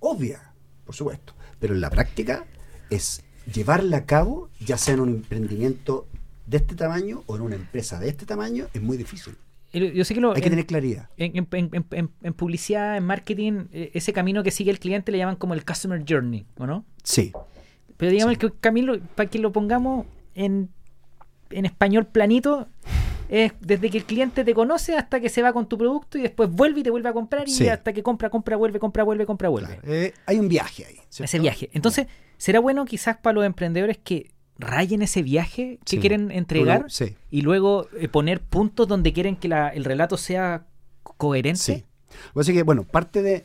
obvia, por supuesto. Pero en la práctica es llevarla a cabo, ya sea en un emprendimiento de este tamaño o en una empresa de este tamaño, es muy difícil. yo sé que lo, Hay que en, tener claridad. en- publicidad, en marketing, eh, ese camino que sigue el cliente le llaman como el customer journey, ¿o no? Sí. Pero digamos Sí. que Camilo, para que lo pongamos en, en español planito, es desde que el cliente te conoce hasta que se va con tu producto y después vuelve y te vuelve a comprar y Sí. hasta que compra, compra, vuelve, compra, vuelve, compra, vuelve. Claro. Eh, hay un viaje ahí. ¿cierto? Ese viaje. Entonces, ¿será bueno quizás para los emprendedores que rayen ese viaje que Sí. quieren entregar sí. y luego eh, poner puntos donde quieren que la- el relato sea co- coherente? Sí. Así que, bueno, parte de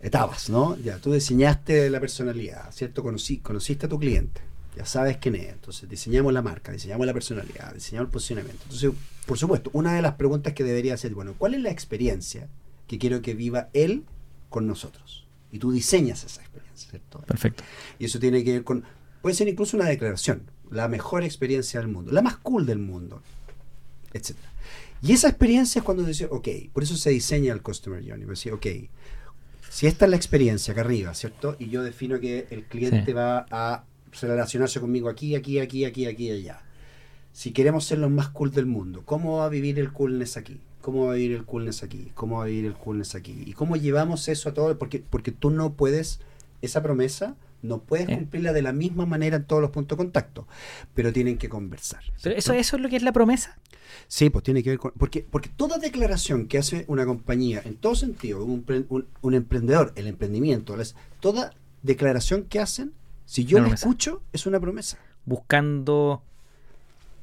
etapas, ¿no? Ya, tú diseñaste la personalidad, ¿cierto? Conocí, conociste a tu cliente, ya sabes quién es. Entonces, diseñamos la marca, diseñamos la personalidad, diseñamos el posicionamiento. Entonces, por supuesto, una de las preguntas que debería ser, bueno, ¿cuál es la experiencia que quiero que viva él con nosotros? Y tú diseñas esa experiencia, ¿cierto? Perfecto. Y eso tiene que ver con, puede ser incluso una declaración, la mejor experiencia del mundo, la más cool del mundo, etc. Y esa experiencia es cuando dice, ok, por eso se diseña el Customer Journey, decir, ok, si esta es la experiencia acá arriba, ¿cierto? Y yo defino que el cliente Sí. va a relacionarse conmigo aquí, aquí, aquí, aquí, aquí y allá. Si queremos ser los más cool del mundo, ¿cómo va a vivir el coolness aquí? ¿Cómo va a vivir el coolness aquí? ¿Cómo va a vivir el coolness aquí? ¿Y cómo llevamos eso a todo? Porque, porque tú no puedes, esa promesa No puedes Eh. cumplirla de la misma manera en todos los puntos de contacto, pero tienen que conversar. Pero eso, eso es lo que es la promesa. Sí, pues tiene que ver con... Porque, porque toda declaración que hace una compañía, en todo sentido, un, un- un emprendedor, el emprendimiento, las- toda declaración que hacen, si yo promesa. escucho, es una promesa. Buscando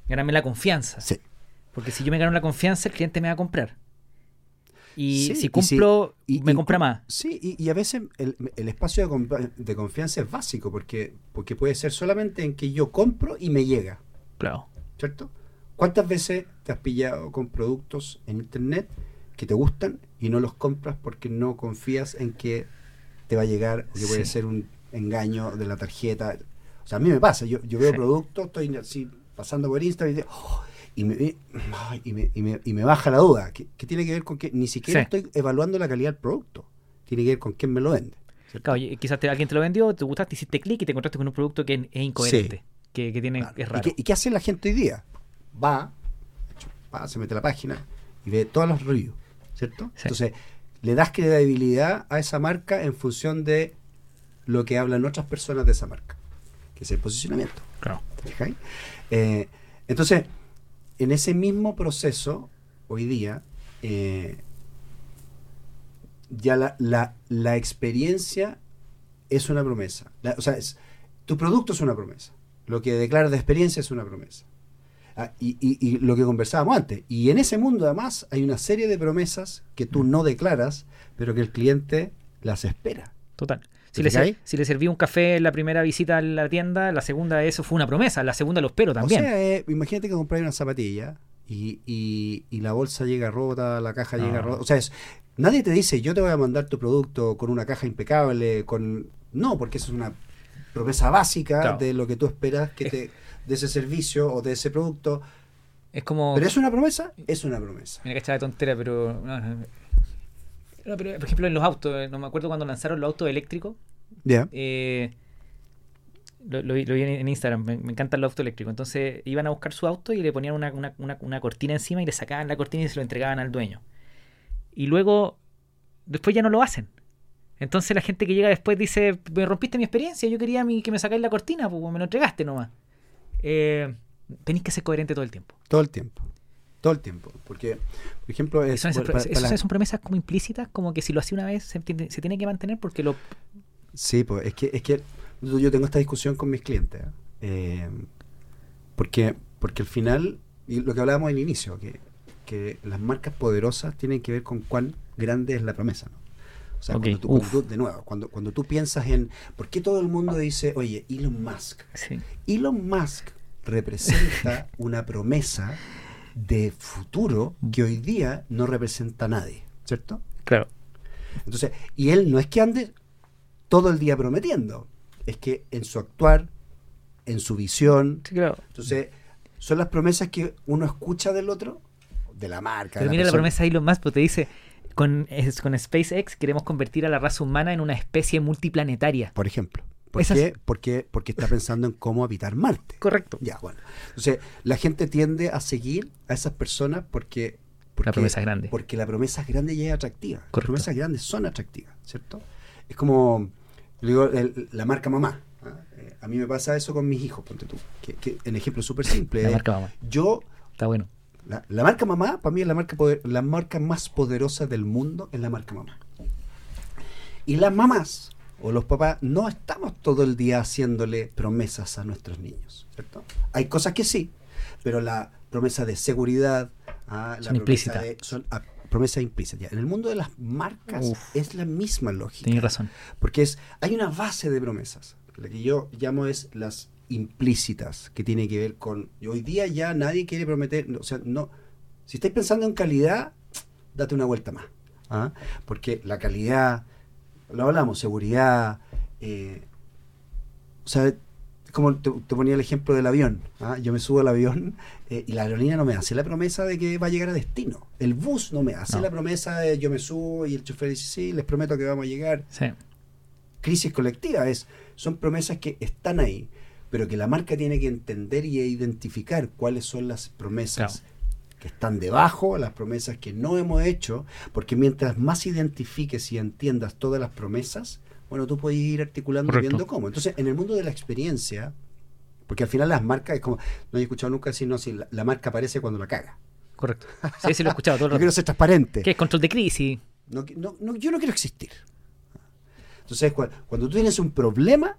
ganarme la confianza. Sí. Porque si yo me gano la confianza, el cliente me va a comprar. Y Sí, si y cumplo, Y- me y- compra más. Sí, y, a veces el, el espacio de, confianza es básico, porque, porque puede ser solamente en que yo compro y me llega, Claro. ¿cierto? ¿Cuántas veces te has pillado con productos en internet que te gustan y no los compras porque no confías en que te va a llegar o que puede ser un engaño de la tarjeta? O sea, a mí me pasa, yo, yo veo Sí. productos, estoy así pasando por Instagram y digo, "Oh", y me, ay, y, me, y, me, y me baja la duda, que, que tiene que ver con que ni siquiera Sí. estoy evaluando la calidad del producto, tiene que ver con quién me lo vende. quizás te- alguien te lo vendió, te gustaste, hiciste clic y te encontraste con un producto que es, incoherente. Que, que tiene, Claro. es ¿Y, raro. qué, y qué hace la gente hoy día? Va, va, se mete a la página y ve todos los reviews, ¿cierto? Sí. Entonces, le das credibilidad a esa marca en función de lo que hablan otras personas de esa marca, que es el posicionamiento. Claro. Eh, entonces, en ese mismo proceso, hoy día, eh, ya la, la, la experiencia es una promesa. La- o sea, es, tu producto es una promesa. Lo que declaras de experiencia es una promesa. Ah, y, y- y lo que conversábamos antes. Y en ese mundo, además, hay una serie de promesas que tú no declaras, pero que el cliente las espera. Total. Si ¿Te le, si le serví un café en la primera visita a la tienda, la segunda eso fue una promesa, la segunda lo espero también. O sea, eh, imagínate que compráis una zapatilla y, y- y la bolsa llega rota, la caja llega Ah. rota. O sea, es, nadie te dice, yo te voy a mandar tu producto con una caja impecable, con... No, porque eso es una promesa básica Claro. de lo que tú esperas que Es- te, de ese servicio o de ese producto. es como... ¿Pero es una promesa? Es una promesa. Mira que echaba de tontera, pero, no, no, no, pero, Por ejemplo, en los autos, eh, no me acuerdo cuando lanzaron los autos eléctricos. Ya. eh, lo, lo vi, lo vi en, en Instagram, me, me encantan los autos eléctricos. Entonces iban a buscar su auto y le ponían una, una- una- una cortina encima y le sacaban la cortina y se lo entregaban al dueño. Y luego, después ya no lo hacen. Entonces la gente que llega después dice, me rompiste mi experiencia, yo quería mi- que me sacáis la cortina, pues me lo entregaste nomás. Eh, tenéis que ser coherente todo el tiempo. Todo el tiempo. Todo el tiempo. Porque, por ejemplo, es, son, esas- para- esas para- son promesas como implícitas, como que si lo hacía una vez se tiene, se tiene que mantener porque lo... Sí, pues es que, es que yo tengo esta discusión con mis clientes. ¿eh? Porque, porque al final, y lo que hablábamos al inicio, que, que las marcas poderosas tienen que ver con cuán grande es la promesa. ¿no? O sea, cuando, tú, cuando tú- de nuevo, cuando, cuando tú piensas en por qué todo el mundo dice, oye, Elon Musk. Sí. Elon Musk representa una promesa de futuro que hoy día no representa a nadie, ¿cierto? Claro. Entonces, y él no es que ande todo el día prometiendo, es que en su actuar, en su visión, Sí, claro. entonces, son las promesas que uno escucha del otro, de la marca. de Pero mira la promesa de Elon Musk, te dice, con, es- con SpaceX queremos convertir a la raza humana en una especie multiplanetaria. Por ejemplo. ¿Por Esas- qué? Porque, porque está pensando en cómo habitar Marte. Correcto. Ya, bueno. Entonces, la gente tiende a seguir a esas personas porque... porque promesa es grande. Porque la promesa es grande y es atractiva. Las Correcto. promesas grandes son atractivas, ¿cierto? Es como, digo, el- la marca mamá. ¿ah? Eh, a mí me pasa eso con mis hijos, ponte tú. Que, que en ejemplo súper simple. La eh, marca mamá. Yo, Está bueno. la, la marca mamá, para mí es la marca, poder- la marca más poderosa del mundo, es la marca mamá. Y las mamás o los papás no estamos todo el día haciéndole promesas a nuestros niños, ¿cierto? Hay cosas que sí, pero la promesa de seguridad, ah, la Son promesa implícitas. de- son ah, promesas implícitas. Ya, En el mundo de las marcas Uf. es la misma lógica. Tenéis razón. Porque es, hay una base de promesas, la que yo llamo es las implícitas, que tiene que ver con, hoy día ya nadie quiere prometer, o sea, no, si estáis pensando en calidad, date una vuelta más, ¿ah? porque la calidad, lo hablamos, seguridad, eh, o sea, como te, te ponía el ejemplo del avión, ¿ah? yo me subo al avión eh, y la aerolínea no me hace la promesa de que va a llegar a destino, el bus no me hace No. la promesa de yo me subo y el chofer dice, sí, les prometo que vamos a llegar, Sí. crisis colectiva es son promesas que están ahí pero que la marca tiene que entender y identificar cuáles son las promesas que están debajo las promesas que no hemos hecho porque mientras más identifiques y entiendas todas las promesas Bueno, tú puedes ir articulando Correcto. viendo cómo. Entonces, en el mundo de la experiencia, porque al final las marcas es como, no he escuchado nunca decir, no, si la, la marca aparece cuando la caga. Correcto. Sí, sí, lo he escuchado todo el Yo rato. quiero ser transparente. ¿Qué es control de crisis? No, no- no, yo no quiero existir. Entonces, cua- cuando tú tienes un problema,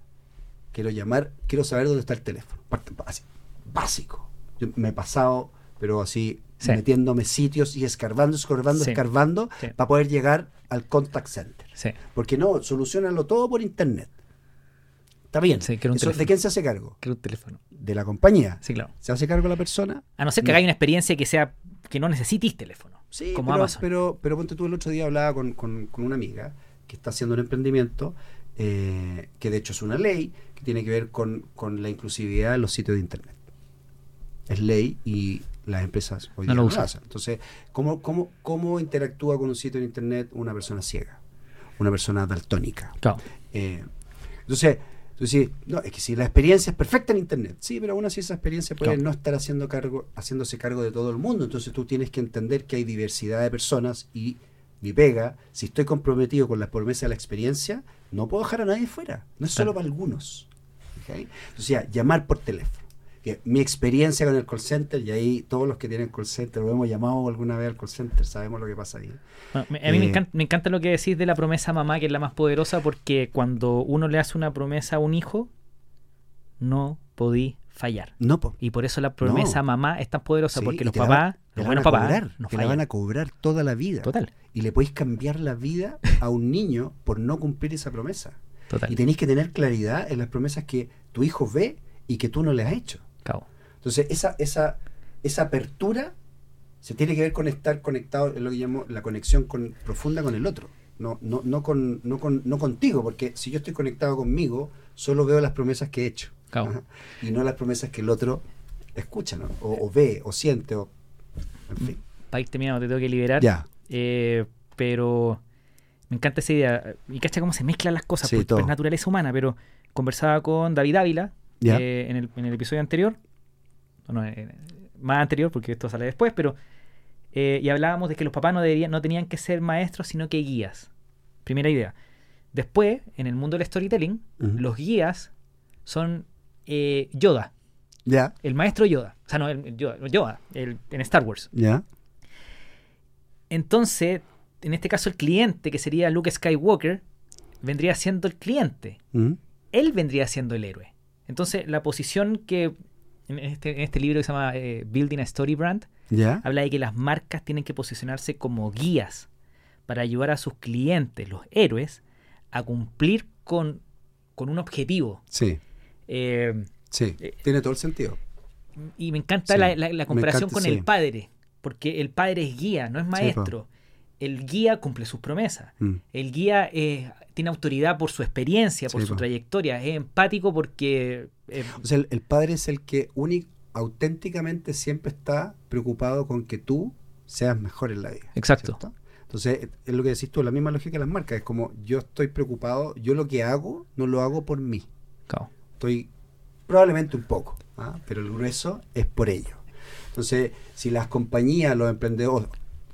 quiero llamar, quiero saber dónde está el teléfono. Así, básico. Yo me he pasado, pero así, Sí. metiéndome sitios y escarbando, escarbando, Sí. escarbando, para poder llegar al contact center. Porque no, solucionanlo todo por internet. Está bien. Sí, Eso, ¿De quién se hace cargo? Quiero un teléfono. De la compañía. Sí, claro. ¿Se hace cargo la persona? A no ser que No. hagáis una experiencia que sea que no necesites teléfono. Sí, como pero, Amazon. pero, pero ponte tú el otro día hablaba con, con- con una amiga que está haciendo un emprendimiento eh, que de hecho es una ley que tiene que ver con, con la inclusividad en los sitios de internet. Es ley y las empresas hoy No día lo no usan. hacen. Entonces, ¿cómo, cómo, ¿cómo interactúa con un sitio de internet una persona ciega? Una persona daltónica. Claro. Eh, entonces, no, es que si la experiencia es perfecta en Internet, sí, pero aún así esa experiencia puede Claro. no estar haciendo cargo, haciéndose cargo de todo el mundo. Entonces tú tienes que entender que hay diversidad de personas y mi pega, si estoy comprometido con la promesa de la experiencia, no puedo dejar a nadie fuera. No es solo Claro. para algunos. ¿ok? Entonces ya, llamar por teléfono. Que mi experiencia con el call center, y ahí todos los que tienen call center, lo hemos llamado alguna vez al call center, sabemos lo que pasa ahí. Bueno, me- a mí me, Eh, encanta, me encanta lo que decís de la promesa mamá, que es la más poderosa, porque cuando uno le hace una promesa a un hijo, no podí fallar. No, po. Y por eso la promesa No. mamá es tan poderosa, Sí, porque los papás, los buenos papás, cobrar, no te la van a cobrar toda la vida. Total, Y le podéis cambiar la vida a un niño por no cumplir esa promesa. total. Y tenéis que tener claridad en las promesas que tu hijo ve y que tú no le has hecho. Cabo. Entonces, esa, esa, esa apertura se tiene que ver con estar conectado, es lo que llamo la conexión con, profunda con el otro. No, no, no, con, no, con, no contigo, porque si yo estoy conectado conmigo, solo veo las promesas que he hecho. Ajá. Y no las promesas que el otro escucha, ¿no? o, o ve, o siente, o. En fin. Terminando, te tengo que liberar. Ya. Eh, pero me encanta esa idea. Y cacha cómo se mezclan las cosas, Sí, es naturaleza humana. Pero conversaba con David Ávila Eh, en, el, en el episodio anterior. No, eh, más anterior, porque esto sale después, pero. eh, y hablábamos de que los papás no, deberían, no tenían que ser maestros, sino que guías. Primera idea. Después, en el mundo del storytelling, los guías son Yoda, Ya. el maestro Yoda. O sea, no, el, el Yoda, Yoda el- en Star Wars. Ya. Entonces, en este caso, el cliente, que sería Luke Skywalker, vendría siendo el cliente. Él vendría siendo el héroe. Entonces, la posición que en este, en este libro que se llama eh, Building a Story Brand, Ya. habla de que las marcas tienen que posicionarse como guías para ayudar a sus clientes, los héroes, a cumplir con, con un objetivo. Sí. Eh, Sí. Eh, Tiene todo el sentido. y me encanta Sí, la, la- la comparación encanta, con sí. el padre, porque el padre es guía, no es maestro. El guía cumple sus promesas. Mm. El guía eh, tiene autoridad por su experiencia, por Sí, su po. trayectoria, es empático porque... eh, O sea, el, el padre es el que uni- auténticamente siempre está preocupado con que tú seas mejor en la vida. Exacto. ¿cierto? Entonces, es lo que decís tú, la misma lógica de las marcas. Es como yo estoy preocupado, yo lo que hago no lo hago por mí. cao. Estoy probablemente un poco, ¿ah? pero el grueso es por ello. Entonces, si las compañías, los emprendedores,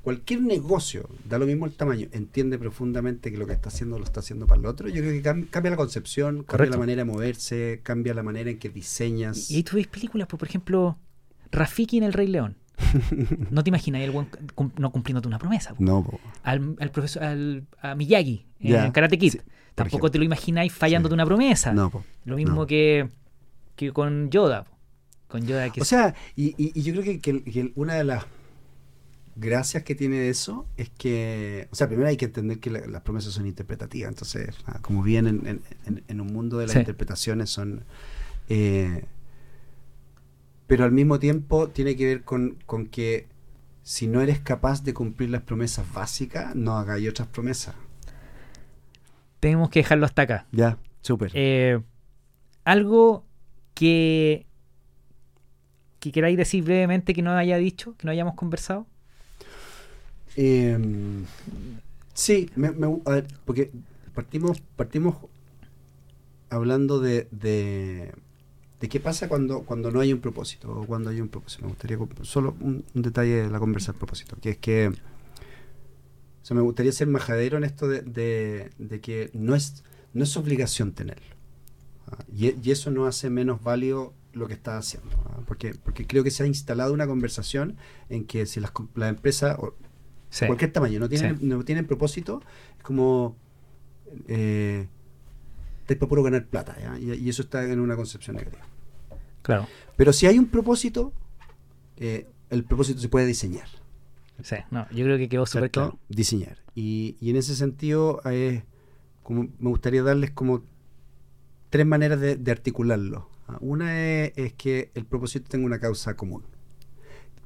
cualquier negocio, da lo mismo el tamaño, entiende profundamente que lo que está haciendo lo está haciendo para el otro, yo creo que cam- cambia la concepción, cambia Correcto. la manera de moverse, cambia la manera en que diseñas. Y ahí tú ves películas, pues, por ejemplo, Rafiki en El Rey León. No te imaginas el buen cum- no cumpliéndote una promesa. po. No, po. Al, al profesor, al, a Miyagi en Karate Kid. sí, Tampoco ejemplo. te lo imagináis fallándote Sí. una promesa. no, po. Lo mismo no. que, que con Yoda. Con Yoda que O sea, y, y- y yo creo que, que- que una de las gracias que tiene eso es que, o sea, primero hay que entender que la- las promesas son interpretativas, entonces, como bien en, en- en- en un mundo de las Sí. interpretaciones son... eh, pero al mismo tiempo tiene que ver con, con que si no eres capaz de cumplir las promesas básicas, no hagáis otras promesas. tenemos que dejarlo hasta acá. Ya, súper. Eh, algo que, que queráis decir brevemente que no haya dicho, que no hayamos conversado. Eh, sí, me, a ver, porque partimos, partimos hablando de, de, de qué pasa cuando, cuando no hay un propósito o cuando hay un propósito. Me gustaría solo un, un detalle de la conversa del propósito, que es que o me gustaría ser majadero en esto de, de, que no es no es obligación tenerlo. ¿ah? Y, y eso no hace menos válido lo que estás haciendo. ¿ah? Porque, porque creo que se ha instalado una conversación en que si las, las empresas, o Sí. cualquier tamaño, no tienen, Sí. no tienen propósito, es como... Eh, estáis para puro ganar plata, ¿ya? Y, y eso está en una concepción negativa. Claro. Pero si hay un propósito, eh, el propósito se puede diseñar. Sí, no, yo creo que quedó súper claro. Diseñar. Y, y en ese sentido, eh, como me gustaría darles como tres maneras de, de articularlo. Ah, Una es, es que el propósito tenga una causa común.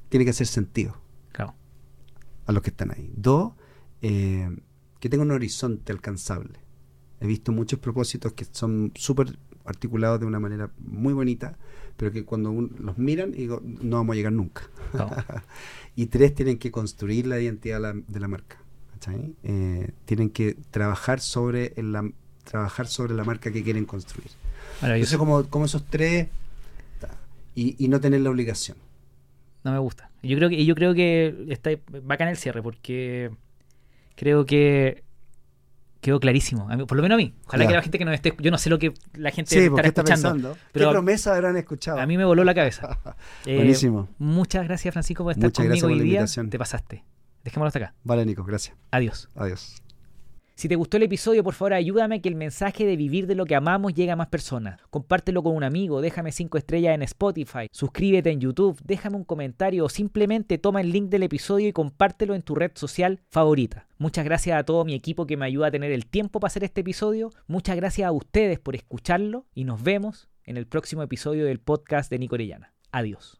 Tiene que hacer sentido. A los que están ahí. Dos, eh, que tenga un horizonte alcanzable. He visto muchos propósitos que son súper articulados de una manera muy bonita, pero que cuando un- los miran, digo, no vamos a llegar nunca. y tres, tienen que construir la identidad de la, de la marca. Eh, tienen que trabajar sobre, el- la, trabajar sobre la marca que quieren construir. Entonces, como, como esos tres, y no tener la obligación. No me gusta. Yo creo que, y yo creo que está bacán el cierre porque creo que quedó clarísimo. A mí- por lo menos a mí. Ojalá que la gente que nos esté. Yo no sé lo que la gente Sí, estará porque está escuchando. pensando. pero ¿Qué promesa habrán escuchado? A mí me voló la cabeza. Eh, Buenísimo. Muchas gracias, Francisco, por estar Muchas conmigo por hoy día. Te pasaste. Dejémoslo hasta acá. Vale, Nico, gracias. Adiós. Adiós. Si te gustó el episodio, por favor ayúdame que el mensaje de vivir de lo que amamos llegue a más personas. Compártelo con un amigo, déjame 5 estrellas en Spotify, suscríbete en YouTube, déjame un comentario o simplemente toma el link del episodio y compártelo en tu red social favorita. Muchas gracias a todo mi equipo que me ayuda a tener el tiempo para hacer este episodio. Muchas gracias a ustedes por escucharlo y nos vemos en el próximo episodio del podcast de Nico Orellana. Adiós.